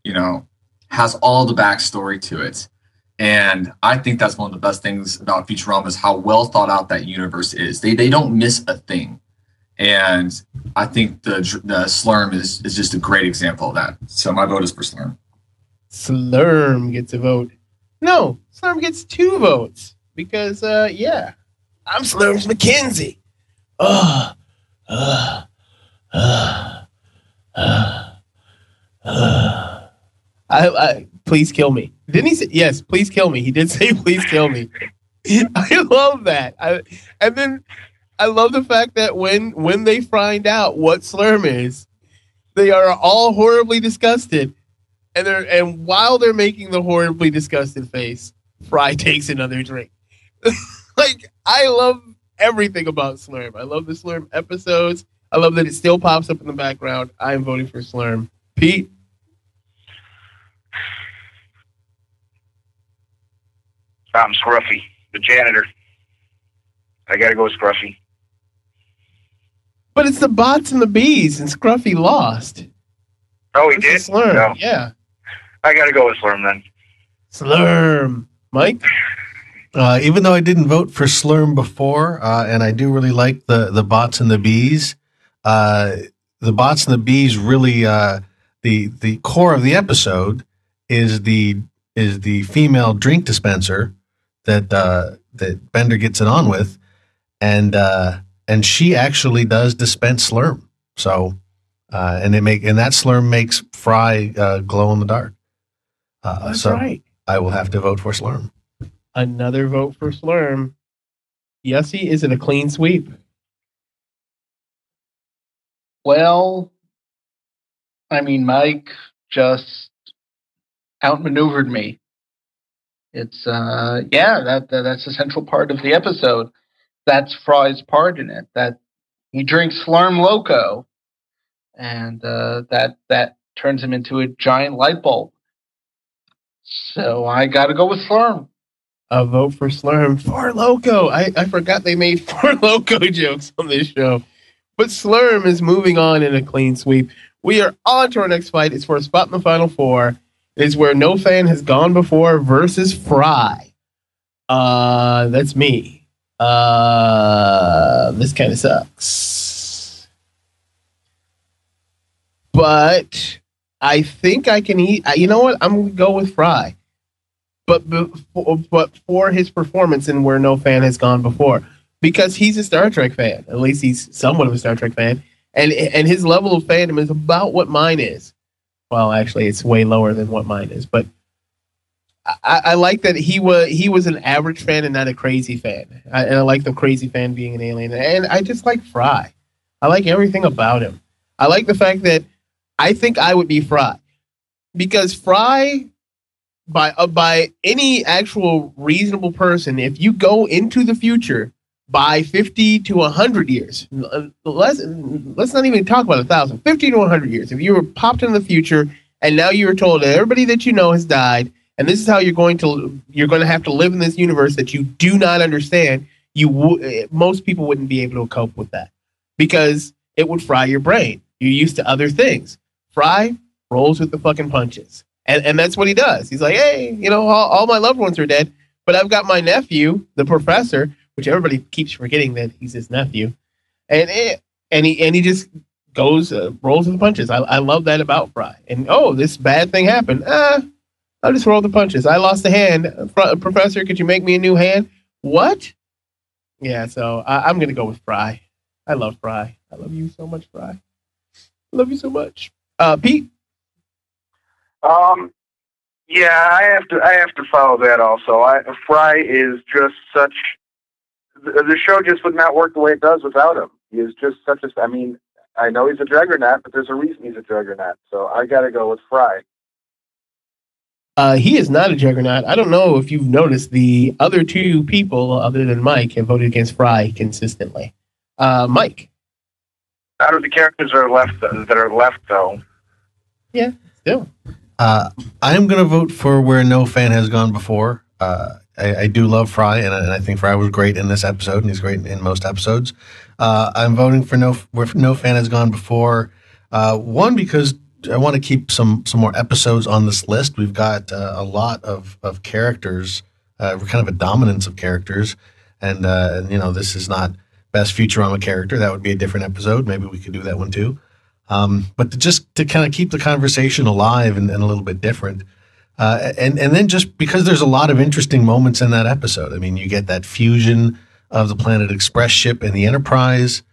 Speaker 9: you know, has all the backstory to it. And I think that's one of the best things about Futurama is how well thought out that universe is. They they don't miss a thing. And I think the the Slurm is, is just a great example of that. So my vote is for Slurm.
Speaker 5: Slurm gets a vote. No, Slurm gets two votes because, uh, yeah, I'm Slurms MacKenzie. Ugh, ugh, ugh, ugh, ugh. I, I, please kill me. Didn't he say, yes, please kill me. He did say, *laughs* please kill me. *laughs* I love that. I, and then I love the fact that when, when they find out what Slurm is, they are all horribly disgusted and they're and while they're making the horribly disgusted face, Fry *laughs* takes another drink. *laughs* like I love everything about Slurm. I love the Slurm episodes. I love that it still pops up in the background. I am voting for Slurm. Pete.
Speaker 7: I'm Scruffy, the janitor. I gotta go with Scruffy.
Speaker 5: But it's the bots and the bees, and Scruffy lost.
Speaker 7: Oh, he did.
Speaker 5: Slurm,
Speaker 7: No.
Speaker 5: yeah.
Speaker 7: I gotta go with Slurm then.
Speaker 5: Slurm. Mike?
Speaker 6: Uh, even though I didn't vote for Slurm before, uh, and I do really like the the bots and the bees, uh, the bots and the bees really uh, the the core of the episode is the is the female drink dispenser that uh, that Bender gets it on with, and uh, and she actually does dispense Slurm. So uh, and it make and that Slurm makes Fry uh, glow in the dark. Uh,
Speaker 5: That's
Speaker 6: so
Speaker 5: right.
Speaker 6: I will have to vote for Slurm.
Speaker 5: Another vote for Slurm. Yossi, is it a clean sweep?
Speaker 8: Well, I mean, Mike just outmaneuvered me. It's uh, yeah, that, that that's a central part of the episode. That's Fry's part in it. That he drinks Slurm Loco, and uh, that that turns him into a giant light bulb. So I got to go with Slurm.
Speaker 5: A vote for Slurm. For Loco. I, I forgot they made *laughs* For Loco jokes on this show. But Slurm is moving on in a clean sweep. We are on to our next fight. It's for a spot in the final four. It is where no fan has gone before versus Fry. Uh, that's me. Uh, this kind of sucks. But I think I can eat. You know what? I'm to go with Fry but but for his performance and where no fan has gone before because he's a Star Trek fan. At least he's somewhat of a Star Trek fan, and and his level of fandom is about what mine is. Well, actually, it's way lower than what mine is, but I, I like that he was he was an average fan and not a crazy fan. I, and I like the crazy fan being an alien, and I just like Fry. I like everything about him. I like the fact that I think I would be Fry because Fry by uh, by any actual reasonable person, if you go into the future by 50 to 100 years, let's let's not even talk about a thousand, 50 to 100 years. If you were popped in the future and now you were told that everybody that you know has died, and this is how you're going to you're going to have to live in this universe that you do not understand, you w- most people wouldn't be able to cope with that because it would fry your brain. You're used to other things. Fry rolls with the fucking punches. And, and that's what he does. He's like, hey, you know, all, all my loved ones are dead, but I've got my nephew, the professor, which everybody keeps forgetting that he's his nephew, and it, and he and he just goes uh, rolls with the punches. I, I love that about Fry. And oh, this bad thing happened. Ah, I'll just roll the punches. I lost a hand. Fr- professor, could you make me a new hand? What? Yeah, so I, I'm gonna go with Fry. I love Fry. I love you so much, Fry. I love you so much. Uh, Pete.
Speaker 7: Um, yeah, I have to. I have to follow that also. I, Fry is just such. The, the show just would not work the way it does without him. He is just such a. I mean, I know he's a juggernaut, but there's a reason he's a juggernaut. So I got to go with Fry.
Speaker 5: Uh, he is not a juggernaut. I don't know if you've noticed the other two people, other than Mike, have voted against Fry consistently. Uh, Mike.
Speaker 7: Out of the characters that are left, that are left though,
Speaker 5: Yeah, still.
Speaker 6: Uh, I am going to vote for where no fan has gone before. Uh, I, I do love Fry, and I, and I think Fry was great in this episode, and he's great in most episodes. Uh, I'm voting for no where no fan has gone before. Uh, one because I want to keep some some more episodes on this list. We've got uh, a lot of of characters. Uh, we're kind of a dominance of characters, and, uh, and you know this is not best Futurama character. That would be a different episode. Maybe we could do that one too. Um, but to just to kind of keep the conversation alive and, and a little bit different. Uh, and and then just because there's a lot of interesting moments in that episode. I mean, you get that fusion of the Planet Express ship and the Enterprise.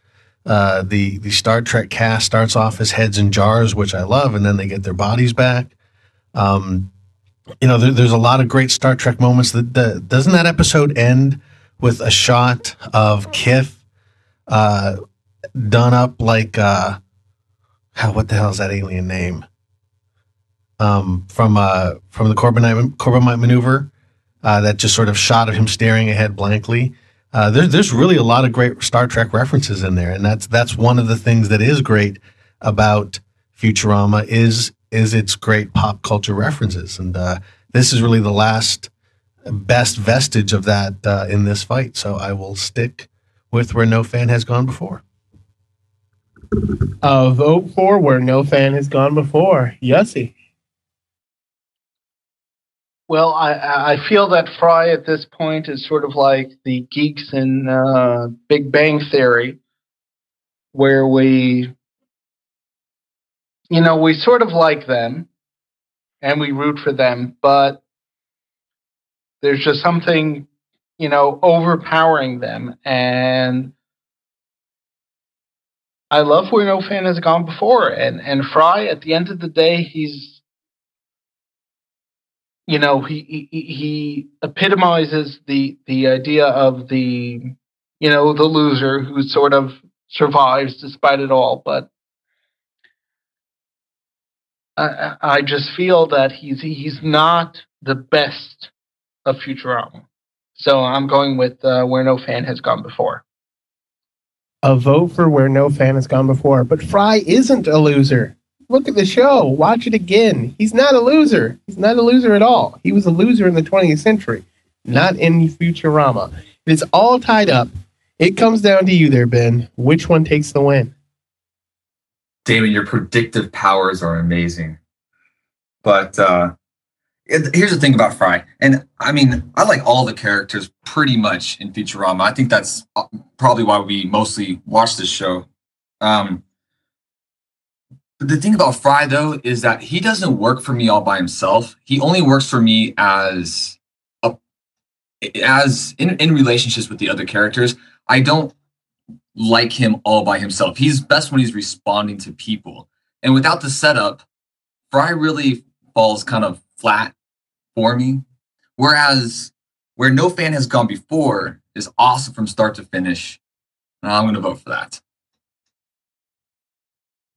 Speaker 6: Uh, the the Star Trek cast starts off as heads in jars, which I love, and then they get their bodies back. Um, you know, there, there's a lot of great Star Trek moments. That, that doesn't that episode end with a shot of Kif uh, done up like uh, how, *laughs* what the hell is that alien name? Um, from uh, from the Corbomite, Corbomite maneuver, uh, that just sort of shot of him staring ahead blankly. Uh, there, there's really a lot of great Star Trek references in there, and that's that's one of the things that is great about Futurama is is its great pop culture references, and uh, this is really the last best vestige of that uh, in this fight. So I will stick with where no fan has gone before.
Speaker 5: Uh, vote for where no fan has gone before. Yossi.
Speaker 8: Well, I, I feel that Fry at this point is sort of like the geeks in uh, Big Bang Theory, where we, you know, we sort of like them and we root for them, but there's just something, you know, overpowering them. And I love where no fan has gone before. And, and Fry, at the end of the day, he's you know he, he he epitomizes the the idea of the you know the loser who sort of survives despite it all but I, I just feel that he's he's not the best of Futurama. So I'm going with uh, where no fan has gone before.
Speaker 5: A vote for where no fan has gone before. But Fry isn't a loser. Look at the show. Watch it again. He's not a loser. He's not a loser at all. He was a loser in the 20th century, not in Futurama. It's all tied up. It comes down to you there, Ben. Which one takes the win?
Speaker 9: Damon, your predictive powers are amazing. But uh, here's the thing about Fry, and I mean, I like all the characters pretty much in Futurama. I think that's uh, probably why we mostly watch this show. Um, but the thing about Fry, though, is that he doesn't work for me all by himself. He only works for me as a as in, in relationships with the other characters. I don't like him all by himself. He's best when he's responding to people. And without the setup, Fry really falls kind of flat for me. Whereas where no fan has gone before is awesome from start to finish. And I'm going to vote for that.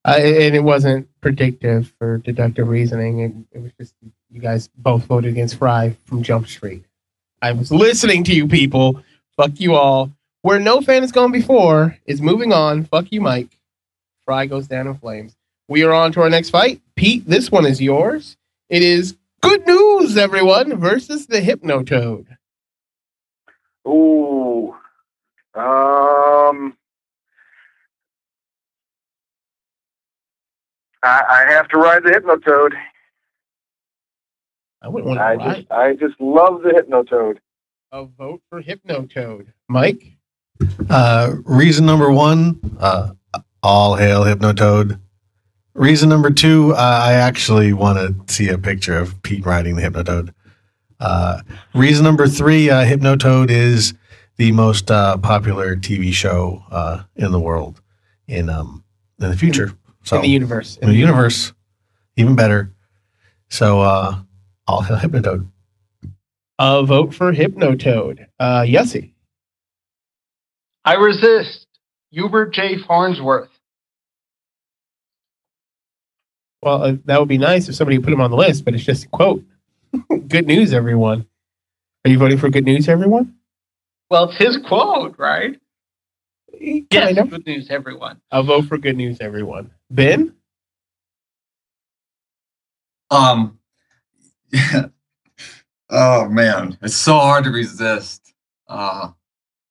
Speaker 5: Uh, and it wasn't predictive or deductive reasoning. It, it was just you guys both voted against Fry from Jump Street. I was listening to you people. Fuck you all. Where no fan has gone before is moving on. Fuck you, Mike. Fry goes down in flames. We are on to our next fight. Pete, this one is yours. It is good news, everyone, versus the Hypnotoad.
Speaker 7: Ooh. Um. I, I have to ride the Hypnotoad.
Speaker 5: I wouldn't want
Speaker 7: I
Speaker 5: to ride.
Speaker 7: just, I just love the Hypnotoad.
Speaker 5: A vote for Hypnotoad. Mike?
Speaker 6: Uh, reason number one, uh, all hail Hypnotoad. Reason number two, uh, I actually want to see a picture of Pete riding the Hypnotoad. Uh, reason number three, uh, Hypnotoad is the most uh, popular TV show uh, in the world in um, in the future. so
Speaker 5: in the universe.
Speaker 6: in the universe, even better. So uh, all hail Hypnotoad.
Speaker 5: A vote for Hypnotoad. Uh, Yossi.
Speaker 8: I resist. Hubert J. Farnsworth.
Speaker 5: Well, uh, that would be nice if somebody put him on the list, but it's just a quote. *laughs* good news, everyone. Are you voting for good news, everyone?
Speaker 8: Well, it's his quote, right? Yes,
Speaker 5: Kind of.
Speaker 8: good news, everyone.
Speaker 5: I'll vote for good news, everyone. Ben?
Speaker 9: Um. *laughs* oh man, it's so hard to resist. Uh,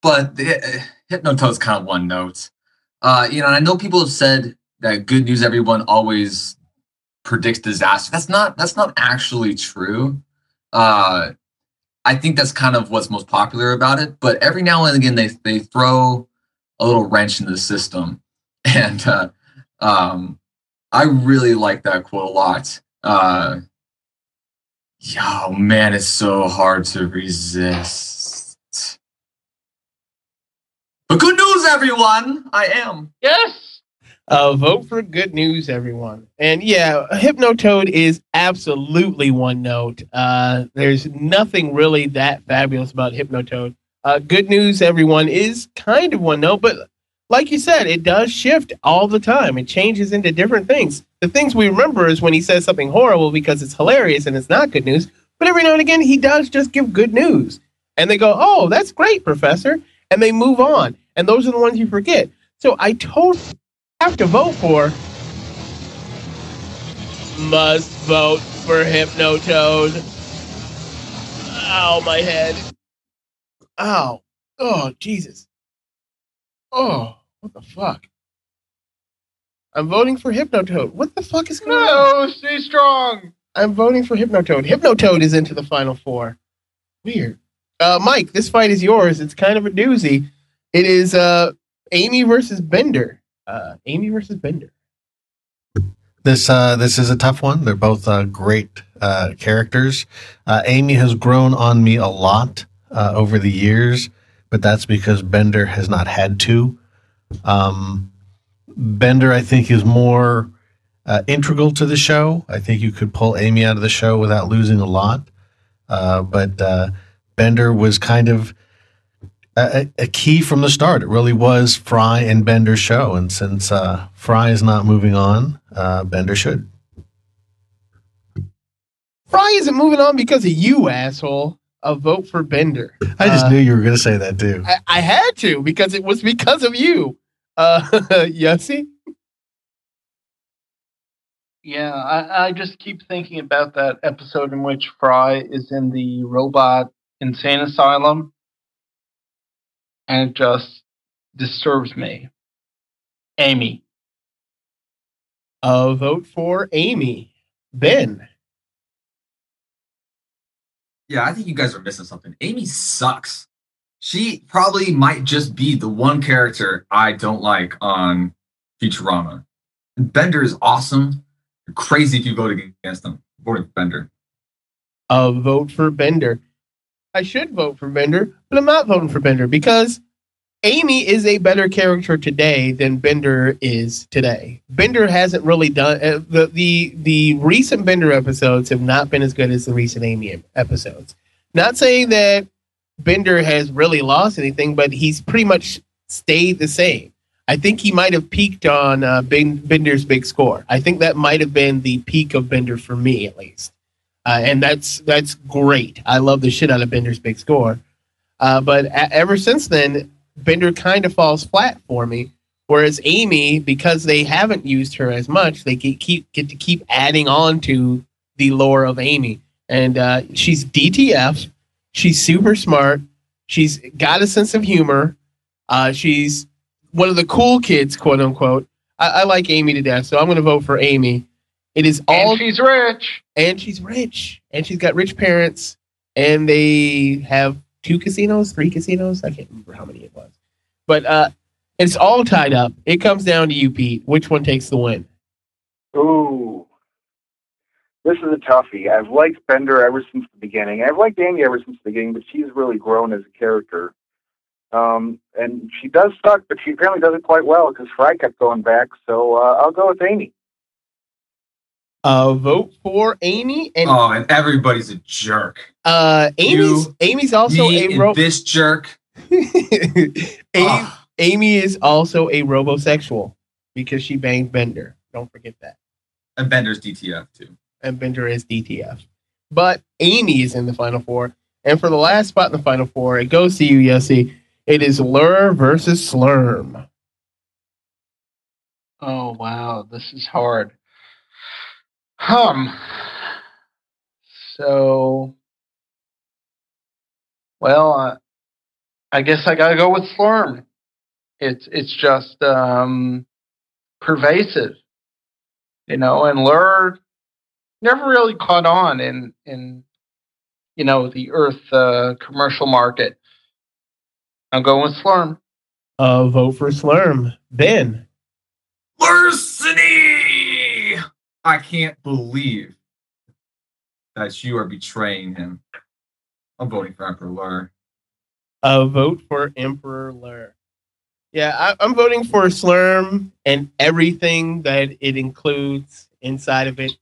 Speaker 9: but the, uh, Hypnotoad's kind of one note. Uh, you know, and I know people have said that good news everyone always predicts disaster. That's not that's not actually true. Uh, I think that's kind of what's most popular about it. But every now and again, they they throw a little wrench in the system, *laughs* and uh, um, I really like that quote a lot. Uh, oh man, it's so hard to resist. But good news, everyone! I am.
Speaker 8: Yes.
Speaker 5: Uh, vote for good news, everyone. And yeah, Hypnotoad is absolutely one note. Uh, there's nothing really that fabulous about Hypnotoad. Uh, good news, everyone, is kind of one note, but like you said, it does shift all the time. It changes into different things. The things we remember is when he says something horrible because it's hilarious and it's not good news. But every now and again, he does just give good news. And they go, oh, that's great, Professor. And they move on. And those are the ones you forget. So I totally have to vote for. Must vote for Hypnotoad. Ow, my head. Ow. Oh, Jesus. Oh, what the fuck? I'm voting for Hypnotoad. What the fuck is going on?
Speaker 8: No, stay strong.
Speaker 5: I'm voting for Hypnotoad. Hypnotoad is into the final four. Weird. Uh, Mike, this fight is yours. It's kind of a doozy. It is uh, Amy versus Bender. Uh, Amy versus Bender.
Speaker 6: This uh, this is a tough one. They're both uh, great uh, characters. Uh, Amy has grown on me a lot uh, over the years, but that's because Bender has not had to. Um, Bender, I think, is more integral to the show. I think you could pull Amy out of the show without losing a lot. But Bender was kind of a, a key from the start. It really was Fry and Bender's show. And since uh, Fry is not moving on, uh, Bender should.
Speaker 5: Fry isn't moving on because of you, asshole. A vote for Bender.
Speaker 6: I just
Speaker 5: Uh,
Speaker 6: knew you were going to say that too.
Speaker 5: I, I had to because it was because of you. Uh, *laughs* Yossi?
Speaker 8: Yeah, I, I just keep thinking about that episode in which Fry is in the robot insane asylum, and it just disturbs me. Amy.
Speaker 5: A vote for Amy. Ben.
Speaker 9: Yeah, I think you guys are missing something. Amy sucks. She probably might just be the one character I don't like on Futurama. Bender is awesome. You're crazy if you vote against him. Uh, vote for Bender.
Speaker 5: A vote for Bender. I should vote for Bender, but I'm not voting for Bender because Amy is a better character today than Bender is today. Bender hasn't really done uh, the the the recent Bender episodes have not been as good as the recent Amy episodes. Not saying that Bender has really lost anything, but he's pretty much stayed the same. I think he might have peaked on uh, ben, Bender's big score. I think that might have been the peak of Bender for me, at least. Uh, and that's that's great. I love the shit out of Bender's big score. Uh, but a- ever since then, Bender kind of falls flat for me. Whereas Amy, because they haven't used her as much, they get, keep get to keep adding on to the lore of Amy. And uh, she's DTF. She's super smart. She's got a sense of humor. Uh, she's one of the cool kids, quote unquote. I, I like Amy to death, so I'm going to vote for Amy. It is all
Speaker 8: And she's rich.
Speaker 5: and she's rich, and she's got rich parents, and they have two casinos, three casinos. I can't remember how many it was, but uh, it's all tied up. It comes down to you, Pete. Which one takes the win?
Speaker 7: Ooh. This is a toughie. I've liked Bender ever since the beginning. I've liked Amy ever since the beginning, but she's really grown as a character. Um, and she does suck, but she apparently does it quite well because Fry kept going back. So uh, I'll go with Amy.
Speaker 5: Uh, vote for Amy, and
Speaker 9: Oh, and everybody's a jerk.
Speaker 5: uh, Amy's
Speaker 9: You,
Speaker 5: Amy's also
Speaker 9: Me
Speaker 5: a
Speaker 9: and
Speaker 5: ro-
Speaker 9: this jerk. *laughs*
Speaker 5: Amy, Amy is also a robosexual because she banged Bender. Don't forget that.
Speaker 9: And Bender's DTF too.
Speaker 5: and Bender is DTF. But Amy is in the final four. And for the last spot in the final four, it goes to you, Yossi. It is Lrrr versus Slurm.
Speaker 8: Oh wow, this is hard. Um. So, well, uh, I guess I gotta go with Slurm. It's it's just um, pervasive, you know, and Lrrr never really caught on in in you know the Earth uh, commercial market. I'm going with Slurm.
Speaker 5: Uh, vote for Slurm. Ben.
Speaker 9: Larceny! I can't believe that you are betraying him. I'm voting for Emperor Lrrr.
Speaker 5: A vote for Emperor Lrrr. Yeah, I, I'm voting for Slurm and everything that it includes inside of it,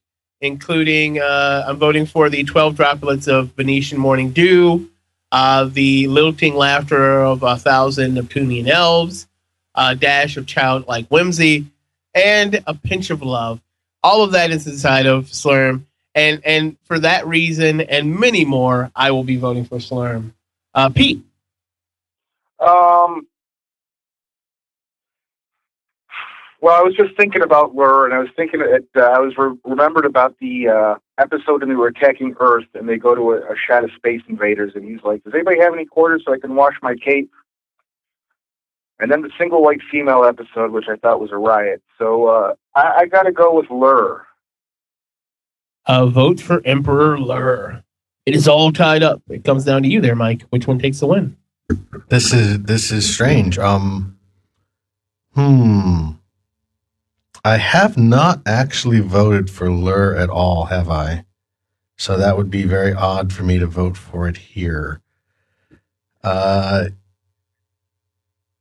Speaker 5: including uh, I'm voting for the 12 droplets of Venetian morning dew, uh, the lilting laughter of a thousand Neptunian elves, a dash of childlike whimsy, and a pinch of love. All of that is inside of Slurm, and and for that reason and many more, I will be voting for Slurm. Uh, Pete.
Speaker 7: Um. Well, I was just thinking about Lrrr, and I was thinking it. Uh, I was re- remembered about the uh, episode when they were attacking Earth, and they go to a, a shot of space invaders, and he's like, "Does anybody have any quarters so I can wash my cape?" And then the single white female episode, which I thought was a riot. So uh, I, I got to go with Lrrr.
Speaker 5: A vote for Emperor Lrrr. It is all tied up. It comes down to you there, Mike. Which one takes the win?
Speaker 6: This is this is strange. Um, hmm. I have not actually voted for Lrrr at all, have I? So that would be very odd for me to vote for it here. Uh,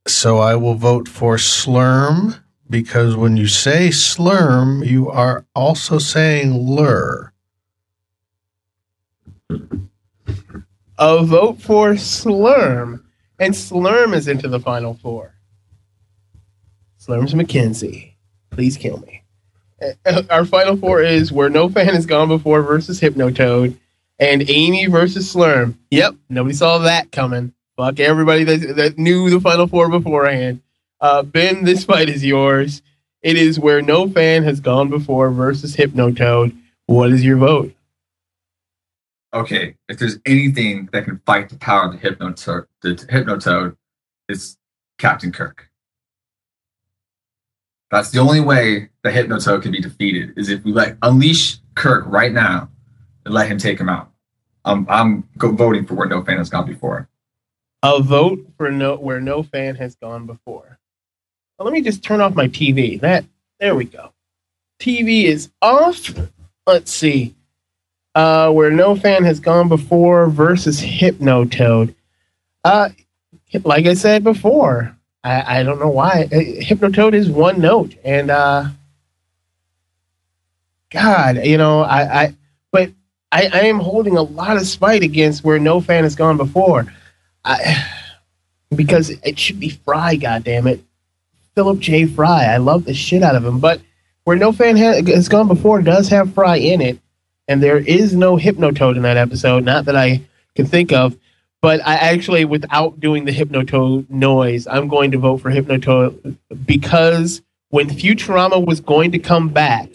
Speaker 6: so I will vote for Slurm because when you say Slurm, you are also saying Lrrr.
Speaker 5: A vote for Slurm. And Slurm is into the final four. Slurms MacKenzie. Please kill me. Uh, Our final four is Where No Fan Has Gone Before versus Hypnotoad and Amy versus Slurm. Yep, nobody saw that coming. Fuck everybody that, that knew the final four beforehand. Uh, ben, this fight is yours. It is Where No Fan Has Gone Before versus Hypnotoad. What is your vote?
Speaker 9: Okay, if there's anything that can fight the power of the Hypnotoad, the Hypnotoad, it's Captain Kirk. That's the only way the Hypnotoad can be defeated is if we let unleash Kirk right now and let him take him out. I'm I'm go voting for where no fan has gone before.
Speaker 5: A vote for no where no fan has gone before. Well, let me just turn off my TV. That there we go. TV is off. Let's see. Uh, where no fan has gone before versus Hypnotoad. Uh, like I said before, I, I don't know why Uh, Hypnotoad is one note, and uh, God, you know, I, I but I, I am holding a lot of spite against where no fan has gone before. I, because it should be Fry, goddammit. Philip J. Fry. I love the shit out of him. But where no fan ha- has gone before does have Fry in it, and there is no Hypnotoad in that episode. Not that I can think of. But I actually, without doing the Hypnotoad noise, I'm going to vote for Hypnotoad because when Futurama was going to come back,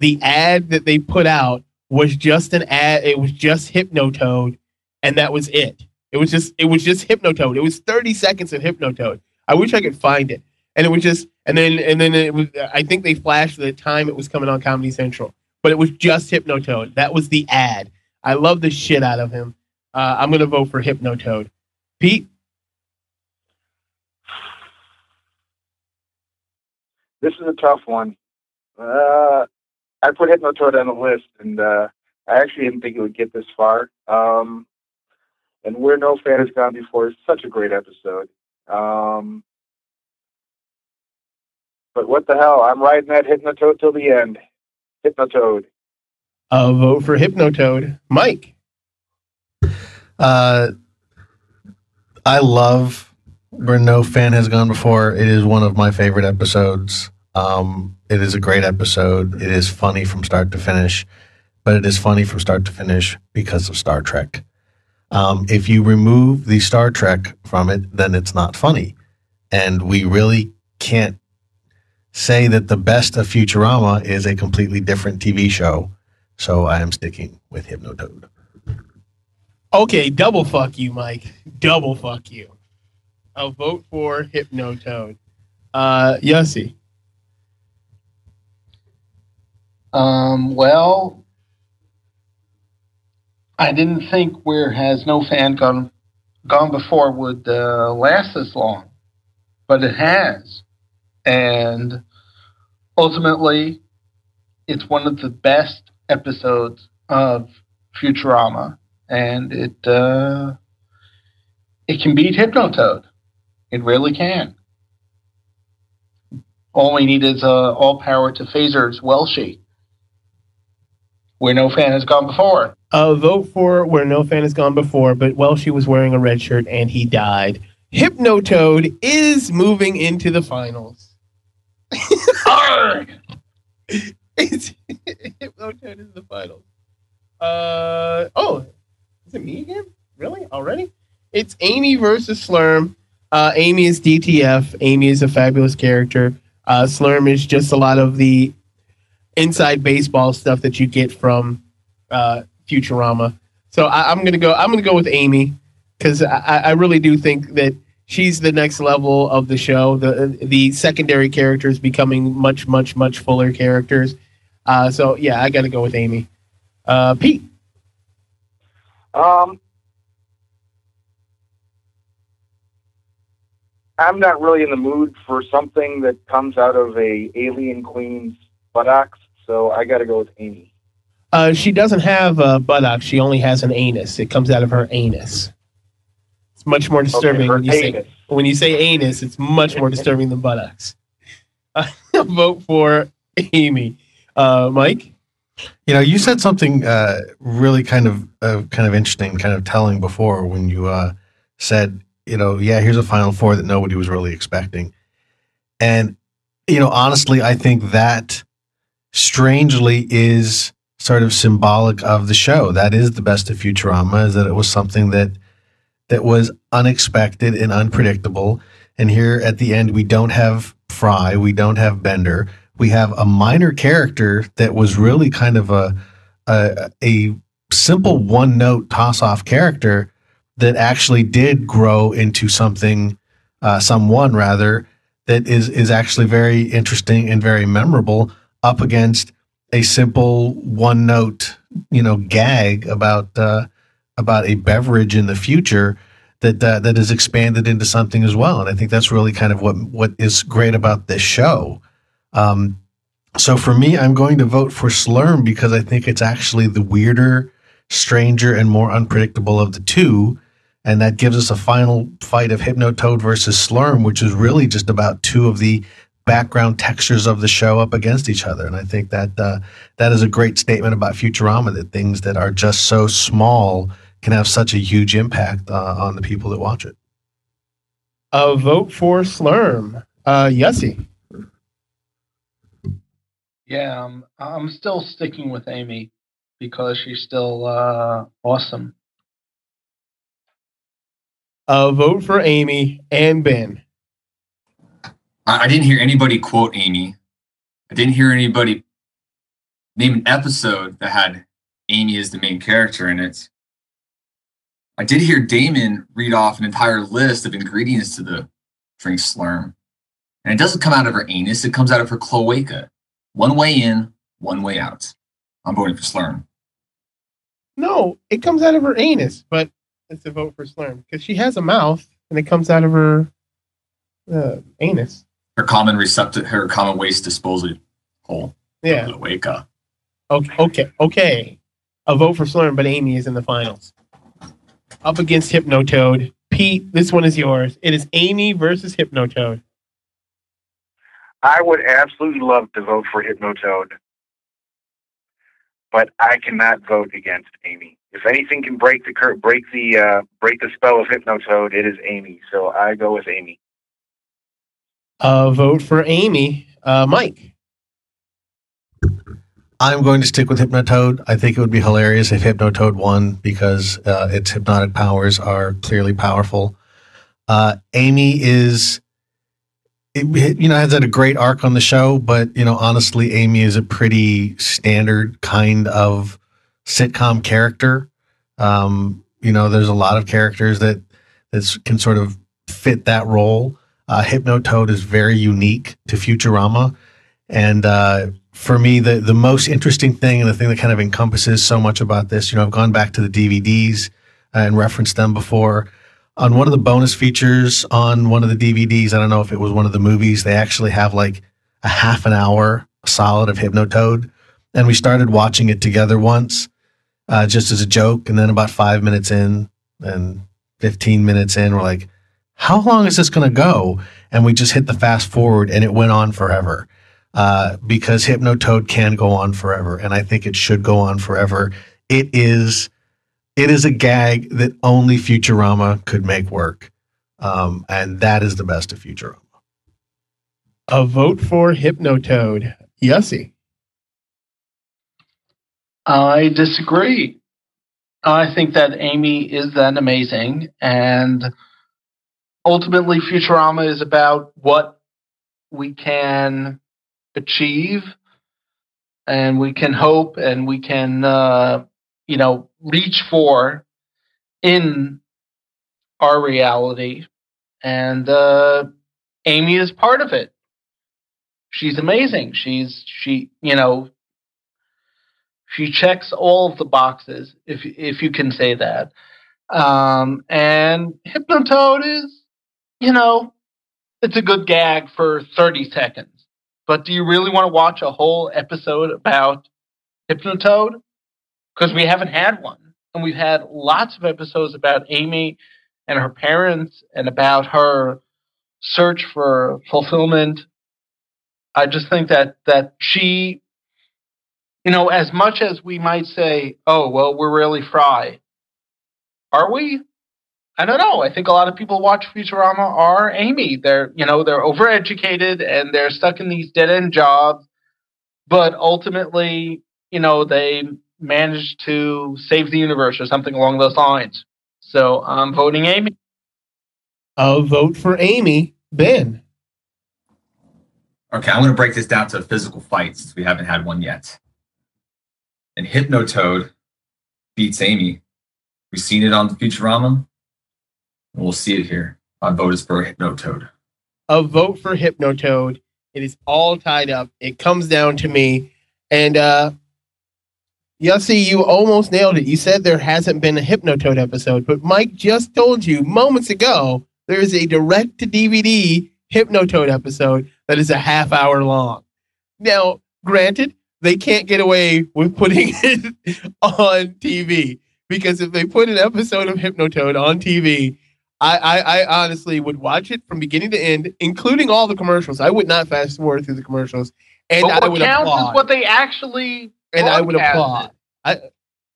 Speaker 5: the ad that they put out was just an ad. It was just Hypnotoad, and that was it. It was just it was just Hypnotoad. It was 30 seconds of Hypnotoad. I wish I could find it. And it was just and then and then it was I think they flashed the time it was coming on Comedy Central. But it was just Hypnotoad. That was the ad. I love the shit out of him. Uh, I'm gonna vote for Hypnotoad. Pete,
Speaker 7: This is a tough one. Uh, I put Hypnotoad on the list, and uh, I actually didn't think it would get this far. Um, and Where No Fan Has Gone Before is such a great episode. Um, but what the hell? I'm riding that Hypnotoad till the end. Hypnotoad.
Speaker 5: uh, vote for Hypnotoad. Mike,
Speaker 6: Uh, I love where no fan has gone before. It is one of my favorite episodes. Um, it is a great episode. It is funny from start to finish, but it is funny from start to finish because of Star Trek. Um, if you remove the Star Trek from it, then it's not funny. And we really can't say that the best of Futurama is a completely different TV show. So I am sticking with Hypnotoad.
Speaker 5: Okay, double fuck you, Mike. Double fuck you. I'll vote for Hypnotoad. Uh, Yossi.
Speaker 8: Um, well, I didn't think where has no fan gone gone before would uh, last this long, but it has, and ultimately, it's one of the best episodes of Futurama, and it uh, it can beat Hypnotoad. It really can. All we need is uh, all power to Phaser's Welshie, where no fan has gone before.
Speaker 5: Uh, vote for where no fan has gone before, but well, she was wearing a red shirt and he died. Hypnotoad is moving into the finals. *laughs* *laughs* it's, Hypnotoad is the finals. Uh oh, is it me again? Really? Already? It's Amy versus Slurm. Uh, Amy is DTF. Amy is a fabulous character. Uh, Slurm is just a lot of the inside baseball stuff that you get from uh, Futurama. So I, I'm gonna go. I'm gonna go with Amy because I, I really do think that she's the next level of the show. The the secondary characters becoming much much much fuller characters. Uh, so yeah, I got to go with Amy. Uh, Pete.
Speaker 7: Um, I'm not really in the mood for something that comes out of a alien queen's buttocks, so I got to go with Amy.
Speaker 5: Uh, she doesn't have a buttock. She only has an anus. It comes out of her anus. It's much more disturbing
Speaker 7: her
Speaker 5: when you say
Speaker 7: anus.
Speaker 5: when you say anus. It's much more disturbing than buttocks. I *laughs* vote for Amy. Uh, Mike.
Speaker 6: You know, you said something uh, really kind of uh, kind of interesting, kind of telling before when you uh, said, you know, yeah, here's a Final Four that nobody was really expecting, and you know, honestly, I think that strangely is sort of symbolic of the show. That is the best of Futurama, is that it was something that that was unexpected and unpredictable. And here at the end, we don't have Fry, we don't have Bender, we have a minor character that was really kind of a a, a simple one note toss off character that actually did grow into something, uh, someone rather that is is actually very interesting and very memorable up against a simple one note you know gag about uh, about a beverage in the future that uh, that is expanded into something as well and I think that's really kind of what what is great about this show. Um, so for me, I'm going to vote for Slurm because I think it's actually the weirder, stranger, and more unpredictable of the two. And that gives us a final fight of Hypnotoad versus Slurm, which is really just about two of the background textures of the show up against each other. And I think that uh, that is a great statement about Futurama that things that are just so small can have such a huge impact uh, on the people that watch it.
Speaker 5: A vote for Slurm. Uh, Yossi.
Speaker 8: Yeah, um, I'm still sticking with Amy because she's still uh, awesome.
Speaker 5: A vote for Amy and Ben.
Speaker 9: I, I didn't hear anybody quote Amy. I didn't hear anybody name an episode that had Amy as the main character in it. I did hear Damon read off an entire list of ingredients to the drink Slurm. And it doesn't come out of her anus, it comes out of her cloaca. One way in, one way out. I'm voting for Slurm.
Speaker 5: No, it comes out of her anus, but it's a vote for Slurm because she has a mouth and it comes out of her uh, anus.
Speaker 9: Her common receptor, her common waste disposal hole.
Speaker 5: Yeah.
Speaker 9: Cloaca.
Speaker 5: Okay, okay, okay. A vote for Slurm, but Amy is in the finals. Up against Hypnotoad. Pete, this one is yours. It is Amy versus Hypnotoad.
Speaker 7: I would absolutely love to vote for Hypnotoad, but I cannot vote against Amy. If anything can break the break the uh, break the spell of Hypnotoad, it is Amy. So I go with Amy.
Speaker 5: A vote for Amy. Uh, Mike.
Speaker 6: I'm going to stick with Hypnotoad. I think it would be hilarious if Hypnotoad won because uh, its hypnotic powers are clearly powerful. Uh, Amy is, it, you know, has had a great arc on the show, but you know, honestly, Amy is a pretty standard kind of sitcom character. Um, you know, there's a lot of characters that that can sort of fit that role. Uh, Hypnotoad is very unique to Futurama, and uh, for me, the the most interesting thing and the thing that kind of encompasses so much about this, you know, I've gone back to the DVDs and referenced them before. On one of the bonus features on one of the DVDs, I don't know if it was one of the movies, they actually have like a half an hour solid of Hypnotoad, and we started watching it together once, uh, just as a joke, and then about five minutes in and fifteen minutes in, we're like, how long is this going to go? And we just hit the fast forward, and it went on forever uh, because Hypnotoad can go on forever, and I think it should go on forever. It is it is a gag that only Futurama could make work, um, and that is the best of Futurama.
Speaker 5: A vote for Hypnotoad. Yossi.
Speaker 8: I disagree. I think that Amy is that amazing, and ultimately, Futurama is about what we can achieve and we can hope and we can uh, you know reach for in our reality. And uh, amy is part of it. She's amazing. She's she you know she checks all of the boxes if if you can say that. Um, and hypnotoad is you know it's a good gag for 30 seconds but do you really want to watch a whole episode about Hypnotoad? Because we haven't had one. And we've had lots of episodes about Amy and her parents and about her search for fulfillment. I just think that that she, you know, as much as we might say, "Oh, well, we're really Fry," are we? I don't know. I think a lot of people watch Futurama are Amy. They're you know they're overeducated and they're stuck in these dead end jobs, but ultimately you know they manage to save the universe or something along those lines. So I'm voting Amy.
Speaker 5: A vote for Amy. Ben.
Speaker 9: Okay, I'm going to break this down to a physical fight since we haven't had one yet. And Hypnotoad beats Amy. We've seen it on Futurama. We'll see it here. My vote is for Hypnotoad.
Speaker 5: A vote for Hypnotoad. It is all tied up. It comes down to me. And uh Yossi, you almost nailed it. You said there hasn't been a Hypnotoad episode, but Mike just told you moments ago there is a direct to DVD Hypnotoad episode that is a half hour long. Now, granted, they can't get away with putting *laughs* it on TV because if they put an episode of Hypnotoad on TV, I, I, I honestly would watch it from beginning to end, including all the commercials. I would not fast forward through the commercials, and
Speaker 8: but what
Speaker 5: I would
Speaker 8: counts
Speaker 5: applaud.
Speaker 8: is what they actually
Speaker 5: and I would applaud. I,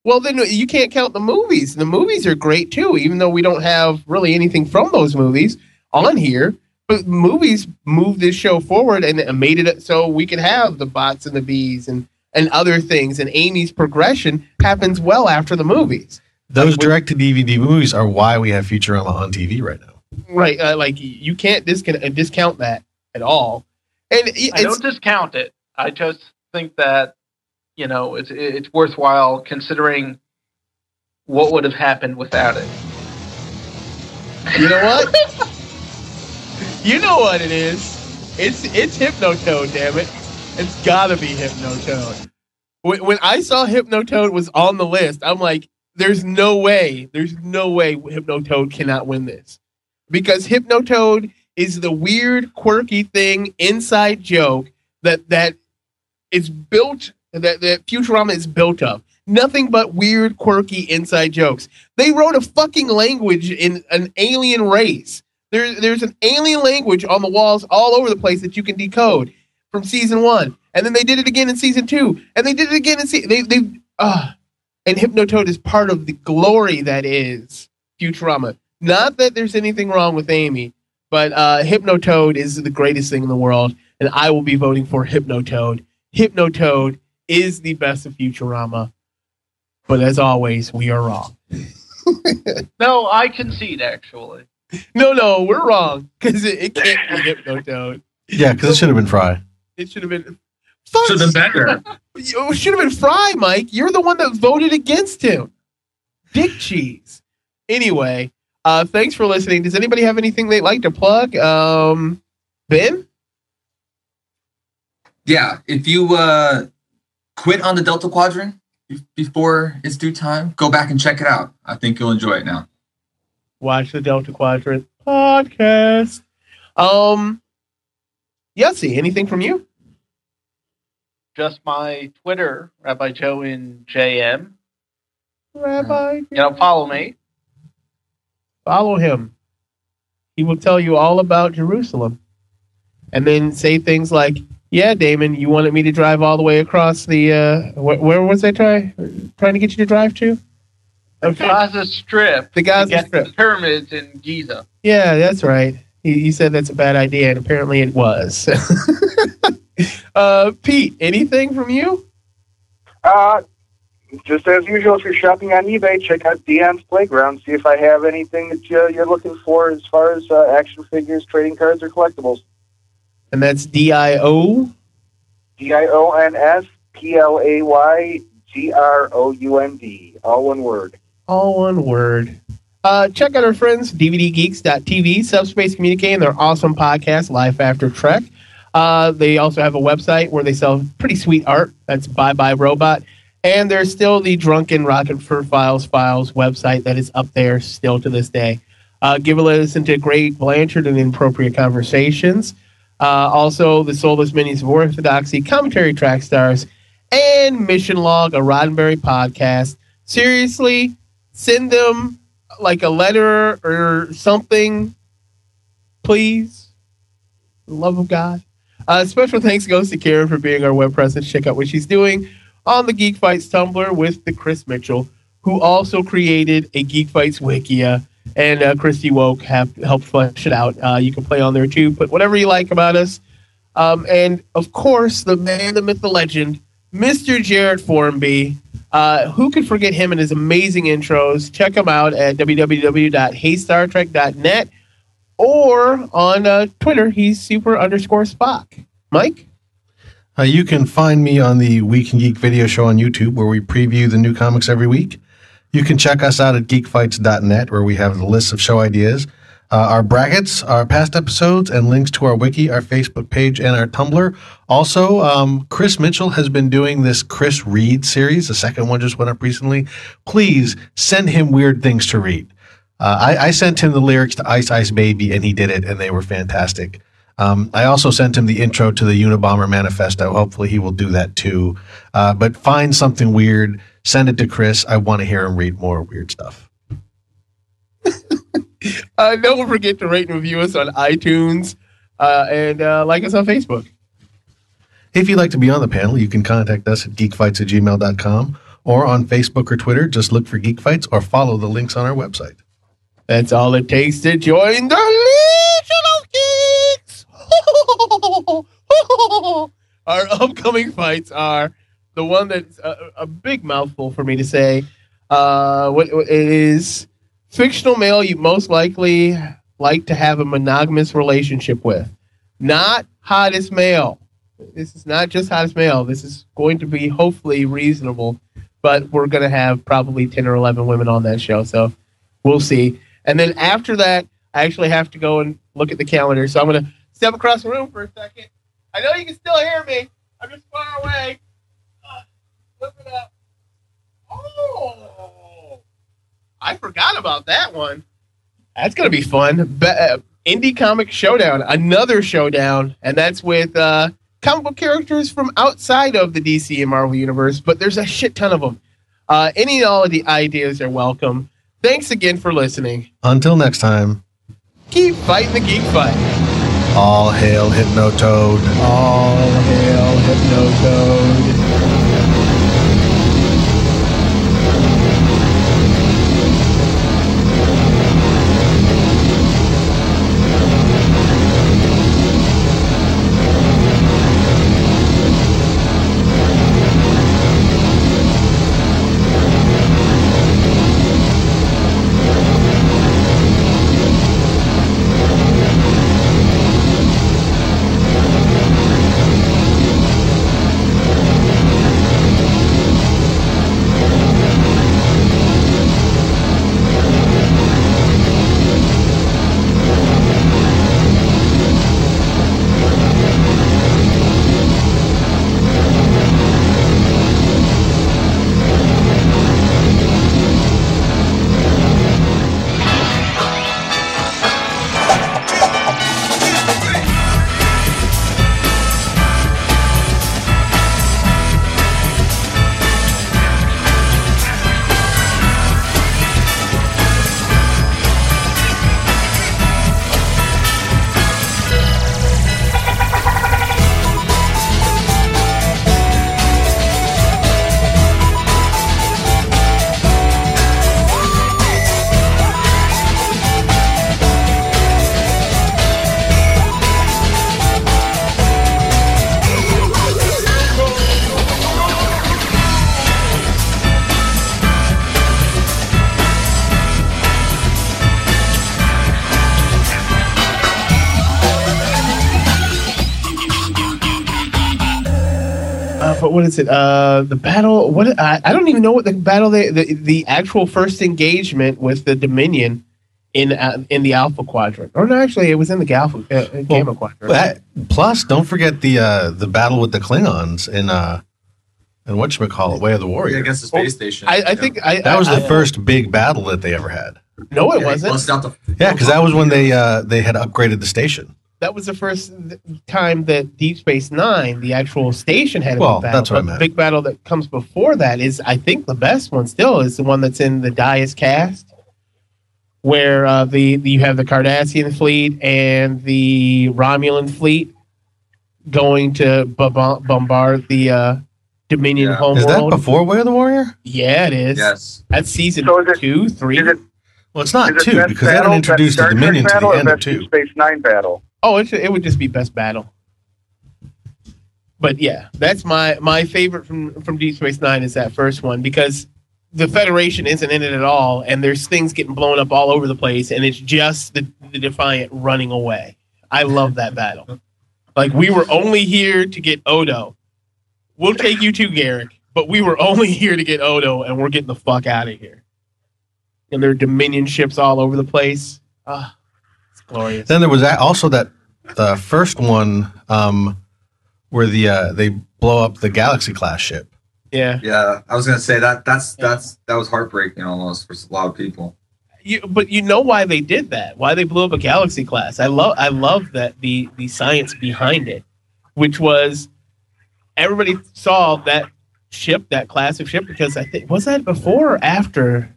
Speaker 5: well, then you can't count the movies. The movies are great too, even though we don't have really anything from those movies on here. But movies moved this show forward and made it so we could have the bots and the bees and and other things. And Amy's progression happens well after the movies.
Speaker 6: Those direct to DVD movies are why we have Futurama on TV right now.
Speaker 5: Right, uh, like you can't discount discount that at all. And
Speaker 8: I don't discount it. I just think that you know it's it's worthwhile considering what would have happened without it.
Speaker 5: You know what? *laughs* you know what it is. It's it's Hypnotoad, damn it. It's gotta be Hypnotoad. When, when I saw Hypnotoad was on the list, I'm like, there's no way, there's no way Hypnotoad cannot win this. Because Hypnotoad is the weird, quirky thing, inside joke that that is built that, that Futurama is built of. Nothing but weird, quirky inside jokes. They wrote a fucking language in an alien race. There, there's an alien language on the walls all over the place that you can decode from season one, and then they did it again in season two, and they did it again in season. They, they, uh, and Hypnotoad is part of the glory that is Futurama. Not that there's anything wrong with Amy, But uh, Hypnotoad is the greatest thing in the world, and I will be voting for Hypnotoad. Hypnotoad is the best of Futurama. But as always, we are wrong. *laughs*
Speaker 8: No, I concede actually.
Speaker 5: No, no, we're wrong because it, it can't be Hypnotoad.
Speaker 6: Yeah, because it should have been Fry.
Speaker 5: It should have been.
Speaker 9: Should have been better.
Speaker 5: It should have been Fry, Mike. You're the one that voted against him. Dick cheese. Anyway, uh, thanks for listening. Does anybody have anything they'd like to plug? Um, Ben?
Speaker 9: Yeah, if you uh, quit on the Delta Quadrant before it's due time, go back and check it out. I think you'll enjoy it now.
Speaker 5: Watch the Delta Quadrant podcast. Um, Yossi, anything from you?
Speaker 8: Just my Twitter, Rabbi Joe in JM.
Speaker 5: Rabbi,
Speaker 8: You know, follow me.
Speaker 5: follow him. He will tell you all about Jerusalem. And then say things like, yeah, Damon, you wanted me to drive all the way across the, uh, wh- where was I try, trying to get you to drive to?
Speaker 8: The Gaza Strip.
Speaker 5: The Gaza Strip.
Speaker 8: The pyramids in Giza.
Speaker 5: Yeah, that's right. He, he said that's a bad idea, and apparently it was. *laughs* uh, Pete, anything from you?
Speaker 7: Uh, just as usual, if you're shopping on eBay, check out Dion's Playground. See if I have anything that you, you're looking for as far as uh, action figures, trading cards, or collectibles.
Speaker 5: And that's D I O.
Speaker 7: D I O N S P L A Y G R O U N D. All one word.
Speaker 5: All one word. Uh, check out our friends, DVDGeeks.tv, Subspace Communicating, their awesome podcast, Life After Trek. Uh, they also have a website where they sell pretty sweet art. That's Bye Bye Robot. And there's still the Drunken Rocket for Files Files website that is up there still to this day. Uh, give a listen to great Blanchard and Inappropriate Conversations. Uh, also, the Soulless Minis of Orthodoxy, Commentary Track Stars, and Mission Log, a Roddenberry podcast. Seriously, send them like a letter or something, please. The love of God. Uh, special thanks goes to Karen for being our web presence. Check out what she's doing on the Geek Fights Tumblr with the Chris Mitchell, who also created a Geek Fights Wikia, and uh, Christy Woke have helped flesh it out. Uh, you can play on there too. Put whatever you like about us. Um, and of course, the man, the myth, the legend, Mr. Jared Formby. Uh, who could forget him and his amazing intros? Check him out at www.heystartrek.net or on uh, Twitter. He's super underscore Spock. Mike?
Speaker 6: Uh, you can find me on the Week in Geek video show on YouTube, where we preview the new comics every week. You can check us out at geekfights.net, where we have the list of show ideas, uh, our brackets, our past episodes, and links to our wiki, our Facebook page, and our Tumblr. Also, um, Chris Mitchell has been doing this Chris Read series. The second one just went up recently. Please send him weird things to read. Uh, I, I sent him the lyrics to Ice Ice Baby, and he did it, and they were fantastic. Um, I also sent him the intro to the Unabomber Manifesto. Hopefully, he will do that too. Uh, but find something weird, send it to Chris. I want to hear him read more weird stuff. *laughs*
Speaker 5: Uh, don't forget to rate and review us on iTunes uh, and uh, like us on Facebook.
Speaker 6: If you'd like to be on the panel, you can contact us at geekfights at gmail.com or on Facebook or Twitter. Just look for Geek Fights or follow the links on our website.
Speaker 5: That's all it takes to join the Legion of Geeks. *laughs* Our upcoming fights are the one that's a, a big mouthful for me to say. Uh, what what it is fictional male you most likely like to have a monogamous relationship with, not hottest male. This is not just hottest male. This is going to be hopefully reasonable, but we're going to have probably ten or eleven women on that show, so we'll see. And then after that, I actually have to go and look at the calendar. So I'm going to step across the room for a second. I know you can still hear me. I'm just far away. Uh, flip it up. Oh, I forgot about that one. That's going to be fun. Be- uh, Indie Comic Showdown, another showdown, and that's with uh, comic book characters from outside of the DC and Marvel universe, but there's a shit ton of them. Uh, any and all of the ideas are welcome. Thanks again for listening.
Speaker 6: Until next time,
Speaker 5: Keep fighting the geek fight.
Speaker 6: all hail Hypnotoad.
Speaker 5: All hail Hypnotoad. Is it? Uh, the battle. What I, I don't even know what the battle. They, the the actual first engagement with the Dominion in uh, in the Alpha Quadrant, or no, actually, it was in the Alpha uh, uh, Gamma Quadrant.
Speaker 6: That- plus, don't forget the uh, the battle with the Klingons in uh, in what you call it, Way of the Warrior.
Speaker 9: against the space station.
Speaker 5: I, I think I,
Speaker 6: that was
Speaker 5: I,
Speaker 6: the first big battle that they ever had.
Speaker 5: No, it
Speaker 9: Yeah,
Speaker 5: wasn't.
Speaker 9: bust the-
Speaker 6: Yeah, because that was when they uh, they had upgraded the station.
Speaker 5: That was the first time that Deep Space Nine, the actual station, had a
Speaker 6: Well,
Speaker 5: big battle.
Speaker 6: that's what I meant.
Speaker 5: The big battle that comes before that is, I think, the best one still is the one that's in the Die is Cast, where uh, the, the you have the Cardassian fleet and the Romulan fleet going to bu- bu- bombard the uh, Dominion
Speaker 9: Yeah.
Speaker 5: homeworld.
Speaker 6: Is that before Way of the Warrior?
Speaker 5: Yeah, it is.
Speaker 9: Yes.
Speaker 5: That's season
Speaker 7: So is it-
Speaker 5: two, three.
Speaker 6: Well, it's not two
Speaker 7: best
Speaker 6: because they
Speaker 7: battle,
Speaker 6: don't introduce the Dominion to the end of two.
Speaker 7: Space Nine battle.
Speaker 5: Oh, it, should, it would just be best battle. But yeah, that's my my favorite from from Deep Space Nine is that first one because the Federation isn't in it at all, and there's things getting blown up all over the place, and it's just the, the Defiant running away. I love that battle. Like we were only here to get Odo. We'll take you too, Garak, but we were only *laughs* here to get Odo, and we're getting the fuck out of here. And there are Dominion ships all over the place. It's glorious.
Speaker 6: Then there was that, also that the first one um, where the uh, they blow up the Galaxy class ship.
Speaker 5: Yeah.
Speaker 9: Yeah, I was gonna say that. That's that's that was heartbreaking almost for a lot of people.
Speaker 5: you, but you know why they did that? Why they blew up a galaxy class? I love I love that the the science behind it, which was everybody saw that ship, that class of ship, because I think was that before or after?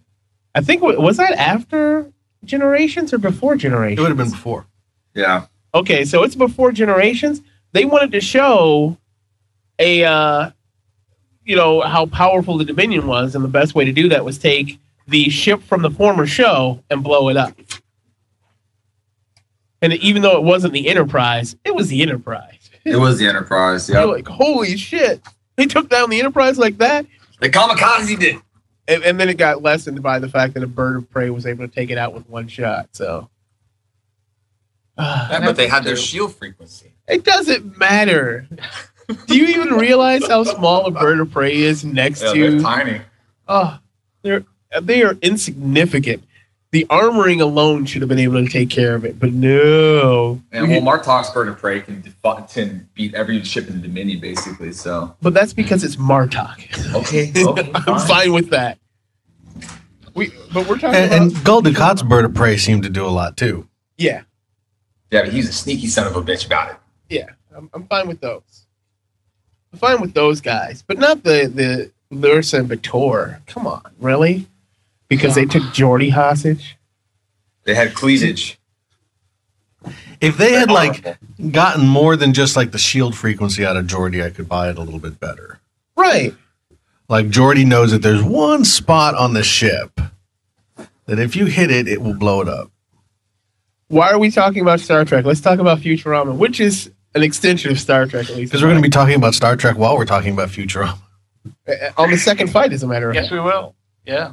Speaker 5: I think was that after generations or before generations?
Speaker 6: It would have been before.
Speaker 9: Yeah.
Speaker 5: Okay, so it's before generations. They wanted to show a uh, you know how powerful the Dominion was, and the best way to do that was take the ship from the former show and blow it up. And even though it wasn't the Enterprise, it was the Enterprise.
Speaker 9: It was the Enterprise. Yeah.
Speaker 5: like, holy shit! They took down the Enterprise like that.
Speaker 10: The kamikaze did.
Speaker 5: And, and then it got lessened by the fact that a bird of prey was able to take it out with one shot. So *sighs*
Speaker 10: Yeah, but they had their shield frequency.
Speaker 5: It doesn't matter. Do you even realize how small a bird of prey is next
Speaker 10: Yeah,
Speaker 5: to?
Speaker 10: they're tiny.
Speaker 5: Oh, they're they are insignificant. The armoring alone should have been able to take care of it, but no.
Speaker 10: And well, Martok's bird of prey can, defi- can beat every ship in the Dominion, basically. So
Speaker 5: But that's because it's Martok.
Speaker 10: okay, *laughs* okay,
Speaker 5: I'm fine with that. We, but we're talking
Speaker 6: And,
Speaker 5: about
Speaker 6: and Gul Dukat's bird of prey seemed to do a lot too.
Speaker 5: yeah,
Speaker 10: yeah, but he's a sneaky son of a bitch about it.
Speaker 5: yeah. I'm, I'm fine with those. I'm fine with those guys, but not the the Lursa and B'Etor. Come on, really? Because they took Geordi hostage.
Speaker 10: They had cleavage.
Speaker 6: If they had like gotten more than just like the shield frequency out of Geordi, I could buy it a little bit better.
Speaker 5: Right.
Speaker 6: Like Geordi knows that there's one spot on the ship that if you hit it, it will blow it up.
Speaker 5: Why are we talking about Star Trek? Let's talk about Futurama, which is an extension of Star Trek, at least.
Speaker 6: Because we're going to be talking about Star Trek while we're talking about Futurama.
Speaker 5: Uh, on the second fight, as a matter of
Speaker 8: Yes,
Speaker 5: fact.
Speaker 8: we will. Yeah.